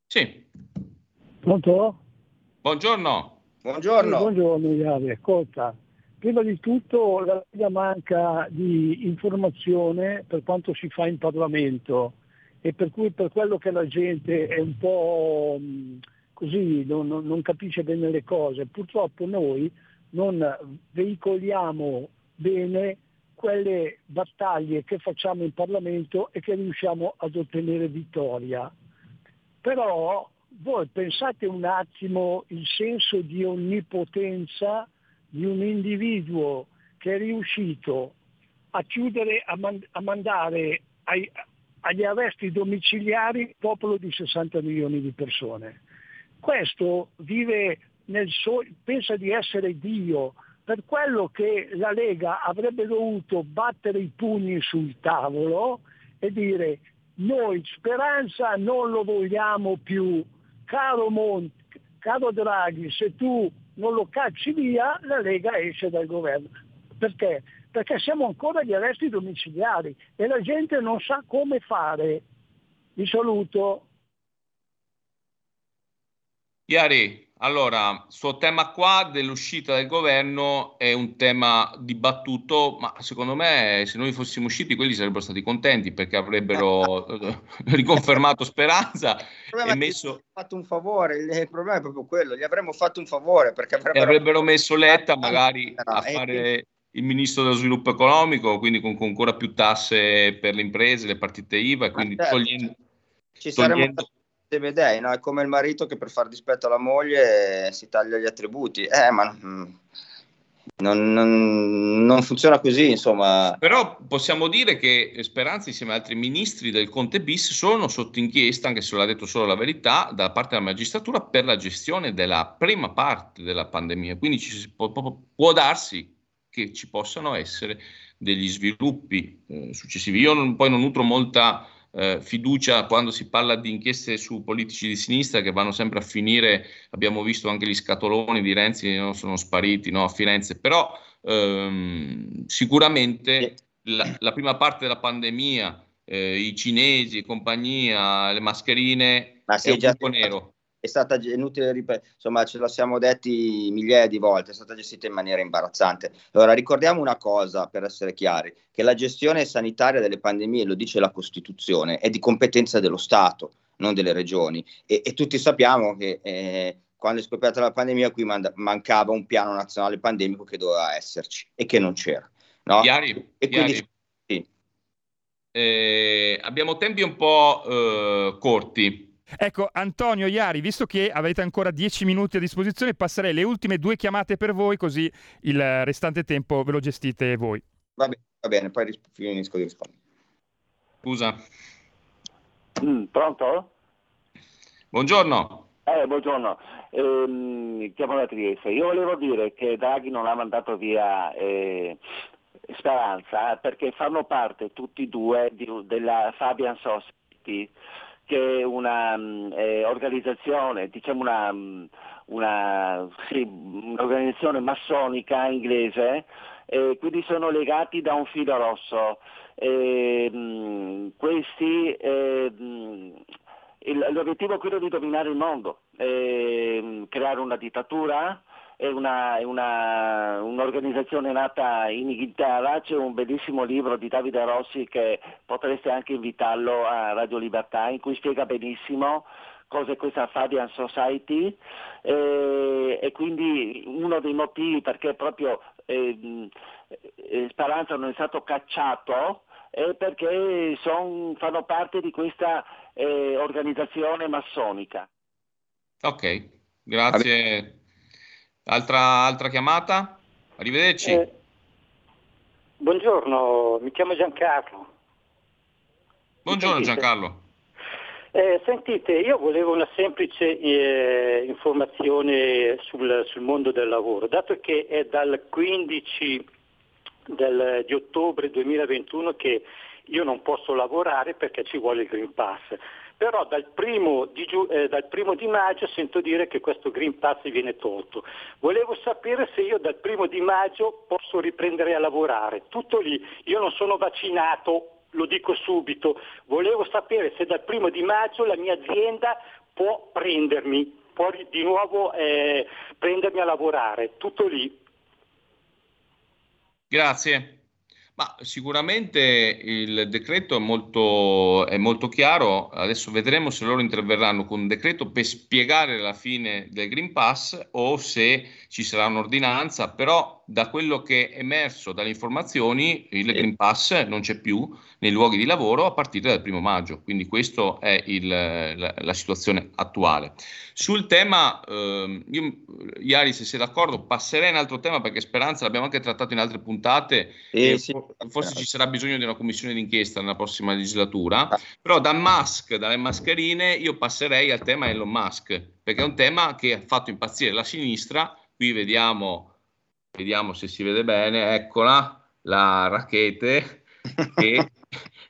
N: Sì.
P: Pronto?
N: Buongiorno.
O: Buongiorno.
P: Sì, buongiorno Iavi, ascolta. Prima di tutto la Lega manca di informazione per quanto si fa in Parlamento e per cui per quello che la gente è un po' mh, così, non- non capisce bene le cose, purtroppo noi non veicoliamo bene quelle battaglie che facciamo in Parlamento e che riusciamo ad ottenere vittoria. Però voi pensate un attimo il senso di onnipotenza di un individuo che è riuscito a chiudere, a, man- a mandare ai- agli arresti domiciliari il popolo di 60 milioni di persone. Questo vive nel suo, pensa di essere Dio, per quello che la Lega avrebbe dovuto battere i pugni sul tavolo e dire noi speranza non lo vogliamo più, caro Monti, caro Draghi, se tu non lo cacci via, la Lega esce dal governo. Perché? Perché siamo ancora agli arresti domiciliari e la gente non sa come fare. Vi saluto.
N: Iari, allora, sto tema qua dell'uscita del governo è un tema dibattuto, ma secondo me se noi fossimo usciti quelli sarebbero stati contenti perché avrebbero riconfermato Speranza
O: Il
N: e messo,
O: fatto un favore, il, problema è proprio quello, gli avremmo fatto un favore perché avrebbero...
N: avrebbero messo Letta magari a fare il ministro dello sviluppo economico, quindi con, con ancora più tasse per le imprese, le partite IVA, quindi
O: certo,
N: togliendo...
O: Ci saremmo
N: togliendo-
O: stati dei no? È come il marito che per far dispetto alla moglie eh, si taglia gli attributi. Eh, ma mm, non, non- non funziona così, insomma.
N: Però possiamo dire che Speranza insieme ad altri ministri del Conte bis sono sotto inchiesta, anche se l'ha detto solo la verità, da parte della magistratura per la gestione della prima parte della pandemia. Quindi ci può- può darsi che ci possano essere degli sviluppi eh, successivi. Io non- poi non nutro molta eh, fiducia quando si parla di inchieste su politici di sinistra che vanno sempre a finire, abbiamo visto anche gli scatoloni di Renzi no, sono spariti no, a Firenze, però ehm, sicuramente la, la prima parte della pandemia, eh, i cinesi e compagnia, le mascherine,
O: Ma
N: è un buco nero.
O: È stata inutile ripetere, insomma, ce lo siamo detti migliaia di volte, è stata gestita in maniera imbarazzante. Allora, ricordiamo una cosa per essere chiari, che la gestione sanitaria delle pandemie, lo dice la Costituzione, è di competenza dello Stato, non delle regioni. E, e tutti sappiamo che eh, quando è scoppiata la pandemia qui manda- mancava un piano nazionale pandemico che doveva esserci e che non c'era. No?
N: Chiari?
O: E quindi
N: Chiari?
O: sì.
N: Eh, abbiamo tempi un po' eh, corti.
M: Ecco, Antonio Iari, visto che avete ancora 10 minuti a disposizione, passerei le ultime due chiamate per voi, così il restante tempo ve lo gestite voi.
O: Va bene, va bene, poi ris- finisco di rispondere.
N: Scusa.
Q: Mm, pronto?
N: Buongiorno.
Q: Eh, buongiorno, Ehm, chiamo da Trieste. Io volevo dire che Draghi non ha mandato via eh, Speranza eh, perché fanno parte tutti e due di- della Fabian Society, che una mm, eh, diciamo una, mm, una- sì, un'organizzazione massonica inglese eh, quindi sono legati da un filo rosso. Questi, eh, mh, il- l'obiettivo è quello di dominare il mondo, eh, creare una dittatura, è una- è una- un'organizzazione nata in Inghilterra, c'è un bellissimo libro di Davide Rossi che potreste anche invitarlo a Radio Libertà in cui spiega benissimo cosa è questa Fabian Society eh, e quindi uno dei motivi perché proprio ehm, eh, Speranza non è stato cacciato è perché son- fanno parte di questa eh, organizzazione massonica.
N: Ok, grazie. Altra, altra chiamata? Arrivederci.
R: Eh, buongiorno, mi chiamo Giancarlo.
N: Buongiorno
R: sentite?
N: Giancarlo.
R: Eh, sentite, io volevo una semplice eh, informazione sul, sul mondo del lavoro, dato che è dal 15 del- di ottobre 2021 che io non posso lavorare perché ci vuole il Green Pass, però dal primo di, eh, dal primo di maggio sento dire che questo Green Pass viene tolto. Volevo sapere se io dal primo di maggio posso riprendere a lavorare, tutto lì, io non sono vaccinato, lo dico subito, volevo sapere se dal primo di maggio la mia azienda può prendermi, può di nuovo eh, prendermi a lavorare, tutto lì.
N: Grazie. Ma sicuramente il decreto è molto, è molto chiaro, adesso vedremo se loro interverranno con un decreto per spiegare la fine del Green Pass o se ci sarà un'ordinanza, però da quello che è emerso dalle informazioni il Green Pass non c'è più nei luoghi di lavoro a partire dal primo maggio, quindi questa è il- la, la situazione attuale. Sul tema, ehm, io Iari se sei d'accordo passerei a un altro tema perché Speranza l'abbiamo anche trattato in altre puntate
O: Sì,
N: e
O: sì.
N: fo- forse ci sarà bisogno di una commissione d'inchiesta nella prossima legislatura, però da Musk, dalle mascherine, io passerei al tema Elon Musk, perché è un tema che ha fatto impazzire la sinistra, qui vediamo, vediamo se si vede bene, eccola, la rachete che,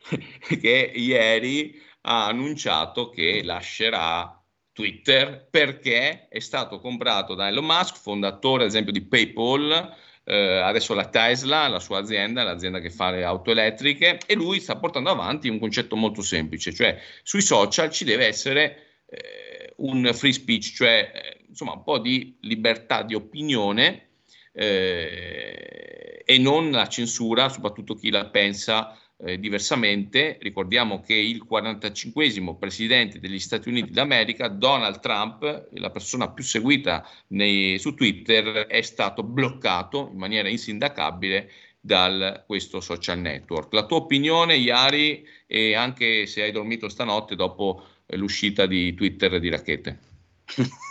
N: che ieri ha annunciato che lascerà Twitter perché è stato comprato da Elon Musk, fondatore ad esempio di PayPal, eh, adesso la Tesla, la sua azienda, l'azienda che fa le auto elettriche, e lui sta portando avanti un concetto molto semplice, cioè sui social ci deve essere eh, un free speech, cioè eh, insomma un po' di libertà di opinione eh, e non la censura, soprattutto chi la pensa eh, diversamente. Ricordiamo che il 45 presidente degli Stati Uniti d'America, Donald Trump, la persona più seguita nei- su Twitter, è stato bloccato in maniera insindacabile da questo social network. La tua opinione, Iari, e anche se hai dormito stanotte dopo eh, l'uscita di Twitter di Racchete?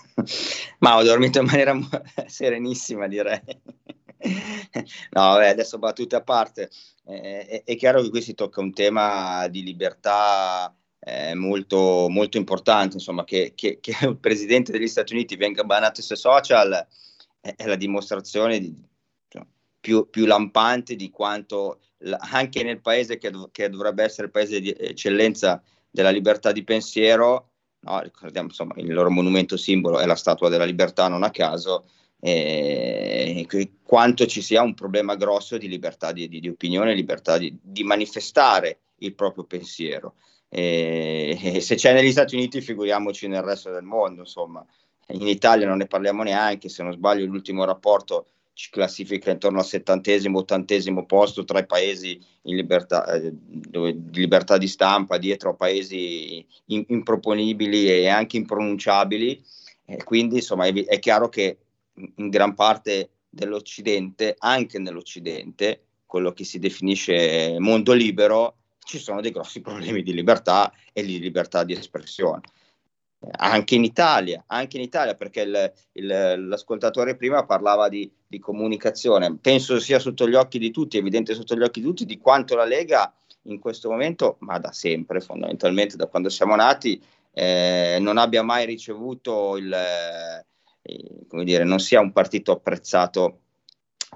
O: Ma ho dormito in maniera serenissima, direi. No, vabbè, adesso battute a parte, eh, è, chiaro che qui si tocca un tema di libertà eh, molto, molto importante, insomma, che, che- che il presidente degli Stati Uniti venga bannato sui social è, è la dimostrazione di- insomma, più, più lampante di quanto la- anche nel paese che, dov- che dovrebbe essere il paese di eccellenza della libertà di pensiero, no, ricordiamo insomma il loro monumento simbolo è la Statua della Libertà, non a caso, eh, quanto ci sia un problema grosso di libertà di, di- di opinione, libertà di, di manifestare il proprio pensiero. E, e se c'è negli Stati Uniti, figuriamoci nel resto del mondo, insomma. In Italia non ne parliamo neanche, se non sbaglio l'ultimo rapporto ci classifica intorno al settantesimo, ottantesimo posto tra i paesi in libertà, eh, dove- di libertà di stampa, dietro a paesi in- improponibili e anche impronunciabili. Eh, quindi insomma è, è chiaro che in- in gran parte dell'Occidente, anche nell'Occidente, quello che si definisce mondo libero, ci sono dei grossi problemi di libertà e di libertà di espressione. Anche in Italia, anche in Italia, perché il- il- l'ascoltatore prima parlava di, di comunicazione, penso sia sotto gli occhi di tutti, evidente sotto gli occhi di tutti, di quanto la Lega in questo momento, ma da sempre, fondamentalmente da quando siamo nati, eh, non abbia mai ricevuto il, eh, come dire, non sia un partito apprezzato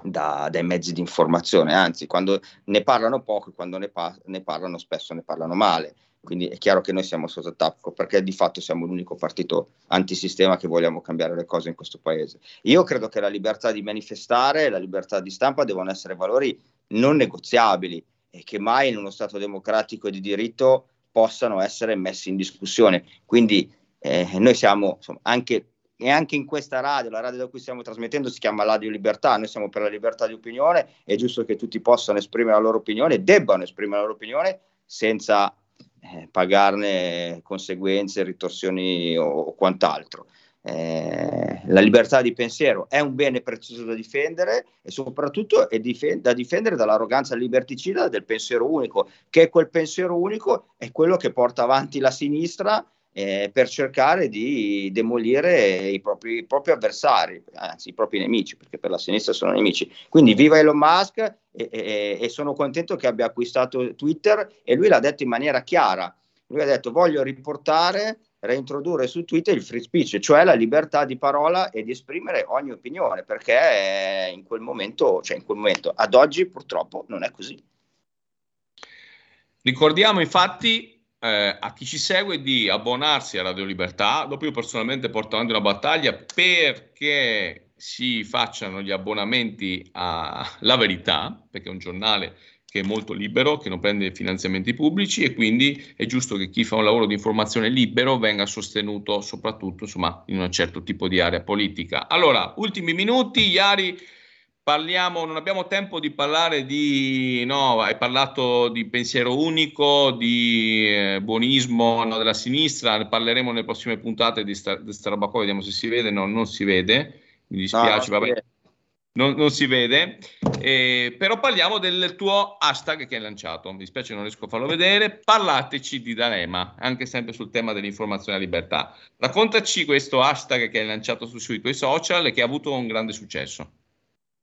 O: da- dai mezzi di informazione, anzi quando ne parlano poco quando ne, pa- ne parlano spesso ne parlano male. Quindi è chiaro che noi siamo sotto attacco perché di fatto siamo l'unico partito antisistema che vogliamo cambiare le cose in questo paese. Io credo che la libertà di manifestare e la libertà di stampa devono essere valori non negoziabili e che mai in uno Stato democratico e di diritto possano essere messi in discussione. Quindi eh, noi siamo insomma, anche, e anche in questa radio, la radio da cui stiamo trasmettendo si chiama Radio Libertà, noi siamo per la libertà di opinione, è giusto che tutti possano esprimere la loro opinione, debbano esprimere la loro opinione senza eh, pagarne conseguenze, ritorsioni o, o quant'altro. Eh, la libertà di pensiero è un bene prezioso da difendere e soprattutto è difen- da difendere dall'arroganza liberticida del pensiero unico, che quel pensiero unico è quello che porta avanti la sinistra eh, per cercare di demolire i propri, i propri avversari, anzi i propri nemici, perché per la sinistra sono nemici. Quindi viva Elon Musk e, e- e sono contento che abbia acquistato Twitter e lui l'ha detto in maniera chiara. Lui ha detto voglio riportare, reintrodurre su Twitter il free speech, cioè la libertà di parola e di esprimere ogni opinione, perché in quel momento, cioè in quel momento, ad oggi purtroppo non è così.
N: Ricordiamo infatti eh, a chi ci segue di abbonarsi a Radio Libertà. Dopo io personalmente porto avanti una battaglia perché si facciano gli abbonamenti a La Verità, perché è un giornale che è molto libero, che non prende finanziamenti pubblici e quindi è giusto che chi fa un lavoro di informazione libero venga sostenuto soprattutto insomma, in un certo tipo di area politica. Allora, ultimi minuti, Iari, parliamo, non abbiamo tempo di parlare di, no, hai parlato di pensiero unico, di eh, buonismo no, della sinistra, ne parleremo nelle prossime puntate di sta, di sta roba qua, vediamo se si vede, no, non si vede, mi dispiace,
O: No, no,
N: vabbè. Non, non si vede, Eh, però parliamo del tuo hashtag che hai lanciato. Mi dispiace, non riesco a farlo vedere. Parlateci di D'Alema, anche sempre sul tema dell'informazione e libertà. Raccontaci questo hashtag che hai lanciato su- sui tuoi social e che ha avuto un grande successo.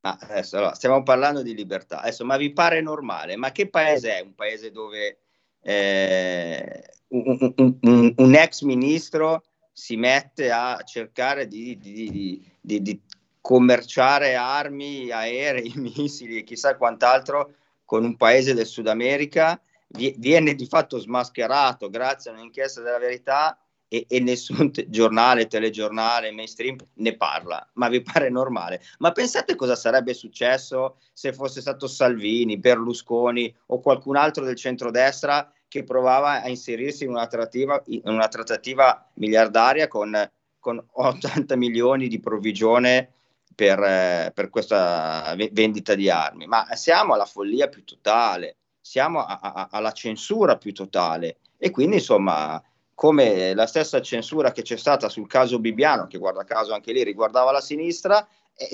O: Ma adesso, allora, stiamo parlando di libertà. Adesso, ma vi pare normale? Ma che paese è? Un paese dove eh, un, un- un- un ex ministro si mette a cercare di, di- di- di- commerciare armi, aerei, missili e chissà quant'altro con un paese del Sud America, vi- viene di fatto smascherato grazie a un'inchiesta della verità e, e nessun te- giornale, telegiornale, mainstream ne parla. Ma vi pare normale? Ma pensate cosa sarebbe successo se fosse stato Salvini, Berlusconi o qualcun altro del centrodestra che provava a inserirsi in una trattativa, in una trattativa miliardaria con, con 80 milioni di provvigione per, eh, per questa ve- vendita di armi. Ma siamo alla follia più totale, siamo a- a- alla censura più totale. E quindi, insomma, come la stessa censura che c'è stata sul caso Bibbiano, che guarda caso anche lì riguardava la sinistra,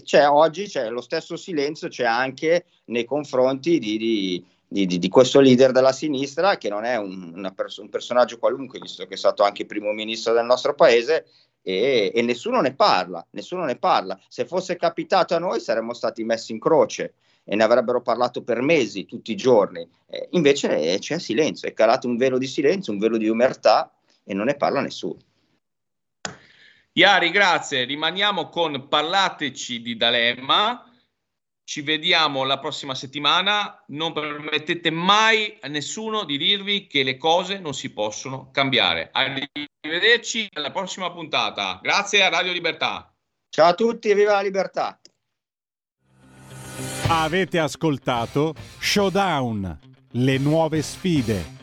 O: c'è oggi c'è lo stesso silenzio, c'è anche nei confronti di, di- di- di- di questo leader della sinistra, che non è un, pers- un personaggio qualunque, visto che è stato anche primo ministro del nostro paese, e, e nessuno ne parla, nessuno ne parla. Se fosse capitato a noi saremmo stati messi in croce e ne avrebbero parlato per mesi, tutti i giorni. Eh, invece eh, c'è silenzio, è calato un velo di silenzio, un velo di umertà e non ne parla nessuno.
N: Iari, grazie. Rimaniamo con Parlateci di D'Alema. Ci vediamo la prossima settimana. Non permettete mai a nessuno di dirvi che le cose non si possono cambiare. Arrivederci alla prossima puntata. Grazie a Radio Libertà.
O: Ciao a tutti e viva la libertà!
B: Avete ascoltato Showdown, le nuove sfide